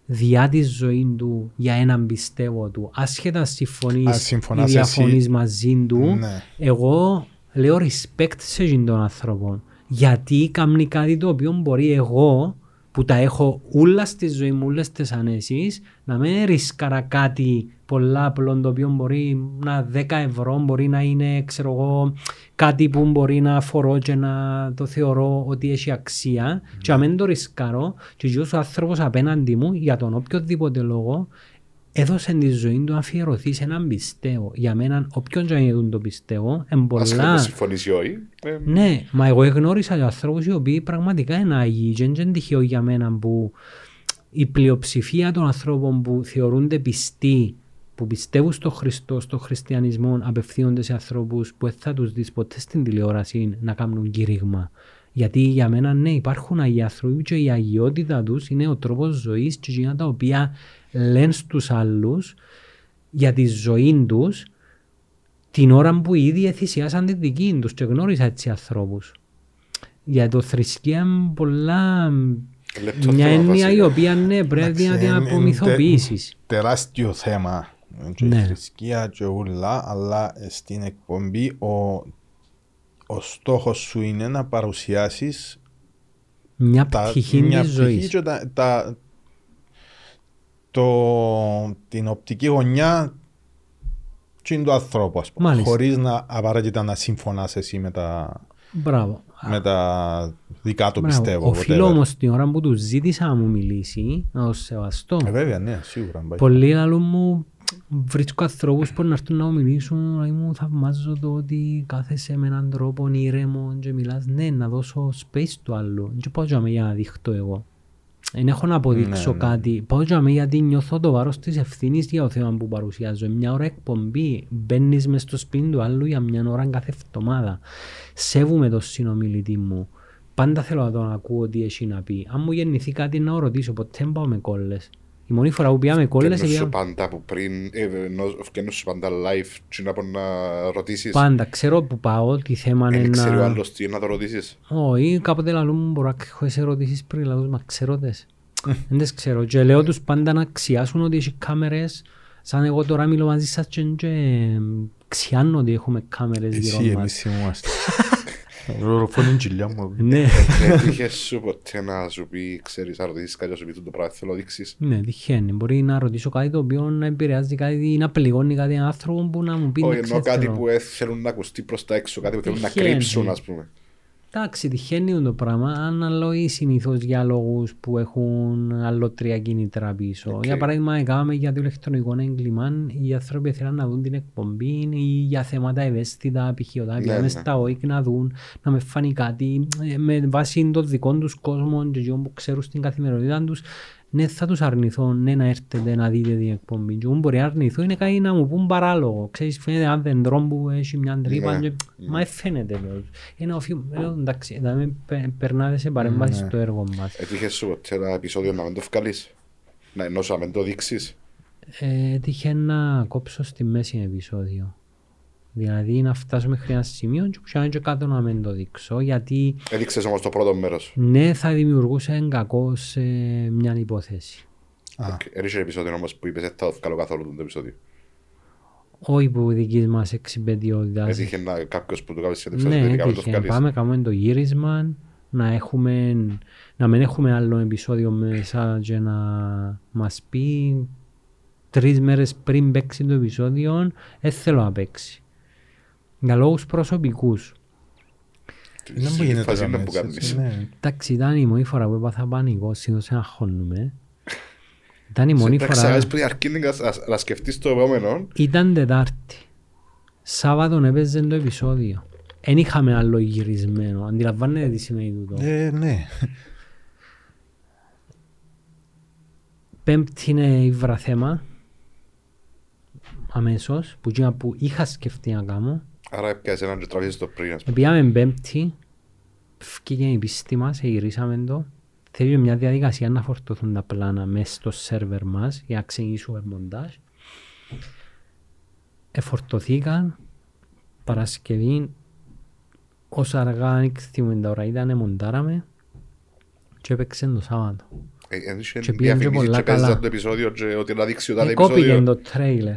S1: διά της ζωή του για έναν πιστεύω του, άσχετα συμφωνείς
S3: Αν
S1: ή
S3: συμφωνάς
S1: διαφωνείς
S3: εσύ,
S1: μαζί του,
S3: ναι.
S1: εγώ λέω respect σε εκείνον τον άνθρωπο. Γιατί κάνει κάτι το οποίο μπορεί εγώ που τα έχω όλα στη ζωή μου, όλες τις ανέσεις, να μην ρίσκαρα κάτι πολλά απλό το οποίο μπορεί να 10 ευρώ, μπορεί να είναι ξέρω εγώ, κάτι που μπορεί να φορώ και να το θεωρώ ότι έχει αξία. Και να μην το ρισκάρω και ο άνθρωπος απέναντι μου για τον οποιοδήποτε λόγο έδωσε τη ζωή του να αφιερωθεί σε έναν πιστεύω. Για μένα, όποιον και αν είναι το πιστεύω, είναι
S2: Άσχετα
S1: πολλά...
S2: να συμφωνείς ή όχι. ε,
S1: Ναι, μα εγώ γνώρισα και ανθρώπους οι οποίοι πραγματικά είναι άγιοι και είναι τυχαίο για μένα που η πλειοψηφία των ανθρώπων που θεωρούνται πιστοί, που πιστεύουν στο Χριστό, στο χριστιανισμό, απευθύνονται σε ανθρώπους που δεν θα τους δεις ποτέ στην τηλεόραση να κάνουν κήρυγμα. Γιατί για μένα ναι υπάρχουν αγιοί άνθρωποι και η αγιότητα τους είναι ο τρόπος ζωής και εκείνα τα οποία λένε στους άλλους για τη ζωή τους την ώρα που οι ίδιοι θυσιάσαν τη δική τους και γνώρισα έτσι ανθρώπους. Για το θρησκεία είναι πολλά...
S2: λεπτό
S1: Μια
S2: θέμα
S1: έννοια η
S2: βασικά.
S1: οποία ναι, πρέπει
S3: Εντάξει,
S1: να την
S3: είναι- είναι
S1: απομυθοποιήσεις.
S3: τεράστιο θέμα και
S1: Ναι.
S3: η θρησκεία και ούλα, αλλά στην εκπομπή ο, ο στόχος σου είναι να παρουσιάσεις
S1: Μια
S3: τα,
S1: πτυχή
S3: μια
S1: της
S3: πτυχή
S1: ζωής.
S3: και τα, τα- το, την οπτική γωνιά και είναι του ανθρώπου, ας πούμε.
S1: Μάλιστα.
S3: Χωρίς να απαραίτητα να συμφωνάς εσύ με τα,
S1: Μπράβο.
S3: με τα δικά του
S1: Μπράβο.
S3: πιστεύω.
S1: Οφείλω
S3: whatever.
S1: όμως την ώρα που του ζήτησα να μου μιλήσει, να το σεβαστώ.
S3: Ε, βέβαια, ναι, σίγουρα. πάει.
S1: Πολλοί λαλούν μου βρίσκω ανθρώπους που να έρθουν να μου μιλήσουν να μου θαυμάζω το ότι κάθεσαι με έναν τρόπο ήρεμο και μιλάς ναι να δώσω space του άλλου. Και πάω για για να δείχτω εγώ. Δεν έχω να αποδείξω
S3: Ναι, ναι.
S1: κάτι. Πάω για γιατί νιώθω το βάρος της ευθύνης για το θέμα που παρουσιάζω. Μια ώρα εκπομπή μπαίνεις μες στο σπίτι του άλλου για μια ώρα κάθε εβδομάδα. Σέβομαι τον συνομιλητή μου. Πάντα θέλω να τον ακούω τι έχει να πει. Αν μου γεννηθεί κάτι να ρωτήσω ποτέ δεν πάω με κόλλες η μόνη φορά που πήγαμε κόλλες
S2: Φκένω σου
S1: πήγα...
S2: πάντα που πριν, ε, ενώ φκένω σου πάντα live και να πω να ρωτήσεις.
S1: πάντα ξέρω που πάω τι θέμα είναι
S2: Δεν ξέρει ο
S1: να...
S2: άλλος τι είναι να το ρωτήσεις.
S1: Όχι, κάποτε λαλούν μου μπορώ να έχω σε ερωτήσεις πριν, λαλούν μα ξέρω τες. Δεν τις ξέρω και λέω τους πάντα να αξιάσουν ότι έχει κάμερες σαν εγώ τώρα μιλώ μαζί σας και, και ξιάνω ότι έχουμε κάμερες
S3: Εσύ,
S1: γύρω
S3: εμείς
S1: μας.
S3: θυμόμαστε. Ροροφώνει η κοιλιά μου.
S1: Ναι,
S2: Δεν τύχε σου ποτέ να σου πει, ξέρεις, να ρωτήσεις κάτι, να σου πει το πράγμα, θέλω να δείξεις.
S1: ναι, τυχαίνει. Μπορεί να ρωτήσω κάτι το οποίο να επηρεάζει κάτι ή να πληγώνει κάτι έναν άνθρωπο που να μου πει
S2: Όχι,
S1: «Ναι,
S2: ενώ κάτι
S1: ξέρω».
S2: που ε, θέλουν να ακουστεί προς τα έξω, κάτι που θέλουν να
S1: Τυχαίνει.
S2: κρύψουν, ας πούμε.
S1: Εντάξει, τυχαίνει το πράγμα, αναλογεί συνήθως για λόγους που έχουν αλλότρια κίνητρα πίσω.
S2: Οκ.
S1: Για παράδειγμα, έκαναμε για το ηλεκτρονικό έγκλημα, οι άνθρωποι θέλαν να δουν την εκπομπή ή για θέματα ευαίσθητα, π.χ. όταν
S2: Ναι,
S1: πήγαμε
S2: ναι.
S1: στα ΟΙΚ να δουν, να με φανεί κάτι ε, με βάση των δικών τους κόσμων και εκείνων που ξέρουν στην καθημερινότητα τους. Ναι, θα τους αρνηθώ, ναι, να έρθετε να δείτε την εκπομπή. Και εγώ μπορεί να αρνηθώ, είναι κάτι να μου πούν παράλογο. Ξέρεις, φαίνεται ένα δέντρο που έχει μια τρύπα.
S2: Ναι,
S1: και- Μα δεν φαίνεται, λέω. Είναι οφείλω, λέω, εντάξει, να μην πε- περνάτε σε παρέμβαση
S3: Ναι.
S1: στο έργο μας.
S2: Έτυχε σου ποτέ ένα επεισόδιο να μην το βγάλεις; Να ενώ να μην το δείξεις;
S1: Ε, Έτυχε να κόψω στη μέση επεισόδιο. Δηλαδή να φτάσω μέχρι ένα σημείο και πιάνω και κάτω να μην το δείξω γιατί
S2: Έδειξες όμως το πρώτο μέρος.
S1: ναι θα δημιουργούσε κακό σε μια υπόθεση.
S3: Α,
S2: Έριξε επεισόδιο όμως που είπες, δεν θα το βγάλω καθόλου το επεισόδιο.
S1: Όχι που δικής μας εξυπεντιότητας.
S2: Έτυχε να κάποιος που του κάνει συνέντευξη
S1: Ναι,
S2: τελικά μην το
S1: έτυχε.
S2: βγάλεις.
S1: Πάμε, κάνουμε το γύρισμα, να, έχουμε, να μην έχουμε άλλο επεισόδιο μέσα και να μας πει τρεις μέρες πριν παίξει το επεισόδιο, δεν θέλω να παίξει. Για λόγους προσωπικούς.
S3: Δεν
S2: Στη
S3: μου γίνεται
S2: φάση
S3: να
S2: είναι που
S3: κάνεις έτσι,
S2: κάνεις.
S3: ναι.
S1: Εντάξει, ήταν η μόνη φορά που έπαθα πανικό, συνήθως να χώνουμε. Ήταν η μόνη
S2: Εντάξει,
S1: φορά,
S2: αρέσει που αρκεί να- να- να σκεφτείς το επόμενο.
S1: ήταν Τετάρτη. Σάββατο έπαιζε το επεισόδιο. Δεν είχαμε άλλο γυρισμένο. Αντιλαμβάνετε τι σημαίνει τούτο.
S3: Ε, ναι.
S1: Πέμπτη είναι η βραθέμα. Αμέσως, που, εκείνα που είχα σκεφτεί να κάνω.
S2: Άρα έπιασε έναν και τραβήσεις το πριν. ας πούμε.
S1: Πήγαμε πέμπτη, βγήκε η πίστη μας, γυρίσαμε το. Θέλει μια διαδικασία να φορτωθούν τα πλάνα μέσα στο σερβερ μας για να ξεκινήσουμε μοντάζ. Εφορτωθήκαν Παρασκευή όσο αργά ανοίξαμε τα ώρα ήταν, μοντάραμε και έπαιξε το Σάββατο.
S2: Ε, εν είχε
S1: Και πήγαινε και
S2: διαφημίσεις
S1: πολλά
S2: και παίζεις
S1: καλά.
S2: το επεισόδιο και ότι να δείξει ο τάδε
S1: Εκόπηκε
S2: επεισόδιο.
S1: το τρέιλερ.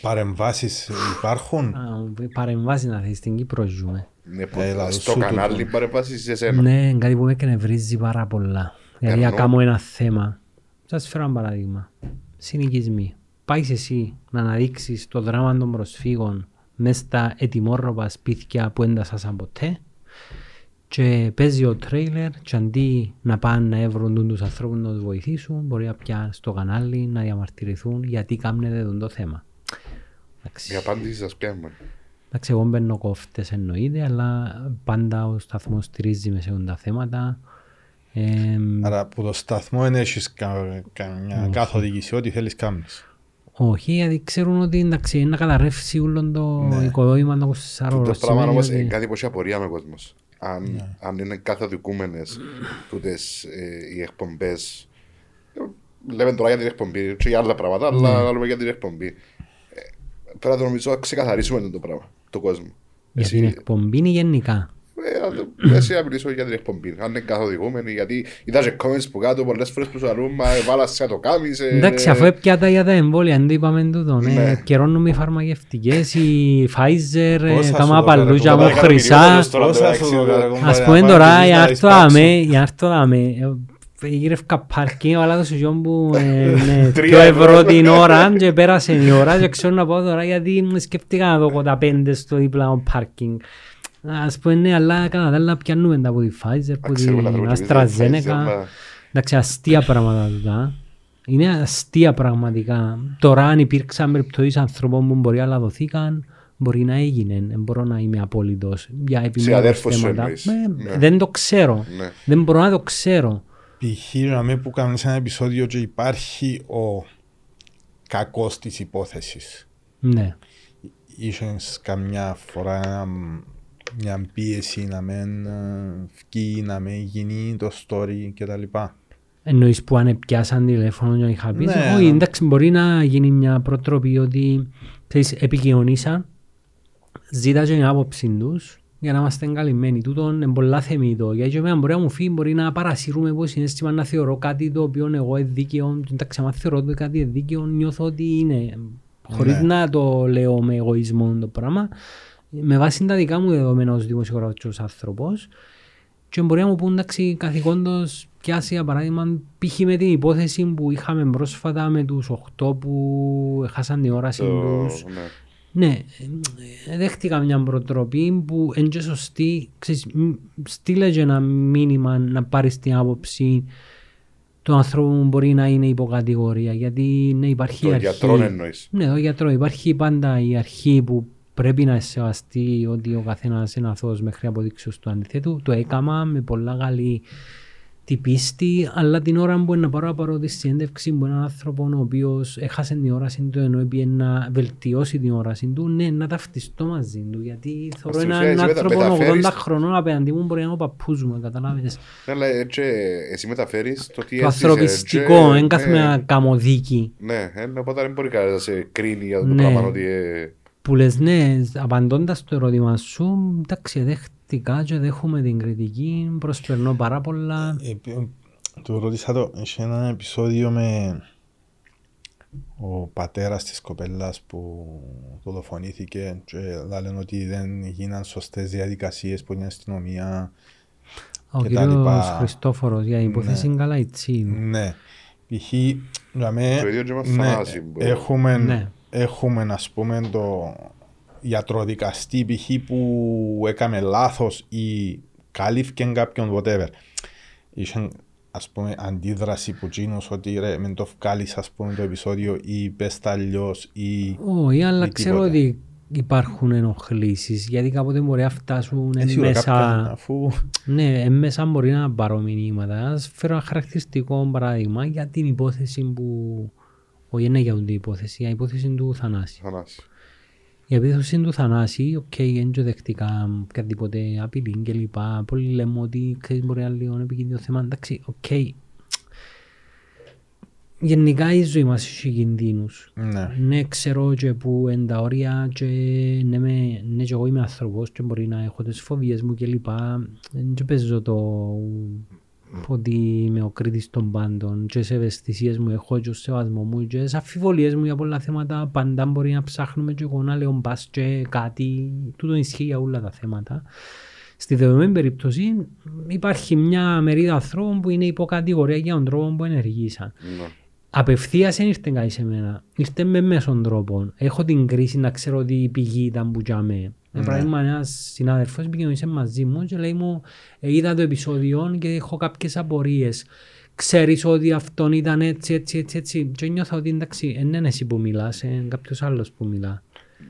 S3: Παρεμβάσεις υπάρχουν;
S1: Παρεμβάσεις να θες στην Κύπρο ζούμε.
S2: Ναι, που-
S3: Έλα,
S2: Στο
S3: σου
S2: κανάλι
S3: τούτο.
S2: παρεμβάσεις σε εσένα.
S1: Ναι, κάτι που με εκνευρίζει πάρα πολλά. Δηλαδή, να
S2: Περνώ.
S1: κάνω ένα θέμα. Σας φέρω ένα παράδειγμα. Συνοικισμοί. Πάει εσύ να αναδείξεις το δράμα των προσφύγων μέσα στα ετοιμόρροπα σπίτια που έντασαν ποτέ και παίζει ο τρέιλερ και αντί να πάνε να βρουν τους ανθρώπους να τους βοηθήσουν μπορεί να πιάσουν στο κανάλι να διαμαρτυρηθούν γιατί κάμνετε τον το θέμα. Εντάξει.
S2: Η απάντηση σας πιάνουμε.
S1: Εντάξει, εγώ μπαίνω κόφτες εννοείται, αλλά πάντα ο σταθμός στηρίζει μες σε όλα τα θέματα. Ε,
S3: Άρα από το σταθμό δεν έχεις κα- καμιά καθοδήγηση, ό,τι θέλεις κάνεις.
S1: όχι, γιατί ξέρουν ότι εντάξει, είναι να καταρρεύσει όλο το
S3: Ναι.
S1: οικοδόμημα των 24
S2: Το
S1: ώρων.
S2: πράγμα όμως
S1: Σημαίνει
S2: είναι
S1: ότι-
S2: κάτι που έχει απορία με ο κόσμος. Αν,
S1: Ναι.
S2: αν είναι καθοδικούμενες τούτες ε, οι εκπομπές ε, λέμε τώρα για την εκπομπή και για άλλα πράγματα
S1: Ναι.
S2: αλλά λέμε για την εκπομπή ε, πρέπει να το νομίζω να ξεκαθαρίσουμε το πράγμα το κόσμο
S1: Για την εκπομπή είναι γενικά.
S2: ε, αν το- εσύ να μιλήσω για την εκπομπή αν είναι καθοδικούμενοι γιατί είδα και comments που κάτω πολλές φορές που σου αρούν μα βάλα σε το κάμισε
S1: Εντάξει, αφού έπιατα για τα εμβόλια, δεν το είπαμε τούτο.
S2: Ναι.
S1: Ναι. Επικαιρώνουμε οι φαρμακευτικές, η Pfizer, ε,
S3: Πόσα
S1: τα
S3: σου
S1: μαπαλούτια
S3: δώκα,
S1: μου
S3: τώρα,
S1: χρυσά.
S2: τώρα,
S3: Πόσα
S2: εντάξει,
S3: σου δώκα,
S2: τώρα.
S3: ρε,
S1: Ας
S3: κομπάρε,
S1: πούμε
S3: να
S1: τώρα,
S3: πάρεις
S1: για
S3: να
S1: να έρθω
S3: εισπάξω.
S1: δάμε, για να έρθω δάμε, ε, γύρευκα πάρκινγκ, αλλά το σιόν που ε, ναι,
S2: Τρία
S1: δύο ευρώ
S2: ευρώ.
S1: την ώρα και πέρασε η ώρα και ξέρω να πάω τώρα γιατί μου σκέφτηκα να δω τα πέντε στο δίπλα πάρκινγκ. Ας πούμε ναι, αλλά κατά τα άλλα πιάνουμε τα από τη Pfizer, από
S2: Ξέρουμε να
S1: την
S2: τρώμε και εμείς τη Pfizer,
S1: AstraZeneca.
S2: αλλά-
S1: Εντάξει, αστεία πράγματα τούτα. Είναι αστεία πραγματικά. Τώρα αν υπήρξαν περιπτώσεις ανθρώπων που μπορεί να δοθήκαν, μπορεί να έγινε. Δεν μπορώ να είμαι απόλυτος για επιμέρους
S2: αδέρφους σου
S1: θέματα.
S2: εννοείς.
S1: Με-
S2: Ναι.
S1: Δεν το ξέρω.
S2: Ναι.
S1: Δεν μπορώ να το ξέρω.
S3: Π.χ. με που κάνουμε σε ένα επεισόδιο και υπάρχει ο κακός της υπόθεσης.
S1: Ναι.
S3: Είχες καμιά φορά ένα- μια πίεση να μην ε, βγει, να μην γίνει το story κτλ.
S1: Εννοείς που αν πιάσαν τηλέφωνο και είχα πει.
S3: Ναι,
S1: Όχι,
S3: ναι.
S1: εντάξει, μπορεί να γίνει μια προτροπή ότι ξέρεις, επικοινωνήσαν, ζήταγε την άποψη τους για να είμαστε καλυμμένοι. Τούτον είναι πολλά θεμητό. Γιατί και εμένα μπορεί να μου φύγει, μπορεί να παρασύρουμε από συνέστημα να θεωρώ κάτι το οποίο εγώ είναι δίκαιο. Εντάξει, αν θεωρώ ότι κάτι είναι δίκαιο, νιώθω ότι είναι. Χωρίς
S3: Ναι.
S1: να το λέω με εγωισμό το πράγμα. Με βάση τα δικά μου δεδομένα ως δημοσιογράφος και ως άνθρωπος, και μπορεί να μου πούν εντάξει καθηκόντως πιάσει για παράδειγμα π.χ. με την υπόθεση που είχαμε πρόσφατα με τους 8 που έχασαν την όραση
S2: Το-
S1: τους.
S2: ναι.
S1: Ναι, ε, δέχτηκα μια προτροπή που είναι και σωστή. Ξέρεις, μ, στείλε και ένα μήνυμα να πάρεις την άποψη του ανθρώπου που μπορεί να είναι υποκατηγορία. Γιατί ναι, υπάρχει
S2: Το
S1: η αρχή.
S2: γιατρόν εννοείς.
S1: Ναι, το γιατρό. Υπάρχει πάντα η αρχή που πρέπει να σεβαστεί ότι ο καθένας είναι αθώος μέχρι αποδείξεω του αντιθέτου. Το έκαμα με πολλά καλή την πίστη, αλλά την ώρα που να πάρω να πάρω τη συνέντευξη με έναν άνθρωπο ο οποίος έχασε την όραση του ενώ έπιε να βελτιώσει την όραση του, ναι, να ταυτιστώ μαζί του. Γιατί θεωρώ
S2: Στην ουσία,
S1: έναν
S2: εσύ μετα-
S1: άνθρωπο 80
S2: μεταφέρεις-
S1: χρονών απέναντι μου μπορεί να είναι ο παππούς μου, καταλάβεις.
S2: Ναι, αλλά έτσι εσύ μεταφέρεις το τι
S1: Το
S2: έζησες
S1: ανθρωπιστικό,
S2: και-
S1: δεν κάθομαι
S2: ναι,
S1: να κάνω δίκη.
S2: Ναι, ε, οπότε δεν μπορεί κανένας να σε κρίνει για το
S1: Ναι.
S2: πράγμα ότι... ε,
S1: Που λες ναι, απαντώντας το ερώτημα σου, εντάξει, δέχτηκα και δέχομαι την κριτική, προσπερνώ πάρα πολλά.
S3: Ε, ε, Του ρώτησα το, είχε ένα επεισόδιο με ο πατέρας της κοπέλας που δολοφονήθηκε και λένε ότι δεν γίναν σωστές διαδικασίες που είναι η αστυνομία.
S1: Ο
S3: και τα
S1: κύριος
S3: λοιπά.
S1: Χριστόφορος για υπόθεση καλά έτσι.
S3: Ναι. Π.χ. για με-
S2: Το ίδιο και με
S3: ναι,
S2: Θανάση που-
S3: έχουμε,
S1: Ναι.
S3: έχουμε ας πούμε το γιατροδικαστή π.χ. που έκαμε λάθος ή κάλυφκε κάποιον whatever. Είχε ας πούμε αντίδραση που τσίνος ότι ρε μην το βγάλεις ας πούμε το επεισόδιο ή πες τα αλλιώς ή
S1: Όχι, αλλά
S3: ή
S1: ξέρω
S3: τίποτα.
S1: ότι υπάρχουν ενοχλήσεις, γιατί κάποτε μπορεί να φτάσουν εν
S3: Ε, σίγουρα κάποιον,
S1: μέσα...
S3: αφού
S1: Ναι, εν μέσα μπορεί να πάρω μηνύματα. Ας φέρω ένα χαρακτηριστικό παράδειγμα για την υπόθεση που... Όχι, είναι για την υπόθεση, για την υπόθεση του Θανάση.
S2: Θανάση.
S1: Η επίθεση του Θανάση, οκ, δεν και δεχτικά οποιαδήποτε απειλή και λοιπά. Πολλοί λέμε ότι ξέρεις μπορεί να είναι λίγο επικίνδυνο θέμα. Εντάξει, οκ. Γενικά η ζωή μας έχει κινδύνους.
S3: ναι.
S1: Ναι, ξέρω και που είναι τα όρια και ναι, με, ναι και εγώ είμαι άνθρωπος και μπορεί να έχω τις φοβίες μου και λοιπά. Δεν παίζω το ότι είμαι ο κρίτης των πάντων και σε ευαισθησίες μου έχω και ο σεβασμός μου και σε αμφιβολίες μου για πολλά θέματα πάντα μπορεί να ψάχνουμε και εγώ να λέω μπας και κάτι τούτο ισχύει για όλα τα θέματα στη δεδομένη περίπτωση υπάρχει μια μερίδα ανθρώπων που είναι υποκατηγορία για τον τρόπο που ενεργήσαν
S2: Ναι.
S1: Απευθείας δεν ήρθε κάτι σε μένα. Ήρθε με μέσον τρόπο. Έχω την κρίση να ξέρω ότι η πηγή ήταν που για με. Για παράδειγμα, ένας συνάδελφος επικοινωνήσε μαζί μου και λέει μου «Ε, είδα το επεισόδιο και έχω κάποιες απορίες. Ξέρεις ότι αυτόν ήταν έτσι, έτσι, έτσι, έτσι. Και νιώθω ότι εντάξει, δεν είναι εσύ που μιλάς, είναι κάποιος άλλος που μιλά.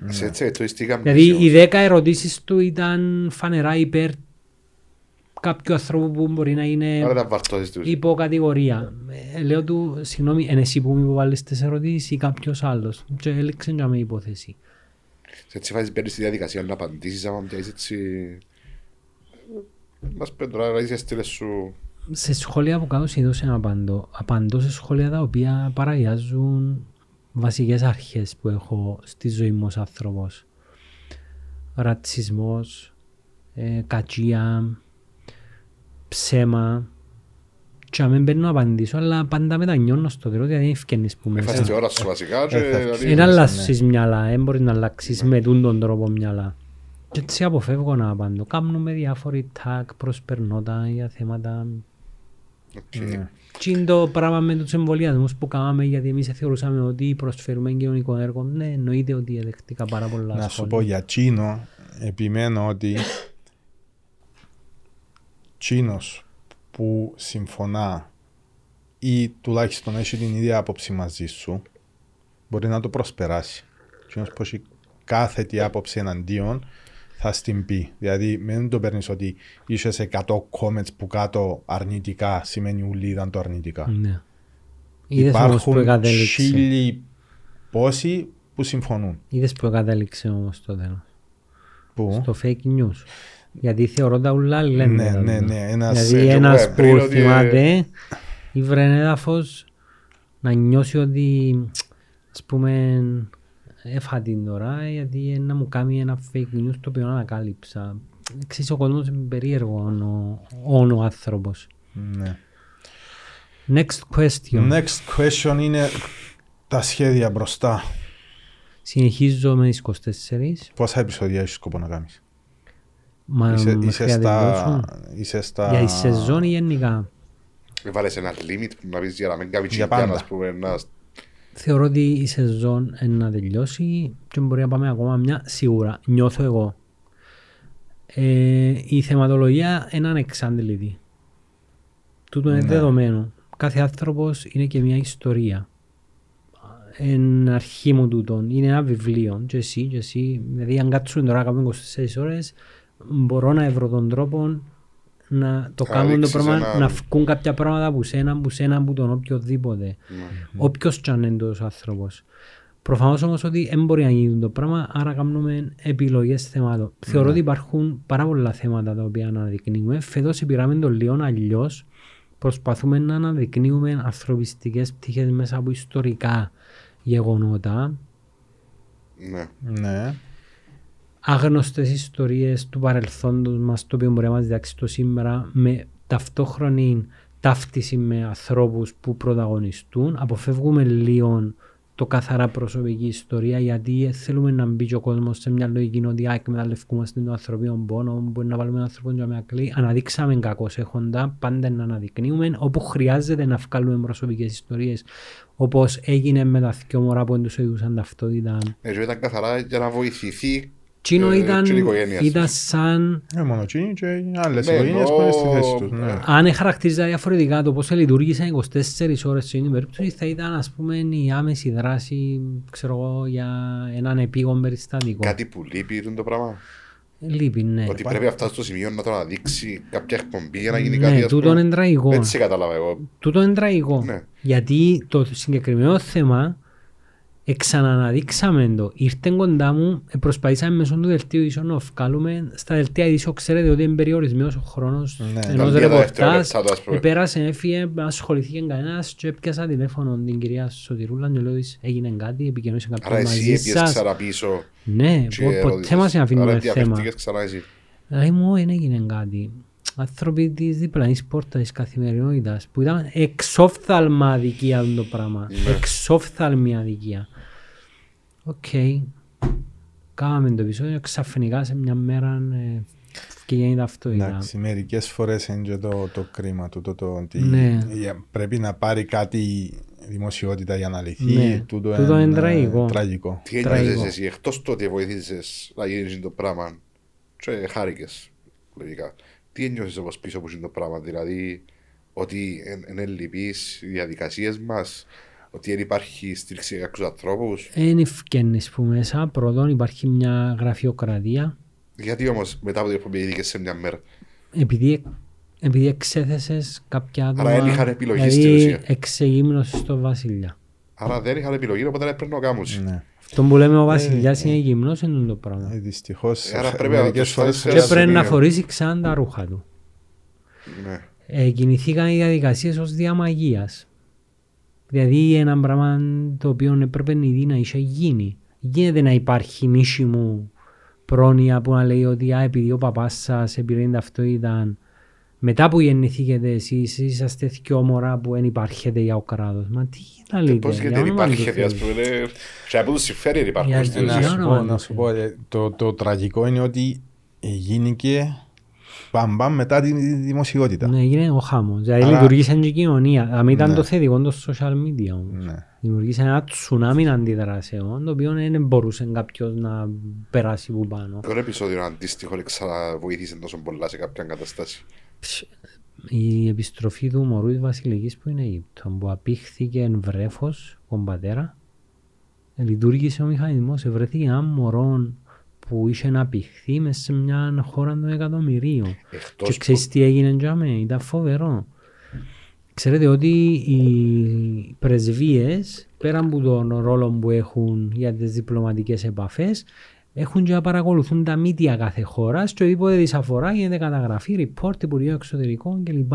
S2: Σε έτσι ετσοιστικά
S1: Δηλαδή οι δέκα ερωτήσεις του ήταν φανερά υπέρ κάποιου ανθρώπου που μπορεί να είναι
S2: Άρα τα βαρτώσεις τους.
S1: υποκατηγορία. Ε, λέω του, συγγνώμη, είναι εσύ που μου υποβάλλεις τις ερωτήσεις ή κάποιος άλλος. Και έλεξε για με η υπόθεση.
S2: Σε έτσι φάσεις παίρνεις τη διαδικασία να απαντήσεις άμα πιάσεις έτσι... Μας πέντε τώρα να είσαι στήλες σου...
S1: Σε σχόλια που κάνω συνήθως δεν απαντώ. Απαντώ σε σχόλια τα οποία παραγιάζουν βασικές αρχές που έχω στη ζωή μου ως άνθρωπος. Ρατσισμός, ε, κατσία, ψέμα. Και αν δεν παίρνω να απαντήσω, αλλά πάντα μετανιώνω στο τέλος, γιατί δεν ευκαινείς που
S2: Με φάσεις
S1: μέσα.
S2: την ώρα σου βασικά και...
S3: Ε, θα
S2: δηλαδή-
S1: Δεν αλλάσεις μυαλά, δεν μπορείς να αλλάξεις με τούν τον τρόπο μυαλά. Και έτσι αποφεύγω να απαντώ. Κάνουμε διάφοροι tag, προσπερνώ τα για θέματα.
S2: Οκ.
S3: Ναι.
S1: Τι είναι το πράγμα με τους εμβολιασμούς που κάναμε γιατί εμείς θεωρούσαμε ότι προσφέρουμε κοινωνικό έργο. Ναι, εννοείται ότι εδεχτήκα πάρα πολλά
S3: Να σου
S1: σχόλια.
S3: πω για τζείνο, επιμένω ότι τζείνος που συμφωνά ή τουλάχιστον έχει την ίδια άποψη μαζί σου μπορεί να το προσπεράσει. Τσίνος που έχει κάθετη άποψη εναντίον θα στην πει. Δηλαδή μην το παίρνεις ότι είσαι σε 100 comments που κάτω αρνητικά σημαίνει ούλοι ήταν το αρνητικά.
S1: Ναι. Είδες όμως που
S3: Υπάρχουν
S1: εγκατέλειξε.
S3: χίλιοι πόσοι που συμφωνούν.
S1: Είδες που εγκατέλειξε όμως το τέλος.
S3: Που;
S1: Στο fake news. Γιατί θεωρώ τα ουλά λένε.
S3: Ναι,
S1: τα
S3: ναι,
S1: δουλειά.
S3: ναι. Ένας,
S1: Δηλαδή
S2: ε,
S1: ένας
S2: εγώ πριν
S1: που
S2: ότι,
S1: θυμάται ήβρε έδαφος να νιώσει ότι ας πούμε έφα την τώρα γιατί ε, να μου κάνει ένα fake news το οποίο ανακάλυψα. Ξέρεις ο κόσμος είναι περίεργο όνο, όνο άνθρωπος.
S3: ναι.
S1: Next question.
S3: Next question είναι τα σχέδια μπροστά.
S1: Συνεχίζω με τις 24.
S3: Πόσα επεισόδια έχεις σκοπό να κάνεις;
S1: Μα
S3: Είσαι,
S1: μέχρι
S3: είσαι,
S1: να
S3: στα,
S1: τελειώσουν.
S3: είσαι στα...
S1: Για η σεζόν ή γενικά;
S2: Βάλες ένα limit που να πεις για να μην κάνει
S3: Για
S2: τσιγκιά,
S3: πάντα.
S2: ας πούμε, να...
S1: Θεωρώ ότι η σεζόν είναι να τελειώσει και μπορεί να πάμε ακόμα μια σίγουρα. Νιώθω εγώ. Ε, η θεματολογία είναι ανεξάντλητη. Τούτο είναι
S3: Ναι.
S1: δεδομένο. Κάθε άνθρωπος είναι και μια ιστορία. Εν αρχή μου τούτον. Είναι ένα βιβλίο. Και εσύ, και εσύ. Δηλαδή αν κάτσουν τώρα κάπου 24 ώρες μπορώ να βρω τον τρόπο να το
S2: Να
S1: κάνουν το
S2: δείξεις
S1: πράγμα,
S2: ένα-
S1: να βγουν κάποια πράγματα από σένα, από σένα, από τον οποιοδήποτε.
S2: Ναι.
S1: Όποιος κι αν είναι τόσος άνθρωπος. Προφανώς όμως ότι δεν μπορεί να γίνει το πράγμα, άρα κάνουμε επιλογές θεμάτων. Θεωρώ ότι υπάρχουν πάρα πολλά θέματα τα οποία αναδεικνύουμε. Φέτος πήραμε το λίγο αλλιώς. Προσπαθούμε να αναδεικνύουμε ανθρωπιστικές πτυχές μέσα από ιστορικά γεγονότα.
S2: Ναι.
S3: Ναι.
S1: Άγνωστες ιστορίες του παρελθόντος μας το οποίο μπορεί να μας διδάξει το σήμερα με ταυτόχρονη ταύτιση με ανθρώπους που πρωταγωνιστούν. Αποφεύγουμε λίγο το καθαρά προσωπική ιστορία γιατί θέλουμε να μπει και ο κόσμος σε μια λογική ότι «Α, εκμεταλλευκούμαστε τον ανθρωπίνο πόνο, μπορεί να βάλουμε τον άνθρωπο για μια κλή. Αναδείξαμε κακώς έχοντα, πάντα να αναδεικνύουμε όπου χρειάζεται να βγάλουμε προσωπικές ιστορίες όπως έγινε με τα δυο μωρά που τους οδηγούσαν ταυτότητα.
S2: Ναι, και ήταν καθαρά για να βοηθηθεί
S1: Τσίνο
S2: ε,
S1: ήταν,
S2: και η οικογένειας
S1: ήταν
S2: σου.
S1: σαν
S3: Ε, μόνο εκείνοι και άλλες
S2: Ναι,
S3: οικογένειες
S2: εννοώ-
S3: που είναι στη θέση τους. Ναι.
S1: αν χαρακτηρίζα διαφορετικά το πώς λειτουργήσε 24 ώρες σε την περίπτωση θα ήταν ας πούμε η άμεση δράση ξέρω εγώ, για έναν επίγον περιστατικό.
S2: κάτι που λείπει είναι το πράγμα;
S1: Λείπει, ναι.
S2: Ότι πρέπει να φτάσει στο σημείο να το αναδείξει κάποια εκπομπή για να γίνει κάτι.
S1: Ναι,
S2: ας
S1: τούτο
S2: πούμε.
S1: είναι τραγικό.
S2: Έτσι κατάλαβα εγώ.
S1: Τούτο είναι τραγικό.
S2: Ναι.
S1: Γιατί το συγκεκριμένο θέμα εξαναναδείξαμε το. Ήρθε κοντά μου, ε, προσπαθήσαμε μέσω του δελτίου ειδήσεων να βγάλουμε στα δελτία ειδήσεων. Ξέρετε ότι είναι περιορισμένος ο χρόνος
S3: Ναι.
S1: ενός
S2: Τα λίγα
S1: ρεπορτάζ.
S2: δευτερόλεπτα του, ας πούμε.
S1: Επέρασε, έφυγε, ασχοληθήκε κανένας και έπιασα τηλέφωνο την κυρία Σωτηρούλα και λέω της έγινε κάτι, επικοινωνήσε
S2: Άρα
S1: κάποιον
S2: εσύ
S1: μαζί
S2: έπιες
S1: σας.
S2: ξανά πίσω
S1: Ναι,
S2: και
S1: πο- ποτέ
S2: ερώτησες.
S1: μας δεν
S2: Άρα
S1: αφήνουμε θέμα.
S2: διαφερθήκες ξανά εσύ.
S1: Λέει μου, δεν έγινε κάτι. Άνθρωποι της διπλανής πόρτας τη καθημερινότητας που ήταν εξόφθαλμα αδικία το πράγμα.
S2: Ναι.
S1: Εξόφθαλμη αδικία. Οκ. Κάναμε το επεισόδιο ξαφνικά σε μια μέρα ε, και γίνει ταυτότητα.
S3: Εντάξει, μερικές φορές είναι και το, το κρίμα του, το, το ότι
S1: Ναι.
S3: για- πρέπει να πάρει κάτι δημοσιότητα για να λυθεί.
S1: Ναι.
S3: Τούτο,
S1: Τούτο είναι
S3: είναι
S1: τραγικό.
S3: τραγικό.
S2: Τι
S1: Τραγικό.
S2: ένιωσες εσύ, εκτός το ότι βοηθήσεις να γίνει το πράγμα και χάρηκες, λογικά. Τι ένιωσες όπως πίσω από το πράγμα, δηλαδή ότι είναι λυπείς οι διαδικασίες μας, ότι δεν υπάρχει στήριξη για κάποιους ανθρώπους.
S1: Δεν ευκαινείς που μέσα. Πρώτον υπάρχει μια γραφειοκρατία.
S2: Γιατί όμως μετά από την εκπομπή ειδικές σε μια μέρα.
S1: Επειδή, επειδή εξέθεσες κάποια άτομα.
S2: δεν είχαν επιλογή στην
S1: δηλαδή
S2: ουσία.
S1: εξεγύμνωσες στο βασιλιά.
S2: Άρα δεν είχαν επιλογή, οπότε δεν έπρεπε να κάνουν.
S3: Ναι.
S1: Αυτό που λέμε ο βασιλιάς είναι γυμνός είναι το πράγμα.
S3: Ε, δυστυχώς,
S2: Άρα πρέπει να
S3: μερικές
S2: το
S3: φορές
S2: στάσεις σε
S1: Και
S2: ένα
S1: πρέπει να
S2: σημείο.
S1: φορήσει ξανά τα ρούχα του.
S2: Ναι.
S1: Ε, κινηθήκαν οι διαδικασίες ως διαμαγείας. Δηλαδή ένα πράγμα το οποίο έπρεπε ήδη να είχε γίνει. Γίνεται να υπάρχει μίση μου πρόνοια που να λέει ότι α, επειδή ο παπάς σας επειδή είναι ταυτότητα μετά που γεννηθήκετε εσείς είσαστε δυο μωρά που δεν υπάρχετε για ο κράτος. Μα τι θα
S2: Και
S1: λέτε.
S2: πώς
S1: για
S2: γιατί δεν
S1: όνομα του
S2: υπάρχει,
S1: Θεού.
S2: ας πούμε, είναι- και από τους συμφέρει δεν υπάρχουν
S1: Για-
S2: στην
S1: για-
S3: Να
S2: ουσία.
S3: σου
S1: όνομα
S3: πω,
S1: του
S3: να σου
S1: Θεού.
S3: πω, ε, το, το τραγικό είναι ότι γίνηκε Μπαμ, μπαμ, μετά τη δημοσιότητα.
S1: Ναι, έγινε ο χάμος. Δηλαδή
S3: Άρα-
S1: λειτουργήσε και η κοινωνία. Αν ήταν
S3: Ναι.
S1: το θετικό το social media όμως.
S3: Ναι.
S1: Δημιουργήσε ένα τσουνάμι αντιδράσεων, το οποίο δεν μπορούσε κάποιος να περάσει που πάνω.
S2: Ποιο επεισόδιο αντίστοιχο ξαναβοήθησε τόσο πολλά σε κάποια κατάσταση.
S1: Η επιστροφή του μωρού της Βασιλικής που είναι Αίγυπτο, που απήχθηκε βρέφος, τον πατέρα, ε, λειτουργήσε ο μηχανισμός, ευρέθηκε ένα μωρό που είχε να απηχθεί μέσα σε μια χώρα των εκατομμυρίων.
S2: Εκτός
S1: Και
S2: που-
S1: ξέρεις τι έγινε για μέ, ήταν φοβερό. Ξέρετε ότι οι πρεσβείες, πέραν από τον ρόλο που έχουν για τις διπλωματικές επαφές, έχουν και να παρακολουθούν τα μύτια κάθε χώρας και οτιδήποτε δυσαφορά γίνεται καταγραφή, report, Υπουργείο Εξωτερικών κλπ.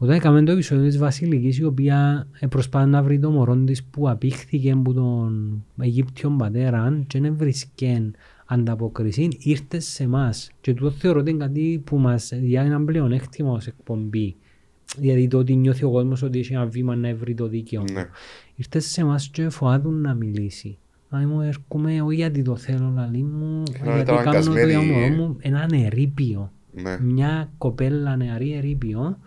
S1: Όταν έκαμε το επεισόδιο της Βασιλικής η οποία προσπάθησε να βρει το μωρό της που απήχθηκε από τον Αιγύπτιο πατέρα και δεν βρίσκε ανταποκρισή, ήρθες σε εμάς. Και τούτο θεωρώ ότι είναι κάτι που μας διά ένα πλεονέκτημα ως εκπομπή. Δηλαδή το ότι νιώθει ο κόσμος ότι έχει ένα βήμα να βρει το δίκαιο.
S2: Ναι.
S1: Ήρθες σε εμάς και φοάδουν να μιλήσει. Αν μου έρχομαι, όχι γιατί το θέλω, λαλή μου,
S2: Ενώ
S1: γιατί
S2: ήταν
S1: κάνω το
S2: αγκασμένοι.
S1: για μωρό μου, έναν ερείπιο.
S2: Ναι.
S1: Μια κοπέλα νεαρή ερείπιο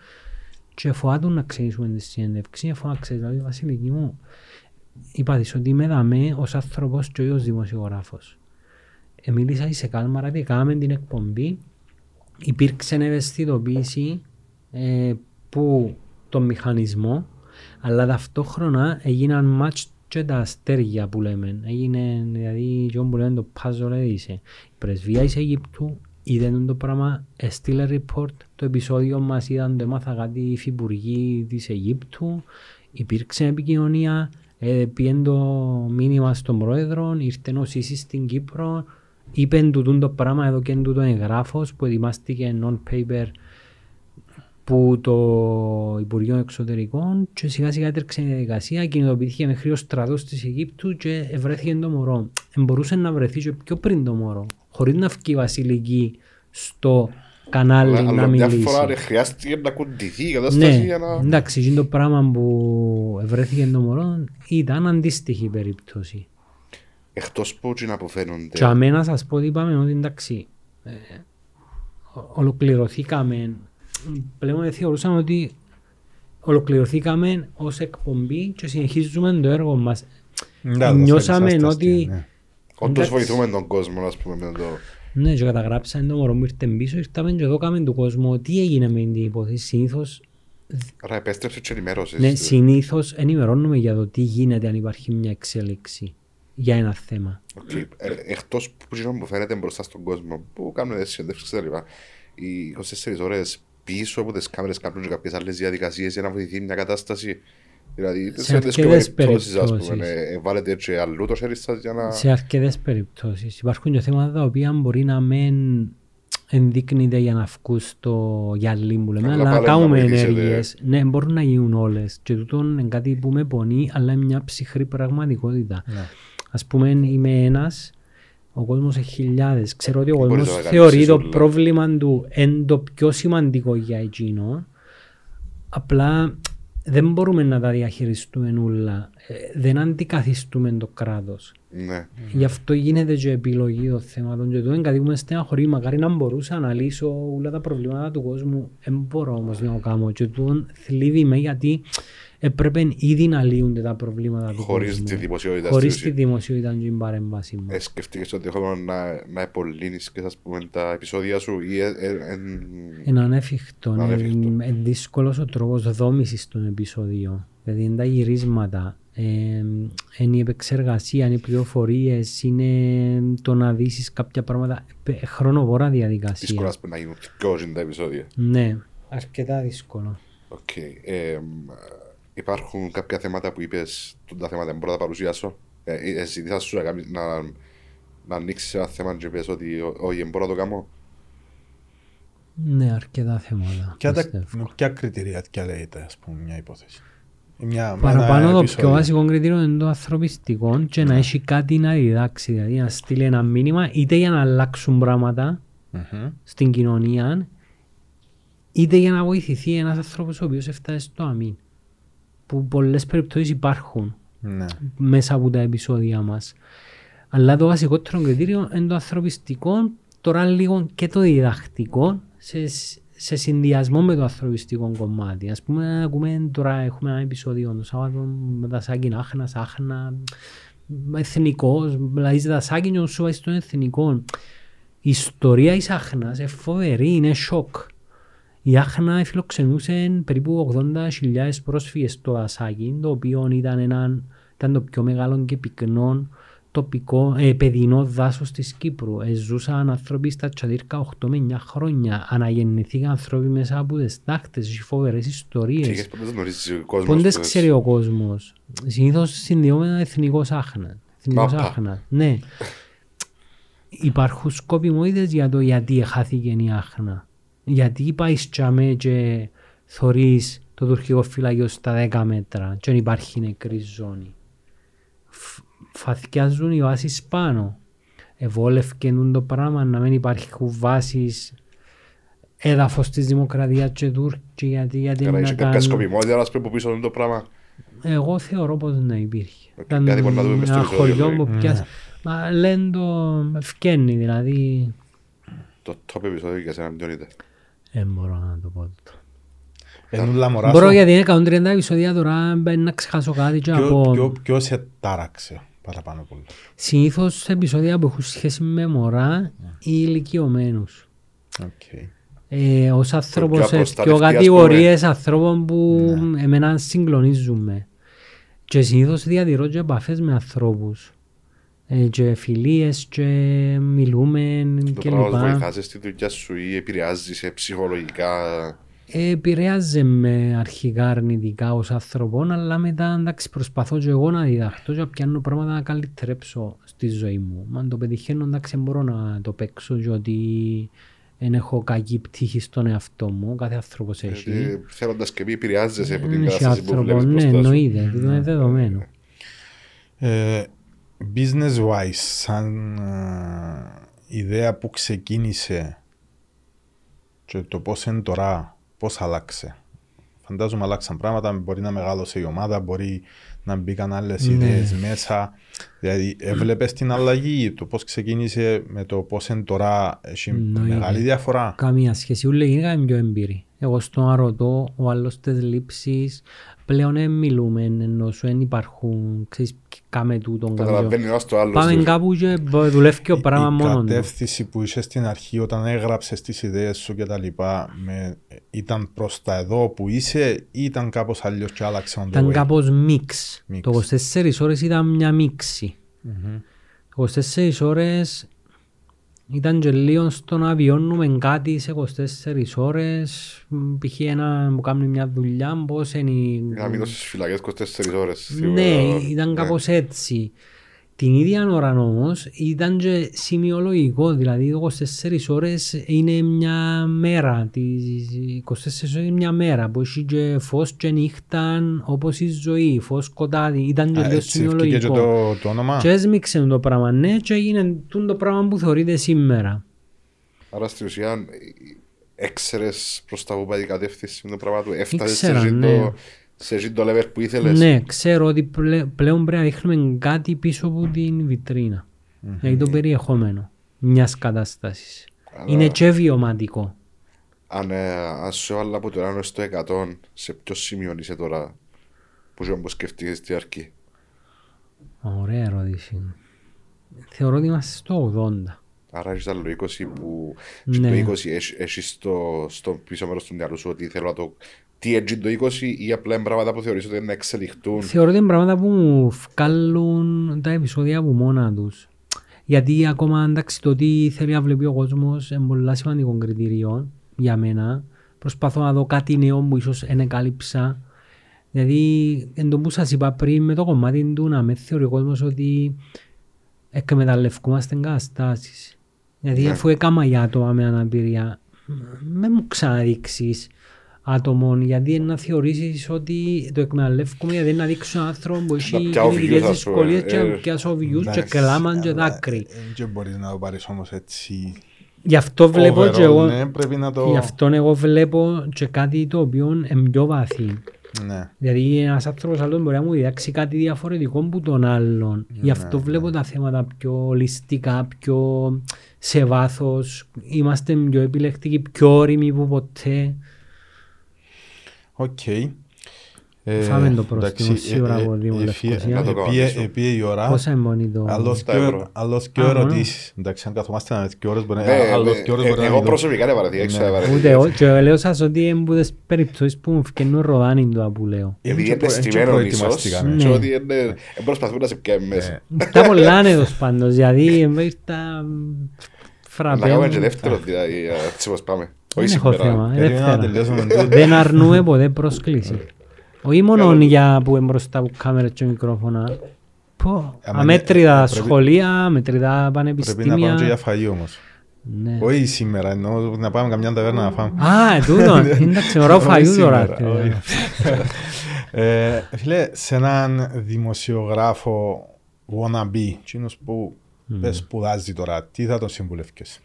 S1: και φοάδουν να ξέρουμε τη συνέντευξη, φώναξε, δηλαδή Βασιλική μου, είπα της ότι είμαι δαμέ ως άνθρωπος και όχι ως δημοσιογράφος. Ε, μίλησα σε κάλμαρα και κάναμε την εκπομπή, υπήρξε ευαισθητοποίηση ε, που τον μηχανισμό, αλλά ταυτόχρονα έγιναν match και τα αστέρια που λέμε. Έγινε, δηλαδή, και που λέμε το puzzle έδισε. Η πρεσβεία της Αιγύπτου είδε το πράγμα, έστειλε report, το επεισόδιο μας είδαν το έμαθα κάτι οι υφυπουργοί της Αιγύπτου, υπήρξε επικοινωνία, ε, πήγαινε το μήνυμα στον πρόεδρο, ήρθε ο Σίσης στην Κύπρο, είπε τούτο το πράγμα εδώ και τούτο εγγράφος που ετοιμάστηκε non-paper που το Υπουργείο Εξωτερικών και σιγά σιγά έτρεξε η διαδικασία, κινητοποιήθηκε μέχρι ο στρατός της Αιγύπτου και βρέθηκε το μωρό. Ε, μπορούσε να βρεθεί και πιο πριν το μωρό, χωρίς να βγει η Βασιλική στο κανάλι
S2: Αλλά
S1: να
S2: μια
S1: μιλήσει.
S2: φορά ρε, χρειάστηκε να κουντηθεί η κατάσταση
S1: Ναι,
S2: για να...
S1: εντάξει, εκείνο το πράγμα που βρέθηκε το μωρό ήταν αντίστοιχη περίπτωση.
S2: Εκτός που και να αποφαίνονται.
S1: Και αμένα σας πω ότι είπαμε ότι εντάξει, ε, ο- ολοκληρωθήκαμε, πλέον θεωρούσαμε ότι ολοκληρωθήκαμε ως εκπομπή και συνεχίζουμε το έργο μας.
S3: Ναι, το
S1: Νιώσαμε
S3: θέλεις, άστα
S1: ότι-
S3: αστεία, ναι.
S2: Όντως
S1: εντάξει.
S2: βοηθούμε τον κόσμο, ας πούμε, με το...
S1: Ναι, και καταγράψαμε το μωρό μου ήρθε πίσω, ήρθαμε και εδώ κάμε του κόσμου τι έγινε με την υπόθεση. Συνήθως,
S2: Άρα επέστρεψε και ενημέρωσες.
S1: ναι, συνήθως ενημερώνουμε για το τι γίνεται αν υπάρχει μια εξέλιξη για ένα θέμα.
S2: Οκ. Ε, Εκτός που γίνον που φαίνεται μπροστά στον κόσμο, που κάνουν τις συνέντευξεις και τα λοιπά, οι 24 ώρες πίσω από τις κάμερες κάνουν και κάποιες άλλες διαδικασίες για να βοηθεί μια κατάσταση. Δηλαδή,
S1: Σε
S2: σε αυτές τις
S1: αρκετές
S2: περιπτώσεις, ας πούμε,
S1: περιπτώσεις.
S2: ε, ε, βάλετε και αλλού το χέρι σας για να...
S1: Σε αρκετές περιπτώσεις. Υπάρχουν και θέματα τα οποία μπορεί να μην ενδείκνυται για να βγουν στο γυαλί μου λέμε,
S2: Αλλά
S1: αλλά να
S2: πάλι να
S1: κάνουμε
S2: βοηθήσετε.
S1: ενέργειες. Ναι, μπορούν να γίνουν όλες. Και τούτο είναι κάτι που με πονεί, αλλά είναι μια ψυχρή πραγματικότητα.
S3: Ναι.
S1: Ας πούμε είμαι ένας, ο κόσμος έχει χιλιάδες. Ξέρω ότι ο
S2: Μπορείς
S1: κόσμος
S2: να τα κάνεις
S1: θεωρεί το
S2: όλα.
S1: πρόβλημα του εν το πιο σημαντικό για εκείνο. Απλά δεν μπορούμε να τα διαχειριστούμε όλα. Ε, δεν αντικαθιστούμε το κράτος.
S2: Ναι.
S1: Γι' αυτό γίνεται και επιλογή των θέματων και το είναι κάτι που με στεναχωρεί. Μακάρι να μπορούσα να λύσω όλα τα προβλήματα του κόσμου. Δεν μπορώ όμως να το κάνω και το θλίβει με γιατί έπρεπε ήδη να λύονται τα προβλήματα του
S2: Χωρίς
S1: κόσμου.
S2: τη δημοσιότητα
S1: Χωρίς
S2: στην
S1: τη δημοσιότητα και την παρέμβαση μου.
S2: Ε, σκεφτήκες ότι έχω να, να επολύνεις και ας πούμε τα επεισόδια σου ή ε, ε, ε,
S1: Είναι ανέφικτο.
S2: Ανέφικτο.
S1: Είναι είναι δύσκολος ο τρόπος δόμησης των επεισοδίων. Δηλαδή είναι τα γυρίσματα, ε, είναι η επεξεργασία, είναι οι πληροφορίες, είναι το να δεις κάποια πράγματα. Ε, Χρονοβόρα διαδικασία.
S2: δύσκολα ας πούμε, να γίνουν πιο τα επεισόδια.
S1: Ναι, αρκετά δύσκολο.
S2: Οκ. Ε, μ, υπάρχουν κάποια θέματα που είπες, του τα θέματα δεν μπορώ να τα παρουσιάσω. Ε, ε, ζητήσα σου να, κάνεις- να, να ανοίξεις ένα θέμα και πες ότι «Ω- όχι, δεν μπορώ να το κάνω.
S1: Ναι, αρκετά θέματα.
S3: Ποια, τα,
S1: πιστεύω.
S3: ποια κριτηρία ποια λέγεται, ας πούμε, μια υπόθεση; Μια,
S1: Παραπάνω
S3: ένα
S1: το
S3: επεισόδιο.
S1: πιο βασικό κριτήριο είναι το ανθρωπιστικό και να έχει κάτι να διδάξει. Δηλαδή να στείλει ένα μήνυμα είτε για να αλλάξουν πράγματα
S3: Μμμ.
S1: στην κοινωνία, είτε για να βοηθηθεί ένας άνθρωπος ο οποίος έφτασε στο αμήν. Που πολλές περιπτώσεις υπάρχουν
S3: Ναι.
S1: μέσα από τα επεισόδια μας. Αλλά το βασικότερο κριτήριο είναι το ανθρωπιστικό, τώρα λίγο και το διδακτικό σε, σε συνδυασμό με το ανθρωπιστικό κομμάτι. Ας πούμε, ακούμε τώρα, έχουμε ένα επεισόδιο το Σάββατο με δασάκι άχνα, άχνα, εθνικός, δηλαδή δασάκι και σου βάζει των εθνικών. Η ιστορία της Άχνας είναι φοβερή, είναι σοκ. Η Άχνα φιλοξενούσε περίπου 80.000 πρόσφυγες στο Ασάκι, το οποίο ήταν, ένα, ήταν το πιο μεγάλο και πυκνό τοπικό, ε, παιδινό δάσος της Κύπρου. Ε, ζούσαν άνθρωποι στα τσαδίρκα 8 με 9 χρόνια. Αναγεννηθήκαν άνθρωποι μέσα από τις τάχτες, έχει φοβερές ιστορίες.
S2: Και πότε γνωρίζεις ο κόσμος.
S1: Πόντες
S2: που-
S1: ξέρει ο κόσμος. Συνήθως συνδυόμενα εθνικός άχνα. Εθνικός
S2: Μάπα.
S1: άχνα. Ναι. Υπάρχουν σκοπιμότητες για το γιατί χάθηκε η άχνα. Γιατί πάεις τσαμέ και θωρείς το τουρκικό φυλακείο στα 10 μέτρα και δεν υπάρχει νεκρή ζώνη. Φ- Φαθιάζουν οι βάσεις πάνω. Εβόλευκεν το πράγμα να μην υπάρχουν βάσεις έδαφος της δημοκρατίας και Τούρκοι γιατί, γιατί
S2: Άρα
S1: να
S2: είχε κάποια
S1: κάνουν...
S2: σκοπιμότητα να σπρέπω πίσω το πράγμα.
S1: Εγώ θεωρώ πως ναι υπήρχε.
S2: Οκ,
S1: Ήταν
S2: κάτι μπορεί να δούμε μες στο
S1: ένα
S2: επεισόδιο,
S1: χωριό
S2: δηλαδή.
S1: που πιάσε. Μα λένε το ευκένει δηλαδή.
S2: Το top επεισόδιο για σένα ποιον ήταν.
S1: Δεν μπορώ να το πω. το.
S3: Ενούλα μωρά
S1: Μπορώ
S3: σου.
S1: γιατί είναι 130 επεισόδια τώρα μπαίνει να ξεχάσω κάτι και να
S3: Ποιο-
S1: πω.
S3: ποιο- Ποιο σε τάραξε παραπάνω πολύ.
S1: Συνήθως επεισόδια που έχουν σχέση με μωρά ή ηλικιωμένους.
S3: Οκ.
S1: Ε, ως άνθρωπος
S2: πιο
S1: σε πιο
S2: προστατευτή, ας
S1: κατηγορίες ανθρώπων που εμένα συγκλονίζουν Και συνήθως διατηρώ και επαφές με ανθρώπους. Ε, και φιλίες και μιλούμε
S2: Το
S1: και
S2: πράγμα
S1: λοιπά.
S2: βοηθάζεις στη δουλειά σου ή επηρεάζεις σε ψυχολογικά;
S1: Ε, επηρεάζει με αρχικά αρνητικά ως άνθρωπον, αλλά μετά εντάξει, προσπαθώ και εγώ να διδαχτώ και να πιάνω πράγματα να καλυτερέψω στη ζωή μου. Αν το πετυχαίνω, εντάξει, μπορώ να το παίξω γιατί δεν έχω κακή πτύχη στον εαυτό μου. Κάθε άνθρωπος έχει.
S2: Γιατί θέλοντας και πει επηρεάζεσαι από την
S1: Έχει
S2: κατάσταση που
S1: άνθρωπο,
S2: βλέπεις
S1: ναι,
S2: μπροστά σου.
S1: εννοείται, αυτό είναι δεδομένο.
S3: Ε, business wise, σαν ε, ιδέα που ξεκίνησε και το πώς είναι τώρα, πώς άλλαξε. Φαντάζομαι αλλάξαν πράγματα, μπορεί να μεγάλωσε η ομάδα, μπορεί να μπήκαν άλλες
S1: Ναι.
S3: ιδέες μέσα. Δηλαδή, έβλεπες την αλλαγή, το πώς ξεκίνησε με το πώς είναι τώρα, έχει
S1: Εννοείται.
S3: μεγάλη διαφορά.
S1: Καμία σχέση, ούλε γίνηκαν πιο εμπειροί. Εγώ στον αρωτώ, ο άλλος τις λήψεις, πλέον δεν μιλούμε, ενώ σου δεν υπάρχουν, ξέρεις, κάμε τούτον κάποιο.
S2: Καταλαβαίνει ο ένας το άλλος.
S1: Πάμε κάπου και μπο- δουλεύει και ο πράγμα
S3: η
S1: μόνο του.
S3: κατεύθυνση που είσαι στην αρχή όταν έγραψες τις ιδέες σου και τα λοιπά με, ήταν προς τα εδώ που είσαι ή ήταν κάπως αλλιώς και άλλαξε on the
S1: Ήταν
S3: way;
S1: κάπως μίξ.
S3: Mix.
S1: Το 24 ώρες ήταν μια μίξη.
S3: Μμμ.
S1: 24 ώρες ήταν και λίγο στο να βιώνουμε κάτι σε 24 ώρες. Μ, Π.χ. ένα που κάνει μια δουλειά, πώς είναι η...
S2: Να μείνω στις φυλακές 24 ώρες.
S1: Ναι,
S2: σίγουρα.
S1: ήταν
S2: Ναι.
S1: κάπως έτσι. Την ίδια ώρα όμω ήταν και σημειολογικό, δηλαδή 24 ώρες είναι μια μέρα, τις 24 ώρες είναι μια μέρα που έχει και φως και νύχτα όπως η ζωή, φως σκοτάδι, ήταν και
S3: Α,
S1: λίγο
S3: έτσι ευκήκε και
S1: σημειολογικό.
S3: το, το όνομα.
S1: Και έσμιξε το πράγμα, ναι, και έγινε τούτο το πράγμα που θεωρείται σήμερα.
S2: Άρα στην ουσία έξερες προς τα που πάει η κατεύθυνση με το πράγμα του. Έφτασες σε
S1: Ήξερα,
S2: ζήν
S1: ναι.
S2: το- σε ζήν το level που ήθελες.
S1: Ναι, ξέρω ότι πλέ- πλέον πρέπει να δείχνουμε κάτι πίσω από την βιτρίνα. Δηλαδή το περιεχόμενο μιας κατάστασης.
S2: Αλλά-
S1: Είναι και βιωματικό.
S2: Αν, ε, αν σου έβαλα από το 1 έως το 100, σε ποιο σημείο είσαι τώρα που σου όπως σκεφτείς στη αρχή.
S1: Ωραία ερώτηση. Θεωρώ ότι είμαστε στο 80.
S2: Άρα έχεις άλλο 20 που
S1: Ναι.
S2: και το 20 έχεις- έχεις στο, στο πίσω μέρος του μυαλού σου ότι θέλω να το... Τι έτσι το 20 ή απλά είναι πράγματα που θεωρείς ότι είναι να εξελιχτούν.
S1: Θεωρώ ότι είναι πράγματα που μου βγάλουν τα επεισόδια από μόνα τους. Γιατί ακόμα εντάξει το τι θέλει να βλέπει ο κόσμος είναι πολύ σημαντικό κριτήριο για μένα. Προσπαθώ να δω κάτι νέο που ίσως δεν εκάλυψα. Δηλαδή, εν το που σας είπα πριν με το κομμάτι του να με θεωρεί ο κόσμος ότι εκμεταλλευκούμαστε εγκαταστάσεις. Δηλαδή,
S2: Ναι.
S1: αφού έκαμα για άτομα με αναπηρία, με μου ξαναδείξεις άτομων, γιατί είναι να θεωρήσεις ότι το εκμεταλλεύκουμε, γιατί είναι να δείξω έναν άνθρωπο που έχει
S2: πιάω views,
S1: γεννητικές
S2: ας πούμε.
S1: δυσκολίες και
S2: Ε,
S1: να πιάσω views και
S3: Εντάξει,
S1: κλάμαν και
S3: αλλά,
S1: δάκρυ.
S3: ε, Και μπορείς να το πάρεις όμως έτσι.
S1: Γι' αυτό βλέπω
S3: overall,
S1: και εγώ,
S3: ναι, πρέπει να το...
S1: γι' αυτό εγώ βλέπω και κάτι το οποίο είναι πιο βαθύ.
S3: Ναι.
S1: Δηλαδή ένας άνθρωπος άλλος μπορεί να μου διδάξει κάτι διαφορετικό από τον άλλον. Γι' αυτό
S3: ναι,
S1: βλέπω τα θέματα πιο ολιστικά, πιο σε βάθος. Είμαστε πιο επιλεκτικοί, πιο όριμοι που ποτέ.
S3: Οκ.
S1: Φάμε το πρόστιμο
S3: εντάξει,
S1: σίγουρα
S3: ε,
S1: από
S3: ε,
S1: Δήμο
S3: ε,
S1: Λευκοσία.
S3: ε,
S2: Να το
S3: ε,
S2: κάνω
S3: πήγε-
S2: πίσω.
S3: ε, πήγε η ώρα.
S1: Πόσα είναι μόνοι το...
S3: Άλλος
S2: Στα
S3: και
S2: ευρώ;
S3: ο- άλλος και
S1: Α, μόνο.
S3: ερωτήσεις. Εντάξει, αν καθόμαστε να και ώρες μπορεί να...
S2: Ναι,
S3: άλλος
S2: ναι,
S3: και ώρες
S2: ε,
S3: μπορεί να
S2: Εγώ
S3: μιλώ.
S2: προσωπικά δεν βαρέθηκα, έξω δεν βαρέθηκα.
S1: Ούτε εγώ. Και λέω σας ότι είναι από τις περιπτώσεις που μου φκαινούν ροδάνι το που λέω.
S2: Επειδή
S3: και
S2: είναι
S3: προ- και
S2: στημένο ίσως
S3: προετοιμαστήκαμε.
S2: και
S1: Ναι.
S2: ότι είναι- ε, προσπαθούμε να σε πιάμε μέσα.
S1: Τα πολλά ανέδος πάντως, δηλαδή ήρθα
S2: Να κάνουμε και
S1: φραπέ.
S2: δεύτερο δηλαδή, ε, έτσι όπως πάμε.
S1: Δεν
S2: Όχι
S1: έχω
S2: σήμερα.
S1: θέμα, ε,
S3: Περίμενα να
S1: Δευτέρα.
S3: τελειώσουμε τούτο.
S1: Δεν αρνούμε ποτέ πρόσκληση. Όχι μόνο για που είναι μπροστά από κάμερες και μικρόφωνα. Πω,
S3: Άμα
S1: αμέτρητα
S3: είναι- πρέπει-
S1: σχολεία, αμέτρητα
S3: Πρέπει να πάμε και για
S1: πανεπιστήμια.
S3: φαγή όμως.
S1: Ναι.
S3: Όχι σήμερα, εννοώ να πάμε καμιά ταβέρνα να φάμε.
S1: Α, τούτο. Εντάξει, ωραίο
S3: Όχι
S1: φαγιού τώρα.
S3: σήμερα, όχι. Ε, Φίλε, σε έναν δημοσιογράφο wannabe, εκείνος που δεν σπουδάζει τώρα, τι θα τον συμβουλεύκες;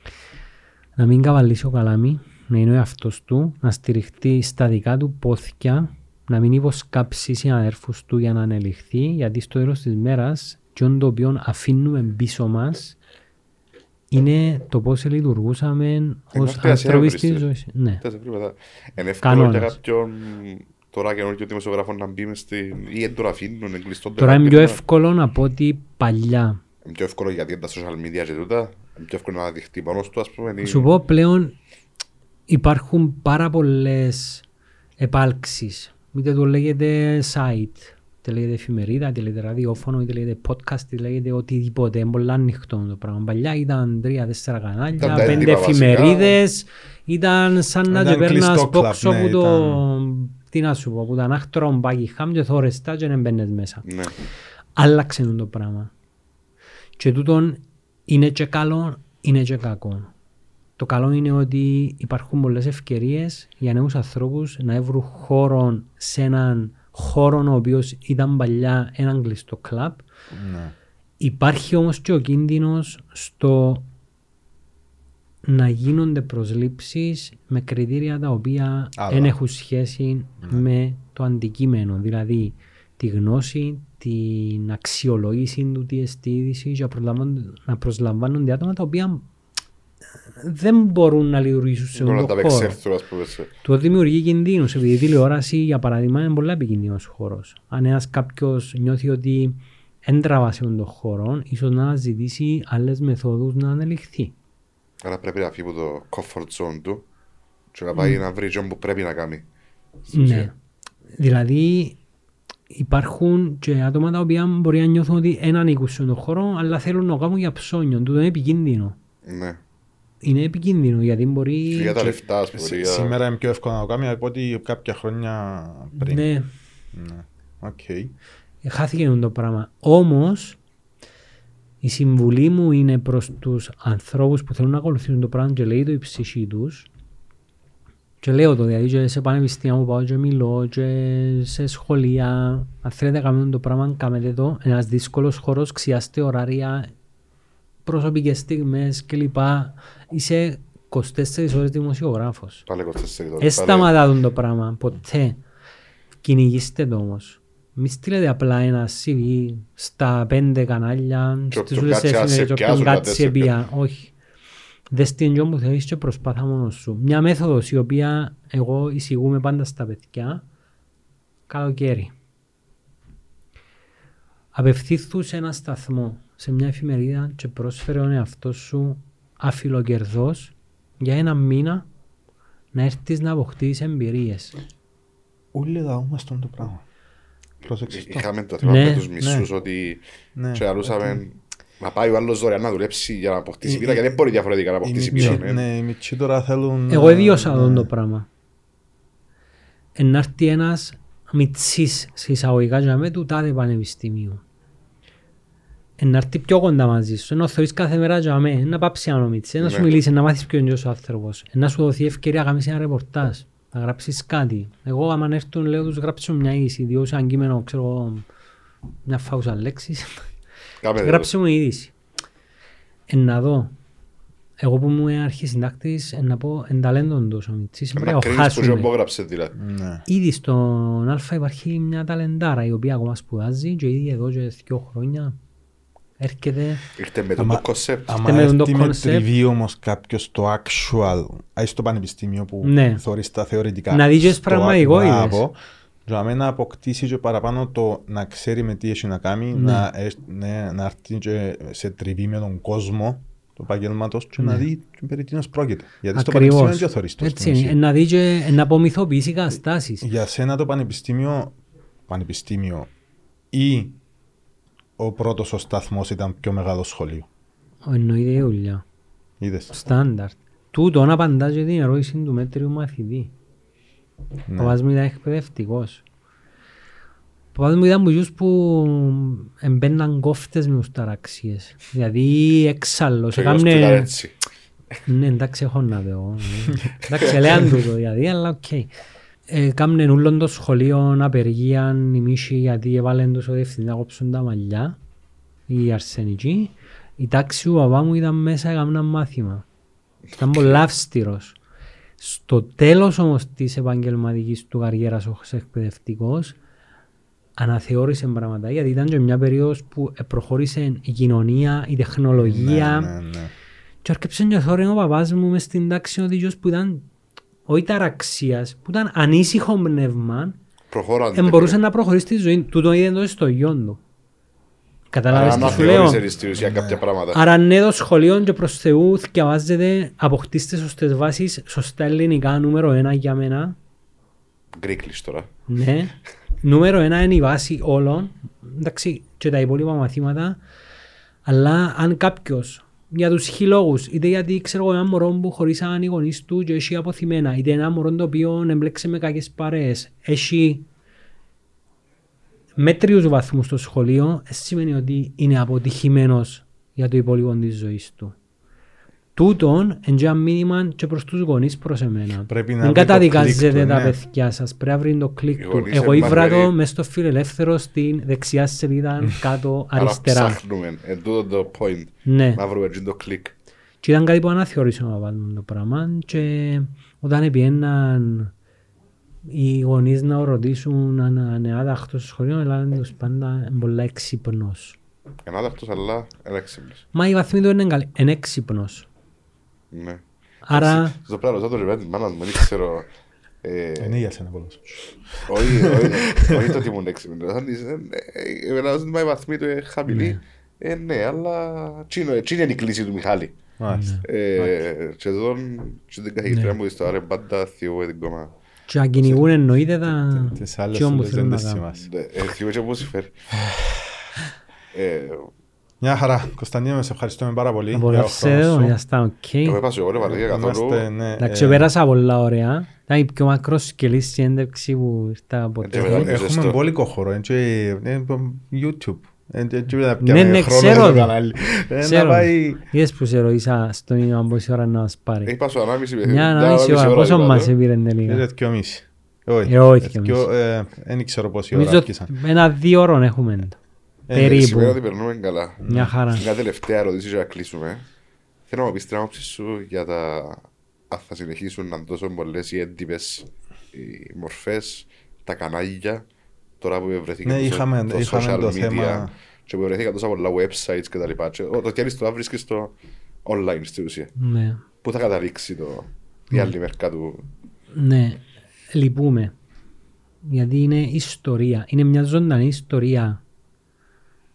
S1: Να μην καβαλήσει ο καλάμι, να είναι ο εαυτός του, να στηριχτεί στα δικά του πόθηκια, να μην υποσκάψει συναδέρφους του για να ανελιχθεί, γιατί στο τέλος της μέρας, και το οποίο αφήνουμε πίσω μας, είναι το πώς λειτουργούσαμε ως
S2: Είμαστε
S1: άνθρωποι
S2: ασιάβριστοι.
S1: στη ζωή. Ναι.
S2: Τέσσερα βήματα. Είναι εύκολο για
S1: Κανόνας.
S2: κάποιον τώρα καινούργιο δημοσιογράφος να μπει μες στην... ή εν τώρα αφήνουν, είναι κλειστό το
S1: Τώρα είναι πιο
S2: επάγγελμα.
S1: εύκολο να πω ότι παλιά.
S2: Είναι πιο εύκολο γιατί είναι τα social media και τούτα. Είναι πιο εύκολο να δειχτεί μόνος του, ας πούμε. ή-
S1: Σου πω πλέον υπάρχουν πάρα πολλές επάλξεις. Είτε το λέγεται site, είτε λέγεται εφημερίδα, είτε λέγεται ραδιόφωνο, είτε λέγεται podcast, είτε λέγεται οτιδήποτε. Είναι πολλά ανοιχτό το πράγμα. Παλιά ήταν τρία-τέσσερα κανάλια,
S2: Ήταν τα
S1: πέντε
S2: έντυπα βασικά.
S1: εφημερίδες. Ήταν σαν να
S3: Ήταν
S1: και παίρνας
S3: κλειστό κλαμπ,
S1: πόξο
S3: ναι,
S1: που το...
S3: ήταν-
S1: Τι να σου πω, που ήταν άκτρο Buckingham και θόρες τα και δεν μπαίνες μέσα.
S2: Ναι.
S1: Άλλαξε το πράγμα. Και τούτον είναι και καλό, είναι και κακό. Το καλό είναι ότι υπάρχουν πολλές ευκαιρίες για νέους ανθρώπους να βρουν χώρο σε έναν χώρο ο οποίος ήταν παλιά έναν κλειστό κλαμπ.
S3: Ναι.
S1: Υπάρχει όμως και ο κίνδυνος στο να γίνονται προσλήψεις με κριτήρια τα οποία
S3: Άλλα.
S1: δεν έχουν σχέση με το αντικείμενο. Δηλαδή τη γνώση, την αξιολόγηση του τι εστί είδηση και να προσλαμβάνονται- να προσλαμβάνονται άτομα τα οποία δεν μπορούν να λειτουργήσουν σε
S2: Μπορούν να
S1: αυτό
S2: τα
S1: το χώρο.
S2: απεξέλθουν, ας πούμε. σε-
S1: Το δημιουργεί κινδύνους, επειδή η τηλεόραση για παράδειγμα είναι πολύ επικίνδυνος χώρος. Αν ένας κάποιος νιώθει ότι δεν τραβά σε αυτόν τον χώρο, ίσως να αναζητήσει άλλες μεθόδους να ανελιχθεί.
S2: Άρα πρέπει να φύγει από το comfort zone του και να πάει να βρει τζείνον που πρέπει να κάνει.
S1: Ναι. Δηλαδή υπάρχουν και άτομα τα οποία μπορεί να νιώθουν ότι δεν ανήκουν σε αυτόν τον χώρο, αλλά θέλουν να κάνουν για ψώνιο. Τούτο είναι επικίνδυνο.
S2: Ναι.
S1: Είναι επικίνδυνο γιατί μπορεί...
S2: Και για τα λεφτά, ας πούμε.
S3: Σ-
S2: για-
S3: Σήμερα είναι πιο εύκολο να το κάνει από ότι κάποια χρόνια πριν.
S1: Ναι,
S3: Ναι. Οκ.
S1: χάθηκε το πράγμα. Όμως, η συμβουλή μου είναι προς τους ανθρώπους που θέλουν να ακολουθήσουν το πράγμα και λέει το η ψυχή τους και λέω το δηλαδή και σε πανεπιστήμια που πάω και μιλώ και σε σχολεία αν θέλετε να κάνετε το πράγμα κάνετε το ένας δύσκολος χώρος ξιάστε ωράρια προσωπικές στιγμές κλπ είσαι 24 ώρες δημοσιογράφος
S2: Πάλι 24 ώρες,
S1: δεν
S2: πάλι-
S1: σταματά το πράγμα, ποτέ. Κυνηγήστε το όμως. Μη στείλετε απλά ένα CV στα πέντε κανάλια,
S2: Και
S1: στις
S2: όποιον
S1: όλες τις
S2: κάτσει, ας σε
S1: εφημερίδες, όποιον
S2: πιάσουν, να
S1: κάτσει
S2: σε
S1: επία. Όχι. Δες την τζο που θέλεις και προσπάθα μόνος σου. Μια μέθοδος η οποία εγώ εισηγούμε πάντα στα παιδιά, καλοκαίρι. Απευθύθου σε ένα σταθμό, σε μια εφημερίδα και πρόσφερε ο εαυτό σου αφιλοκερδός για ένα μήνα να έρθεις να αποκτήσεις εμπειρίες.
S3: Όλοι δαούμε στον το πράγμα. Πρόσεξε το.
S2: Είχαμε το θέμα
S1: Ναι,
S2: με τους
S3: ναι.
S2: μισούς ότι
S3: Ναι.
S2: και αλούσαμε να πάει ο άλλος δωρεάν να δουλέψει για να αποκτήσει
S3: Ε,
S2: πείρα
S3: ε,
S2: γιατί δεν μπορεί διαφορετικά να
S3: Οι
S2: αποκτήσει
S3: μητσί-
S2: πείρα. ναι.
S3: Ναι, οι μητσί τώρα θέλουν...
S1: Εγώ
S3: ε,
S1: εβίωσα
S3: ναι.
S1: αυτό το πράγμα. Εν να έρθει ένας μητσής σε εισαγωγικά για με του τάδε πανεπιστημίου. Εν να έρθει πιο κοντά μαζί σου, ενώ θεωρείς κάθε μέρα για με, να πάψει ένα μητσί, να σου
S2: Ναι.
S1: μιλήσεις, να μάθεις ποιος είναι ο άνθρωπος, εν να σου δοθεί ευκαιρία να κάνεις ένα ρεπορτάζ, να γράψεις κάτι. Εγώ άμα έρθουν λέω τους γράψω μια είδηση, διότι σαν κείμενο ξέρω εγώ, μια φάουσα λέξης,
S2: Κάμε το.
S1: Γράψε μου είδηση. Ε, να δω Εγώ που μου είναι αρχισυντάκτης, ε, να πω εν ταλέντον τους ο Μιτσής, πρέπει
S2: Να
S1: να
S2: κρίνεις που
S1: χάσουμε.
S2: και έγραψε δηλαδή.
S3: Ναι.
S1: Ήδη στον Α υπάρχει μια ταλεντάρα η οποία ακόμα σπουδάζει και ήδη εδώ και δύο χρόνια έρχεται
S2: Ήρθε με το
S3: Άμα-
S2: το κόνσεπτ.
S3: Άμα
S1: με τον
S3: έρθει
S1: το
S3: με
S1: concept.
S3: τριβεί όμως κάποιος το actual, ας στο πανεπιστήμιο που
S1: Ναι.
S3: θωρείς τα θεωρητικά.
S1: Να δεις και
S3: στο
S1: πραγματικότητες.
S3: μπράβο, Για μένα να αποκτήσει και παραπάνω το να ξέρει με τι έχει να κάνει, να, έσ- ναι, να έρθει και σε τριβή με τον κόσμο του επαγγελματός και να δει περί τίνος πρόκειται. Γιατί στο πανεπιστήμιο
S1: Ναι. Ακριβώς.
S3: δεν θωρείς το
S1: Έτσι
S3: στην
S1: είναι.
S3: ουσία.
S1: Να δει και να απομυθοποιήσει καταστάσεις.
S3: Για σένα το πανεπιστήμιο, πανεπιστήμιο ή ο πρώτος ο σταθμός ήταν πιο μεγάλο σχολείο.
S1: Εννοείται η δουλειά.
S3: Είδες.
S1: Στάνταρτ. Τούτο να απαντάς και την ερώτηση του μέτριου μαθητή. Ο
S3: Ναι.
S1: παπάς μου ήταν εκπαιδευτικός. Ο παπάς μου ήταν από εκείνους που εμπαίναν κόφτες με τους ταραξίες. Δηλαδή έξαλλος.
S2: Και εγώ
S1: Έκαμνε...
S2: ήταν έτσι.
S1: Ναι, εντάξει, έχω να δω. Εντάξει, λέαν τούτο δηλαδή, αλλά οκ. Ε, Κάμνε ούλον το σχολείο απεργία η μίση γιατί έβαλαν τους ο διευθυντή να κόψουν τα μαλλιά, οι αρσενικοί. Η τάξη του παπά μου ήταν μέσα, έκανα μάθημα. Ήταν πολύ αυστηρός. Στο τέλος όμως της επαγγελματικής του καριέρας ως εκπαιδευτικός, αναθεώρησε πράγματα γιατί ήταν και μια περίοδος που προχώρησε η κοινωνία, η τεχνολογία.
S3: Ναι, ναι, ναι.
S1: Και έρκεψε και θόρυβε ο παπάς μου μες στην τάξη ο δίγιος που ήταν όχι ταραξίας, που ήταν ανήσυχο πνεύμα,
S2: Προχώραν.
S1: δεν μπορούσε να προχωρήσει τη ζωή του. Τούτο είδε το στο γιον του. Καταλάβες τι σου λέω;
S2: Αναθεώρησε στην ουσία κάποια πράγματα.
S1: Άρα ναι το σχολείο και προς Θεού διαβάζετε, αποκτήστε σωστές βάσεις, σωστά ελληνικά νούμερο ένα για μένα.
S2: Γκρίκλεις τώρα.
S1: Ναι. Νούμερο ένα είναι η βάση όλων. Εντάξει, και τα υπόλοιπα μαθήματα. Αλλά αν κάποιος για τους χιλόγους, είτε γιατί ξέρω εγώ ένα μωρό που χωρίσαν οι γονείς του και έχει αποθυμένα, είτε ένα μωρό το οποίο εμπλέξε με κακές παρέες, έχει μέτριους βαθμούς στο σχολείο, δεν σημαίνει ότι είναι αποτυχημένος για το υπόλοιπο της ζωής του. Τούτον είναι και ένα μήνυμα και προς τους γονείς προς εμένα.
S3: Πρέπει να
S1: Δεν
S3: βρει το
S1: καταδικάζετε
S3: κλικ του,
S1: τα
S3: ναι.
S1: παιδιά σας, πρέπει να βρει το κλικ
S2: Οι
S1: του.
S2: γονείς
S1: Εγώ
S2: είναι
S1: ήβρα το
S2: μαγκαροί.
S1: μες στο φιλελεύθερο στην δεξιά σελίδα κάτω
S2: Άρα
S1: αριστερά.
S2: ψάχνουμε. Εν τούτο το point.
S1: Ναι.
S2: Να βρούμε έτσι το κλικ.
S1: Και ήταν κάτι που αναθεώρησε ο παπάς μου το πράγμα και όταν πιέναν οι γονείς να ρωτήσουν αν είναι άδαχτος στο σχολείο, έλεγαν τους πάντα «Είναι πολλά έξυπνος.
S2: Ενάδαχτος αλλά ελέξιμπλος.
S1: Μα η βαθμή του είναι καλή. Είναι έξυπνος.
S2: Ναι.
S1: Άρα,
S2: Στο πράγμα ρωτάω το ρεβέ της μάνας μου, δεν ξέρω. ε,
S3: Είναι για σένα πολλός.
S2: Όχι, όχι, όχι το ότι ήμουν έξυπνος. Αν είσαι, ε, ε, Εμένα η βαθμή του είναι χαμηλή. Ε, ναι, αλλά τσίνο, τσίνο είναι η κλίση του Μιχάλη.
S3: Μάλιστα.
S2: Ε, Και εδώ, και την καθηγητρία μου στο άρε πάντα θυώ την κόμμα.
S1: και να κυνηγούν εννοείται τα
S3: Τις άλλες
S1: ποιον που
S3: ούλες
S1: θέλουν
S3: δεν
S1: να
S3: τις
S1: κάνουν.
S3: θυμάσαι.
S2: Ε, Θυώ και πώς φέρει. Ε,
S3: Μια χαρά. Κωνσταντίνο, σε ευχαριστούμε πάρα πολύ. για ο
S1: Απολαύσε
S3: χρόνος
S1: το,
S3: σου.
S1: για στα οκ.
S2: Εγώ είπα σου, εγώ δεν βαρέθηκα καθόλου.
S3: Είμαστε, ναι,
S1: Εντάξει,
S3: ε,
S1: πέρασα πολλά ωραία. Ήταν η πιο μακροσκελή συνέντευξη που ήρθα ποτέ.
S2: Ε, βέβαια.
S3: Έχουμε
S2: Ζεστό.
S3: μπόλικο χώρο, έτσι, ε, YouTube. Ε, ε, έτσι, να
S1: Ναι,
S3: πιάμε
S1: ναι,
S3: χρόνο
S1: ξέρω
S3: στο
S1: το.
S3: κανάλι. Ε, Να
S1: Ξέρω.
S3: πάει...
S1: Είδες που σε ρωτήσα στο μήνυμα πόση ώρα να μας πάρει.
S2: Είπα σου ανάμιση
S1: Μια ανάμιση ώρα, πόσο
S2: είπα
S1: μας
S2: το.
S1: έπειρε
S3: Είναι
S1: τελικά.
S3: δυο μισή. Όχι,
S1: Ε, όχι
S3: ε,
S1: δυο
S3: δυο-
S1: μισή.
S3: ε, Δεν ξέρω πόση ώρα
S1: Νομίζω
S3: άρχισαν.
S1: ένα δύο ώρων έχουμε. Το.
S3: Ε,
S2: Σημαίνει ότι
S1: Περίπου.
S2: περνούμε καλά.
S1: Μια χαρά.
S2: Μια τελευταία ερώτηση για να κλείσουμε. Θέλω να μου πεις την άποψη σου για τα... αν θα συνεχίσουν να τόσο πολλές οι έντυπες οι μορφές, τα κανάλια, τώρα που βρεθήκε
S3: Ναι,
S2: τόσο-
S3: είχαμε-
S2: το
S3: είχαμε
S2: social
S3: το
S2: media
S3: θέμα.
S2: και που βρεθήκαν τόσα πολλά websites και τα λοιπά. Και ο- Το κέρδος τώρα βρίσκεις στο online στη ουσία.
S1: Ναι.
S2: Πού θα καταλήξει το, η άλλη μερικά του.
S1: Ναι, λυπούμε. Γιατί είναι ιστορία. Είναι μια ζωντανή ιστορία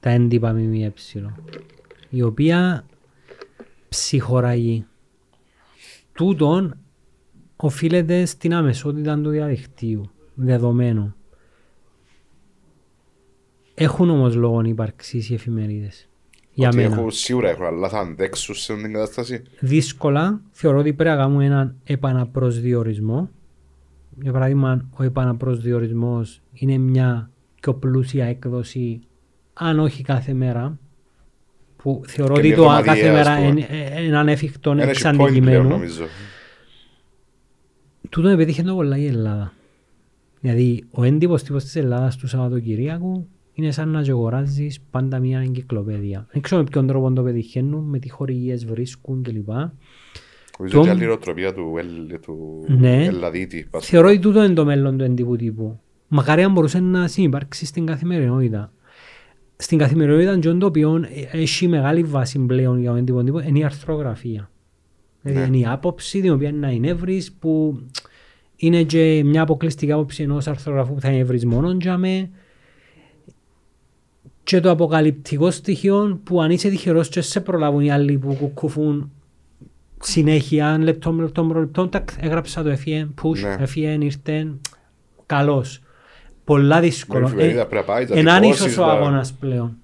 S1: τα έντυπα ΜΜΕ. Η οποία ψυχοραγεί. Τούτον οφείλεται στην αμεσότητα του διαδικτύου δεδομένου. Έχουν όμως λόγο ύπαρξης οι εφημερίδες. Για
S2: ότι
S1: μένα.
S2: έχουν, σίγουρα έχουν, αλλά θα αντέξουν σε την κατάσταση.
S1: δύσκολα θεωρώ ότι πρέπει να κάνουμε έναν επαναπροσδιορισμό. Για παράδειγμα, ο επαναπροσδιορισμός είναι μια πιο πλούσια έκδοση, αν όχι κάθε μέρα, που θεωρώ
S2: Και
S1: ότι
S2: μια
S1: το
S2: εβδομαδιαία,
S1: κάθε
S2: ας
S1: μέρα
S2: πούμε.
S1: είναι ε, είναι ανέφικτο
S2: Ένα
S1: εξ
S2: έχει point πλέον
S1: αντικειμένου.
S2: νομίζω.
S1: Τούτο με πετύχε το πολλά η Ελλάδα. Δηλαδή, ο έντυπος τύπος της Ελλάδας του Σαββατοκυριακού είναι σαν να αγοράζεις πάντα μια εγκυκλοπαίδεια. Δεν ξέρω με ποιον τρόπο το πετυχαίνουν, με τι χορηγίες βρίσκουν κλπ.
S2: Νομίζω
S1: Το-
S2: και άλλη νοοτροπία του, Ελ- του
S1: Ναι.
S2: Ελλαδίτη. ας
S1: Θεωρώ ότι τούτο είναι το μέλλον του εντύπου τύπου. Μακάρι αν μπορούσε να συνυπάρξει στην καθημερινότητα. Στην καθημερινότητα και το οποίο έχει μεγάλη βάση πλέον για τον εντύπου τύπου είναι η αρθρογραφία. Δηλαδή
S2: Ναι.
S1: είναι η άποψη την οποία να είναι εύρης που είναι και μια αποκλειστική άποψη ενός αρθρογραφού που θα είναι εύρης μόνον για με και το αποκαλυπτικό στοιχείο που αν είσαι τυχερός και σε προλάβουν οι άλλοι που κουκουφούν συνέχεια λεπτό με λεπτό με λεπτό τακ, έγραψα το έφυγε push,
S2: Ναι.
S1: έφυγε, ήρθε καλός πολλά
S2: Με
S1: δύσκολο
S2: εφημερίδα
S1: Ε,
S2: πρέπει να πάει, τα
S1: είναι
S2: τυπώσεις,
S1: άνισος ο
S2: να-
S1: αγώνας πλέον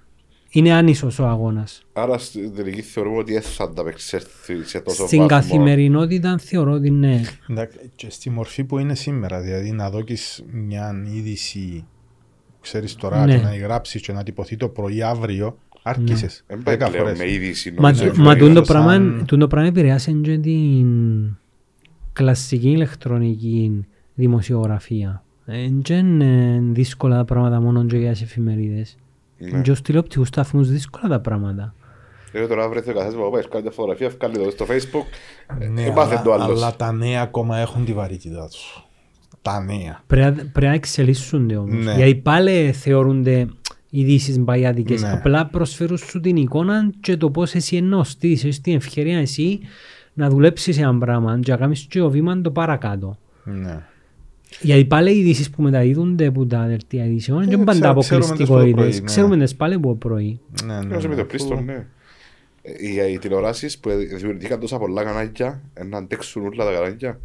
S1: είναι άνισος ο αγώνας
S2: Άρα στην τελική θεωρούμε ότι δεν θα ανταπεξέλθει σε τόσο
S1: στην
S2: βάθμο.
S1: καθημερινότητα θεωρώ ότι ναι
S3: Εντάξει, Και στη μορφή που είναι σήμερα, δηλαδή να δώκεις μια είδηση, ξέρεις τώρα,
S1: Ναι.
S3: και να γράψεις και να τυπωθεί το πρωί αύριο, άρχισες.
S2: Δεν πάει
S3: Δέκα
S2: πλέον
S3: φορές.
S2: με είδηση.
S1: Μα,
S2: νομίζω,
S1: μα
S2: εφημερίδα.
S1: τούτο
S3: σαν-
S1: πράγμα, τούτο πράγμα επηρεάσε και την κλασική ηλεκτρονική δημοσιογραφία. Δεν είναι δύσκολα τα πράγματα μόνο και για τις εφημερίδες.
S2: Ναι.
S1: Και στους τηλεοπτικούς σταθμούς δύσκολα τα πράγματα.
S2: Λέω τώρα βρέθηκε ο καθένας που πάει, κάνει μια φωτογραφία, βγάλει το στο facebook,
S3: Ναι,
S2: ε, μάθε το
S3: αλλά,
S2: άλλος.
S3: αλλά τα νέα ακόμα έχουν τη βαρύτητά τους. Τα νέα.
S1: Πρέπει, να- πρέπει να εξελίσσονται όμως.
S3: Ναι.
S1: Γιατί πάλι θεωρούνται ειδήσεις μπαγιάτικες.
S3: Ναι.
S1: Απλά προσφέρουν σου την εικόνα και το πώς εσύ εννοωστείς. Έχεις την ευκαιρία εσύ να δουλέψεις ένα πράγμα και να κάνεις και το βήμα το παρακάτω.
S3: Ναι.
S1: Γιατί πάλι οι ειδήσεις που μεταδίδονται από τα δελτία ειδήσεων είναι
S3: Ε,
S1: και πάντα
S3: ξέρω- ξέρουμε τις
S1: αποκλειστικό
S3: το
S1: είδες.
S3: πρωί, ναι.
S1: Ξέρουμε τις πάλι από πρωί.
S3: Ναι, ναι,
S2: Νομίζω με
S3: ναι.
S2: το πλήστον, ναι. Ε, Οι, οι τηλεοράσεις που δημιουργήθηκαν τόσα πολλά κανάλια, ε, να αντέξουν όλα τα κανάλια.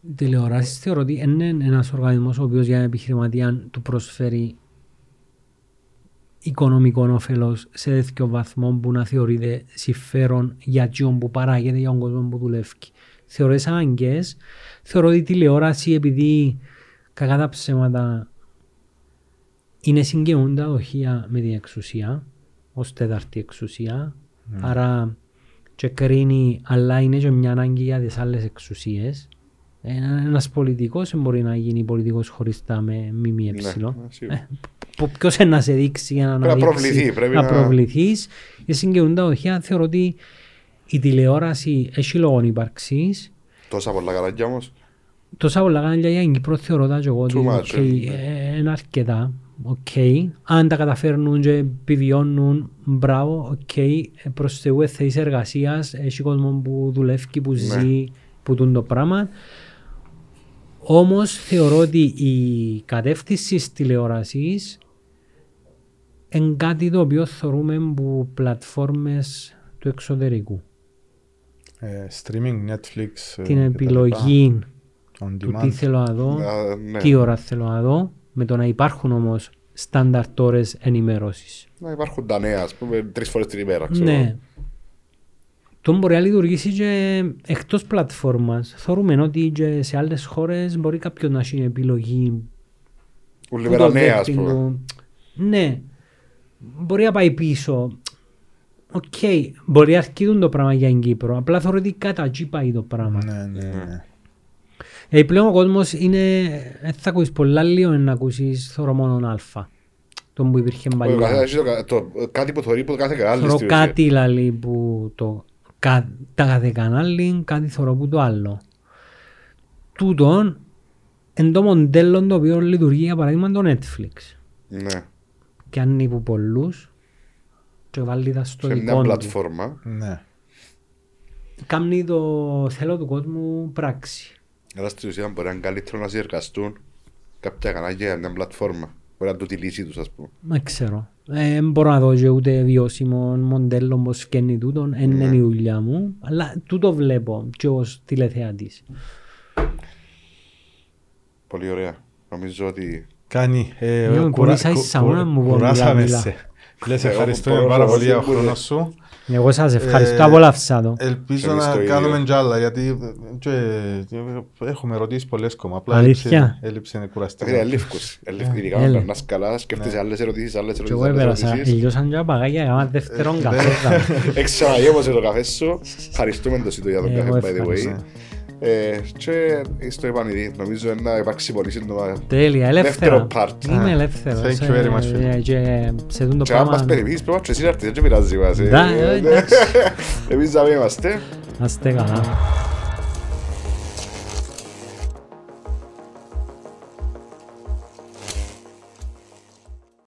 S1: Οι τηλεοράσεις θεωρώ ότι είναι ένας οργανισμός ο οποίος για έναν επιχειρηματία του προσφέρει οικονομικό όφελος σε τέτοιο βαθμό που να θεωρείται συμφέρον για ποιον που παράγεται για τον κόσμο που δουλεύει. Θεωρώ τις αναγκές. Θεωρώ ότι η τηλεόραση επειδή κακά τα ψέματα είναι συγκαιούντα δοχεία με την εξουσία ως τέταρτη εξουσία άρα και κρίνει αλλά είναι και μια ανάγκη για τις άλλες εξουσίες ένα, ένας πολιτικός δεν μπορεί να γίνει πολιτικός χωριστά με ΜΜΕ.
S2: Ναι, ναι, σίγουρα.
S1: Που ποιος είναι να σε δείξει για να
S2: Πρέπει να
S1: αναδείξει,
S2: προβληθεί, πρέπει
S1: να
S2: να-
S1: προβληθείς. Και συγκαιούν τα οχεία θεωρώ ότι η τηλεόραση έχει λόγο ύπαρξης.
S2: Τόσα πολλά κανάλια όμως.
S1: Τόσα πολλά κανάλια για την Κύπρο θεωρώ τα και εγώ ότι
S2: Too much,
S1: OK,
S2: ε,
S1: ε, είναι αρκετά. οκ. Αν τα καταφέρνουν και επιβιώνουν, μπράβο, οκ. Ε, Προς Θεού ε, θέσεις εργασίας, έχει κόσμο που δουλεύει, που
S2: Ναι.
S1: ζει, που τούν το πράγμα. Όμως θεωρώ ότι η κατεύθυνση της τηλεόρασης είναι κάτι το οποίο θεωρούμε που πλατφόρμες του εξωτερικού.
S3: Ε, streaming, Netflix. ε,
S1: Την
S3: κτλ.
S1: επιλογή
S3: On
S1: του
S3: demand.
S1: τι θέλω να δω,
S2: Α, ναι.
S1: τι ώρα θέλω να δω, με το να υπάρχουν όμως στάνταρτ ώρες ενημέρωσης.
S2: Να υπάρχουν τα νέα, ας πούμε, τρεις φορές την ημέρα. ξέρω.
S1: Ναι. Το μπορεί να λειτουργήσει και εκτός πλατφόρμας. Θεωρούμε ότι και σε άλλες χώρες μπορεί κάποιος να έχει επιλογή
S2: Ούλη
S1: που
S2: μέρα
S1: το
S2: νέα, ας
S1: δέχτην
S2: πούμε.
S1: του. Ναι. Μπορεί να πάει πίσω. Οκ. Μπορεί να αρκετούν το πράγμα για την Κύπρο. Απλά θεωρώ ότι κατά εκεί πάει το πράγμα.
S3: Ναι, ναι, ναι.
S1: Ε, πλέον ο κόσμος είναι... Δεν θα ακούσεις πολλά λίγο να ακούσεις θεωρώ μόνο αλφα. Τον που υπήρχε
S2: Ο καθένας
S1: παλιά.
S2: έχει το κα- το- Κάτι που θεωρεί που το κάθε κανάλι
S1: Θεωρώ
S2: στην ουσία.
S1: κάτι λαλή που το... κα- Τα κάθε κανάλι, κάτι θεωρώ που το άλλο. Τούτον, εν το μοντέλο το οποίο λειτουργεί για παράδειγμα το Netflix.
S2: Ναι.
S1: και αν που πολλούς και βάλει τα στο
S2: Σε
S1: δικό
S2: μια
S1: του.
S2: πλατφόρμα.
S3: Ναι.
S1: Κάνει το θέλω του κόσμου πράξη.
S2: Αλλά στην ουσία μπορεί να είναι καλύτερο να συνεργαστούν κάποια κανάλια για μια πλατφόρμα. Μπορεί να το τη λύση τους, ας πούμε.
S1: Δεν ξέρω. Ε, Δεν μπορώ να δω και ούτε βιώσιμο μοντέλο πως φκένει τούτον. Δεν
S2: Ναι.
S1: είναι η δουλειά μου. Αλλά τούτο βλέπω και ως τηλεθεατής.
S2: Πολύ ωραία. Νομίζω ότι
S3: Κάνει. Ε,
S1: Ναι, μου
S3: κουρα-
S1: πονήσα η
S3: κου-
S1: σαούνα
S3: κου-
S1: μου που
S3: Κουράσαμε
S1: μιλά, μιλά.
S3: σε. Λες
S2: Ε,
S3: ευχαριστούμε
S2: όπως
S3: πάρα
S2: μπορώ,
S3: πολύ για τον
S2: σίγουρα.
S3: χρόνο σου.
S1: Εγώ σας ευχαριστώ.
S3: Ε,
S1: Απολαύσα το.
S3: Ελπίζω
S2: Εμείς
S3: να
S2: το ίδιο.
S3: κάνουμε κι άλλα γιατί ε, και, ε, έχουμε ρωτήσει πολλές ακόμα. Απλά
S1: Αλήθεια;
S3: έλειψε- έλειψε είναι κουραστικό.
S2: είναι ελεύκος. Ειδικά
S1: Έλε.
S2: να περνάς καλά, σκέφτεσαι άλλες ερωτήσεις, άλλες
S1: Και εγώ
S2: ερωτήσεις, άλλες
S1: έπαιρασα.
S2: ερωτήσεις.
S1: Ελειώσαν και τα παγάκια. Έκανα δεύτερον
S3: Ε,
S1: καφέ.
S2: Εξαναγέμωσε το καφέ σου. Ευχαριστούμε το σύντο για τον
S1: Εγώ
S2: καφέ, by the
S1: ευχαριστώ.
S2: way. Ε, Και στο επανειδή, νομίζω να υπάρξει πολύ σύντομα.
S1: Τέλεια, ελεύθερα.
S2: Δεύτερο part.
S1: Είμαι ελεύθερος.
S3: Thank you very much,
S1: ε,
S3: φίλε.
S1: ε, Και σε τούτο
S2: Και αν μας
S1: πράγμα...
S2: περιποιείς πρέπει να και εσύ να έρθεις, δεν πειράζει μας. ε.
S1: Ναι, ε, εντάξει.
S2: Εμείς θα είμαστε.
S1: Να είστε καλά.